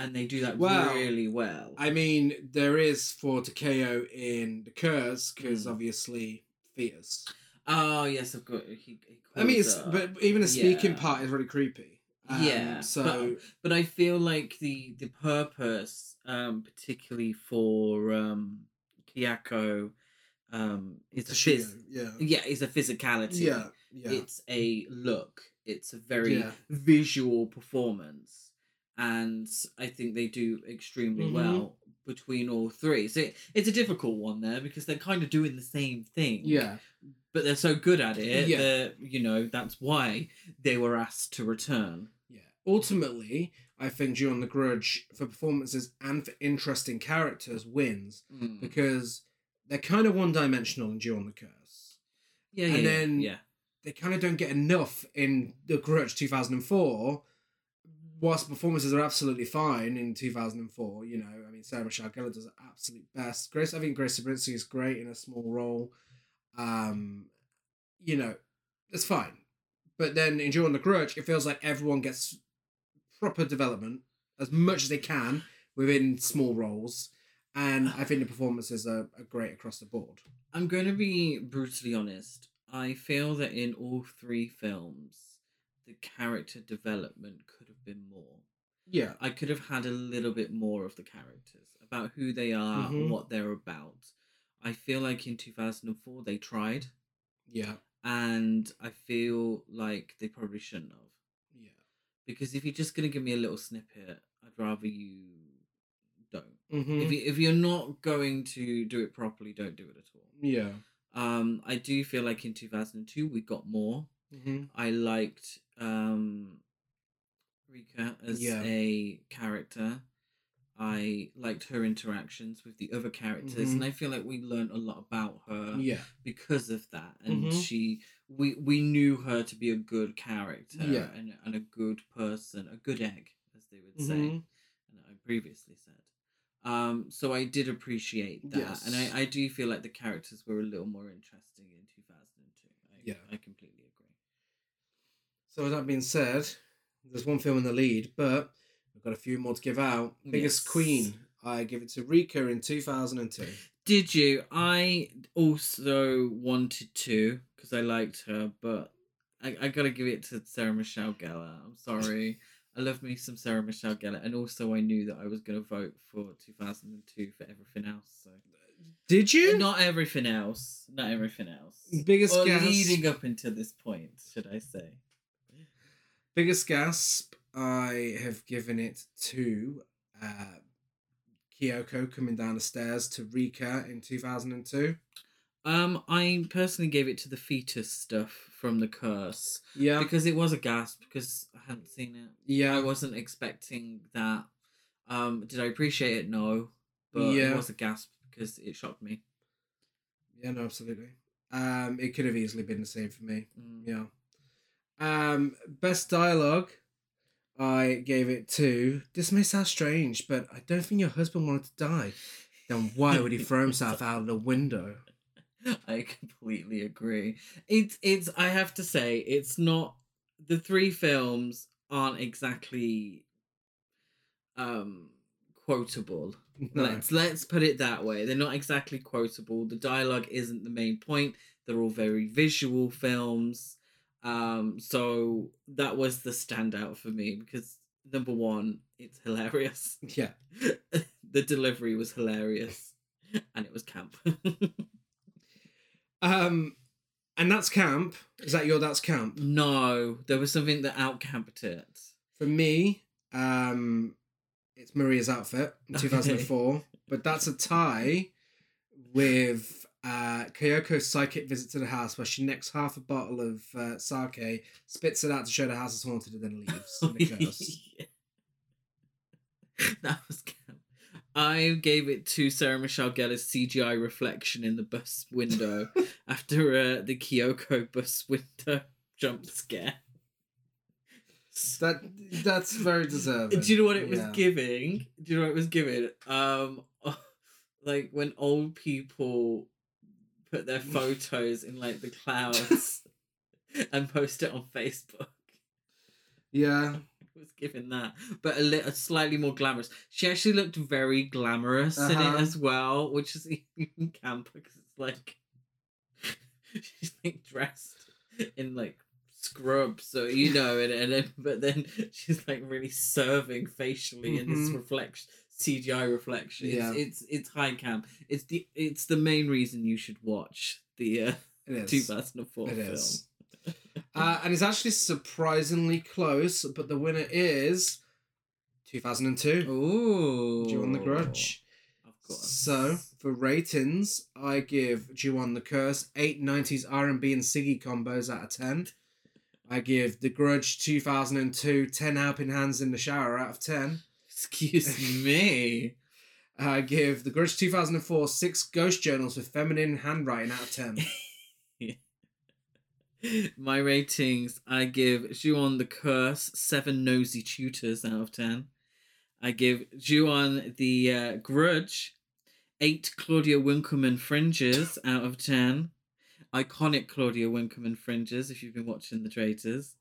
S2: and they do that
S1: Well,
S2: really well.
S1: I mean, there is for Takeo in the Curse because
S2: Mm.
S1: obviously fetus.
S2: oh yes, of course. He, he
S1: I mean, it's but even the speaking
S2: Yeah.
S1: part is really creepy. Um,
S2: Yeah,
S1: So
S2: but I feel like the the purpose, um, particularly for um, Kayako, um, is a phys-
S1: yeah,
S2: yeah, is a physicality.
S1: yeah, yeah,
S2: It's a look. It's a very
S1: Yeah.
S2: visual performance, and I think they do extremely
S1: Mhm.
S2: well between all three. So it, it's a difficult one there because they're kind of doing the same thing.
S1: yeah,
S2: but they're so good at it
S1: Yeah.
S2: that you know that's why they were asked to return.
S1: yeah. Ultimately, I think Ju-on the Grudge for performances and for interesting characters wins
S2: Mm.
S1: because they're kind of one dimensional in Ju-on the Curse.
S2: Yeah,
S1: and
S2: yeah,
S1: then-
S2: yeah.
S1: They kind of don't get enough in The Grudge 2004. Whilst performances are absolutely fine in 2004, you know, I mean, Sarah Michelle Gellar does her absolute best. Grace, I think Grace Zabriskie is great in a small role. Um, you know, it's fine. But then in Ju-on the Grudge, it feels like everyone gets proper development as much as they can within small roles. And I think the performances are, are great across the board.
S2: I'm going to be brutally honest. I feel that in all three films, the character development could have been more.
S1: Yeah.
S2: I could have had a little bit more of the characters about who they are,
S1: Mhm.
S2: what they're about. I feel like in 2004 they tried,
S1: Yeah.
S2: and I feel like they probably shouldn't have.
S1: Yeah.
S2: Because if you're just going to give me a little snippet, I'd rather you don't.
S1: Mm-hmm.
S2: If, you, if you're not going to do it properly, don't do it at all.
S1: yeah.
S2: Um, I do feel like in 2002 we got more.
S1: Mm-hmm.
S2: I liked um, Rika as
S1: Yeah.
S2: a character. I liked her interactions with the other characters, and
S1: Mhm.
S2: I feel like we learned a lot about her
S1: Yeah.
S2: because of that. And
S1: Mhm.
S2: she, we we knew her to be a good character
S1: Yeah.
S2: and and a good person, a good egg, as they would say,
S1: Mhm.
S2: and I previously said. Um, so I did appreciate that, and I, I do feel like the characters were a little more interesting in two thousand and two. I,
S1: Yeah.
S2: I completely.
S1: So with that being said, there's one film in the lead, but we've got a few more to give out. Biggest
S2: Yes.
S1: Queen. I give it to Rika in 2002.
S2: Did you? I also wanted to because I liked her, but I, I gotta give it to Sarah Michelle Gellar. I'm sorry. I love me some Sarah Michelle Gellar, and also I knew that I was gonna vote for 2002 for everything else. So
S1: Did you?
S2: not everything else, not everything else.
S1: Biggest
S2: or
S1: gasp.
S2: leading up until this point, should I say?
S1: Biggest gasp. I have given it to uh, Kayako coming down the stairs to Rika in 2002.
S2: Um, I personally gave it to the fetus stuff from the curse
S1: Yeah.
S2: because it was a gasp because I hadn't seen it.
S1: Yeah.
S2: I wasn't expecting that. Um, did I appreciate it? No, but
S1: Yeah.
S2: it was a gasp because it shocked me.
S1: Yeah, no, absolutely. Um, it could have easily been the same for me.
S2: Mm.
S1: Yeah. Um, best dialogue, I gave it to. This may sound strange, but I don't think your husband wanted to die. Then why would he throw himself out of the window?
S2: I completely agree. It's it's. I have to say, it's not. The three films aren't exactly um quotable.
S1: No.
S2: Let's let's put it that way. They're not exactly quotable. The dialogue isn't the main point. They're all very visual films. Um, so that was the standout for me because number one, it's hilarious.
S1: Yeah.
S2: the delivery was hilarious, and it was camp.
S1: Um, and that's camp. Is that your that's camp?
S2: no, there was something that outcamped it.
S1: For me, um, it's Maria's outfit in
S2: Okay.
S1: 2004, but that's a tie with uh, Kyoko's psychic visit to the house where she nicks half a bottle of uh, sake, spits it out to show the house is haunted, and then leaves. in curse.
S2: that was. I gave it to Sarah Michelle Gellar's CGI reflection in the bus window after uh, the Kayako bus window jump scare.
S1: That that's very deserving.
S2: Do you know what it was
S1: Yeah.
S2: giving? Do you know what it was giving? Um, like when old people put their photos in like the clouds and post it on Facebook.
S1: Yeah.
S2: was given that, but a little slightly more glamorous. She actually looked very glamorous in
S1: Uh-huh.
S2: it as well, which is even camp because it's like she's like dressed in like scrubs, so you know, and, and then but then she's like really serving facially in this
S1: Mhm.
S2: reflection. CGI reflection. It's,
S1: Yeah.
S2: it's it's high camp. It's the it's the main reason you should watch the uh, 2004
S1: It
S2: film.
S1: is. Uh, and it's actually surprisingly close, but the winner is 2002.
S2: Ooh.
S1: Do you want the grudge? So for ratings, I give Ju-on the Curse eight nineties R and B and Siggy combos out of ten. I give The Grudge 2002 10 helping hands in the shower out of ten.
S2: Excuse me.
S1: I give The Grudge 2004 six ghost journals with feminine handwriting out of ten.
S2: My ratings, I give Ju-on the Curse seven nosy tutors out of ten. I give Ju-on the uh, Grudge eight Claudia Winkleman fringes out of ten. Iconic Claudia Winkleman fringes, if you've been watching The Traitors.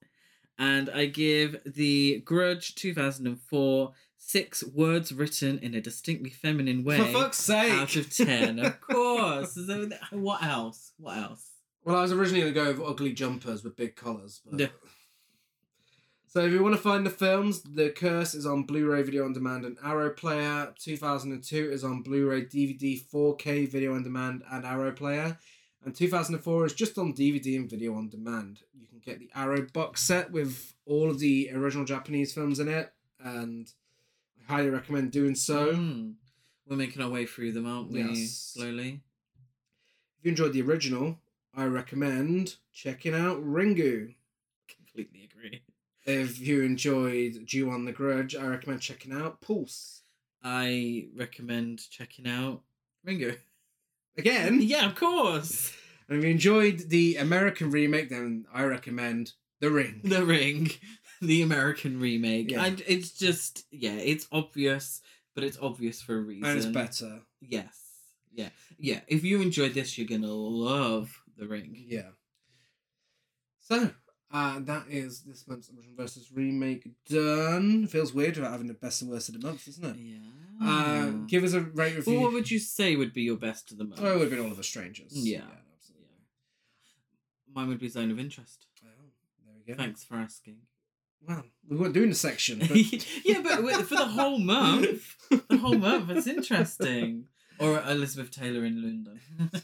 S2: And I give the Grudge 2004 six words written in a distinctly feminine way
S1: For fuck's sake!
S2: out of 10. Of course. So, what else? What else?
S1: Well, I was originally going to go with ugly jumpers with big collars, but.
S2: Yeah.
S1: So, if you want to find the films, The Curse is on Blu ray Video on Demand and Arrow Player. 2002 is on Blu ray, DVD, 4K Video on Demand and Arrow Player. And 2004 is just on DVD and Video on Demand. You can get the Arrow box set with all of the original Japanese films in it, and highly recommend doing so.
S2: Mm. We're making our way through them, aren't we?
S1: Yes.
S2: Slowly.
S1: If you enjoyed the original, I recommend checking out Ringu.
S2: Completely agree.
S1: If you enjoyed Ju-on the Grudge, I recommend checking out Pulse.
S2: I recommend checking out Ringu.
S1: Again,
S2: Yeah, of course.
S1: and if you enjoyed the American remake, then I recommend The Ring.
S2: The Ring, the American remake.
S1: Yeah.
S2: I, it's just, yeah, it's obvious, but it's obvious for a reason.
S1: And it's better.
S2: Yes. Yeah. Yeah. If you enjoyed this, you're going to love The Ring.
S1: Yeah. So, uh, that is this month's original versus remake done. Feels weird about having the best and worst of the month, doesn't it?
S2: Yeah.
S1: Uh, give us a rate review.
S2: well, what would you say would be your best of the month?
S1: Oh, it would have been All of the Strangers.
S2: Yeah.
S1: absolutely.
S2: Mine would be Zone of Interest.
S1: Oh, there we go.
S2: Thanks for asking.
S1: Well, we weren't doing the section, but
S2: yeah, but for the whole month, the whole month, it's interesting. Or Elizabeth Taylor in London.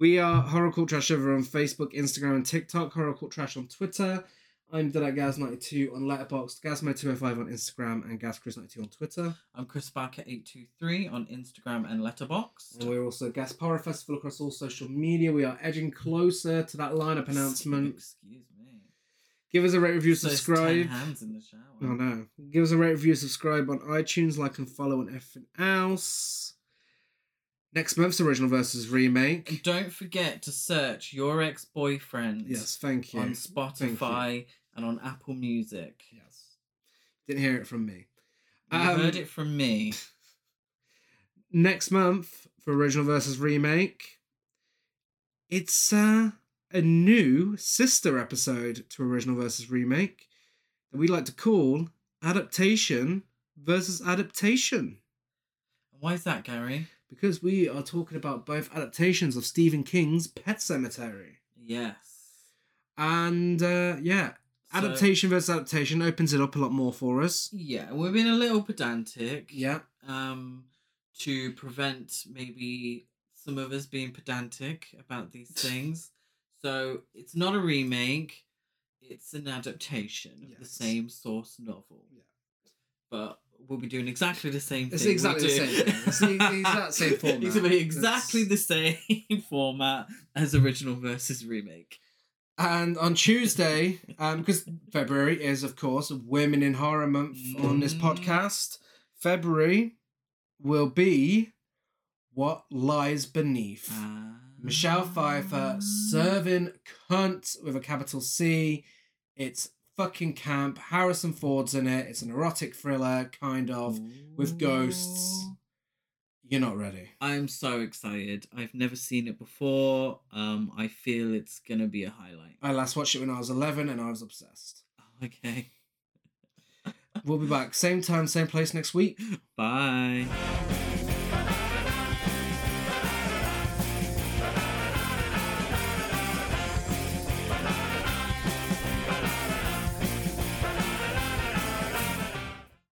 S1: We are Horror Cult Trash Other on Facebook, Instagram, and TikTok. Horror Cult Trash on Twitter. I'm Dead Gaz92 on Letterboxd, Gazmo205 on Instagram, and GazChris92 on Twitter.
S2: I'm Chris Barker eight two three on Instagram and Letterboxd.
S1: And we're also Gas Horror Festival across all social media. We are edging closer to that lineup announcement.
S2: Excuse me.
S1: Give us a rate, review,
S2: Those 10
S1: subscribe.
S2: hands in the shower.
S1: Oh no. Give us a rate, review, subscribe on iTunes, like and follow, and everything else. Next month's original versus remake.
S2: And don't forget to search your ex boyfriend.
S1: Yes, thank you.
S2: On
S1: Thank you.
S2: Spotify and on Apple Music.
S1: Yes. Didn't hear it from me.
S2: You
S1: Um,
S2: heard it from me.
S1: next month for original versus remake it's uh, a new sister episode to original versus remake that we like to call adaptation versus adaptation
S2: Why is that, Gary?
S1: because we are talking about both adaptations of stephen king's Pet Sematary
S2: Yes.
S1: and uh, yeah
S2: So-
S1: adaptation versus adaptation opens it up a lot more for us
S2: Yeah, we've been a little pedantic.
S1: yeah
S2: Um, to prevent maybe some of us being pedantic about these things. So it's not a remake; it's an adaptation of the same source novel.
S1: Yeah.
S2: But we'll be doing exactly the same
S1: It's
S2: thing.
S1: exactly the same thing. It's the exact same format.
S2: It's be exactly
S1: It's-
S2: the same format as original versus remake.
S1: And on Tuesday, um, because February is, of course, Women in Horror Month on this
S2: Mm.
S1: podcast, February will be What Lies Beneath. Michelle Pfeiffer serving cunt with a capital C. It's fucking camp. Harrison Ford's in it. It's an erotic thriller, kind of. with ghosts. You're not ready.
S2: I'm so excited. I've never seen it before. Um, I feel it's gonna be a highlight.
S1: I last watched it when I was 11 and I was obsessed.
S2: Okay.
S1: We'll be back same time, same place next week.
S2: Bye.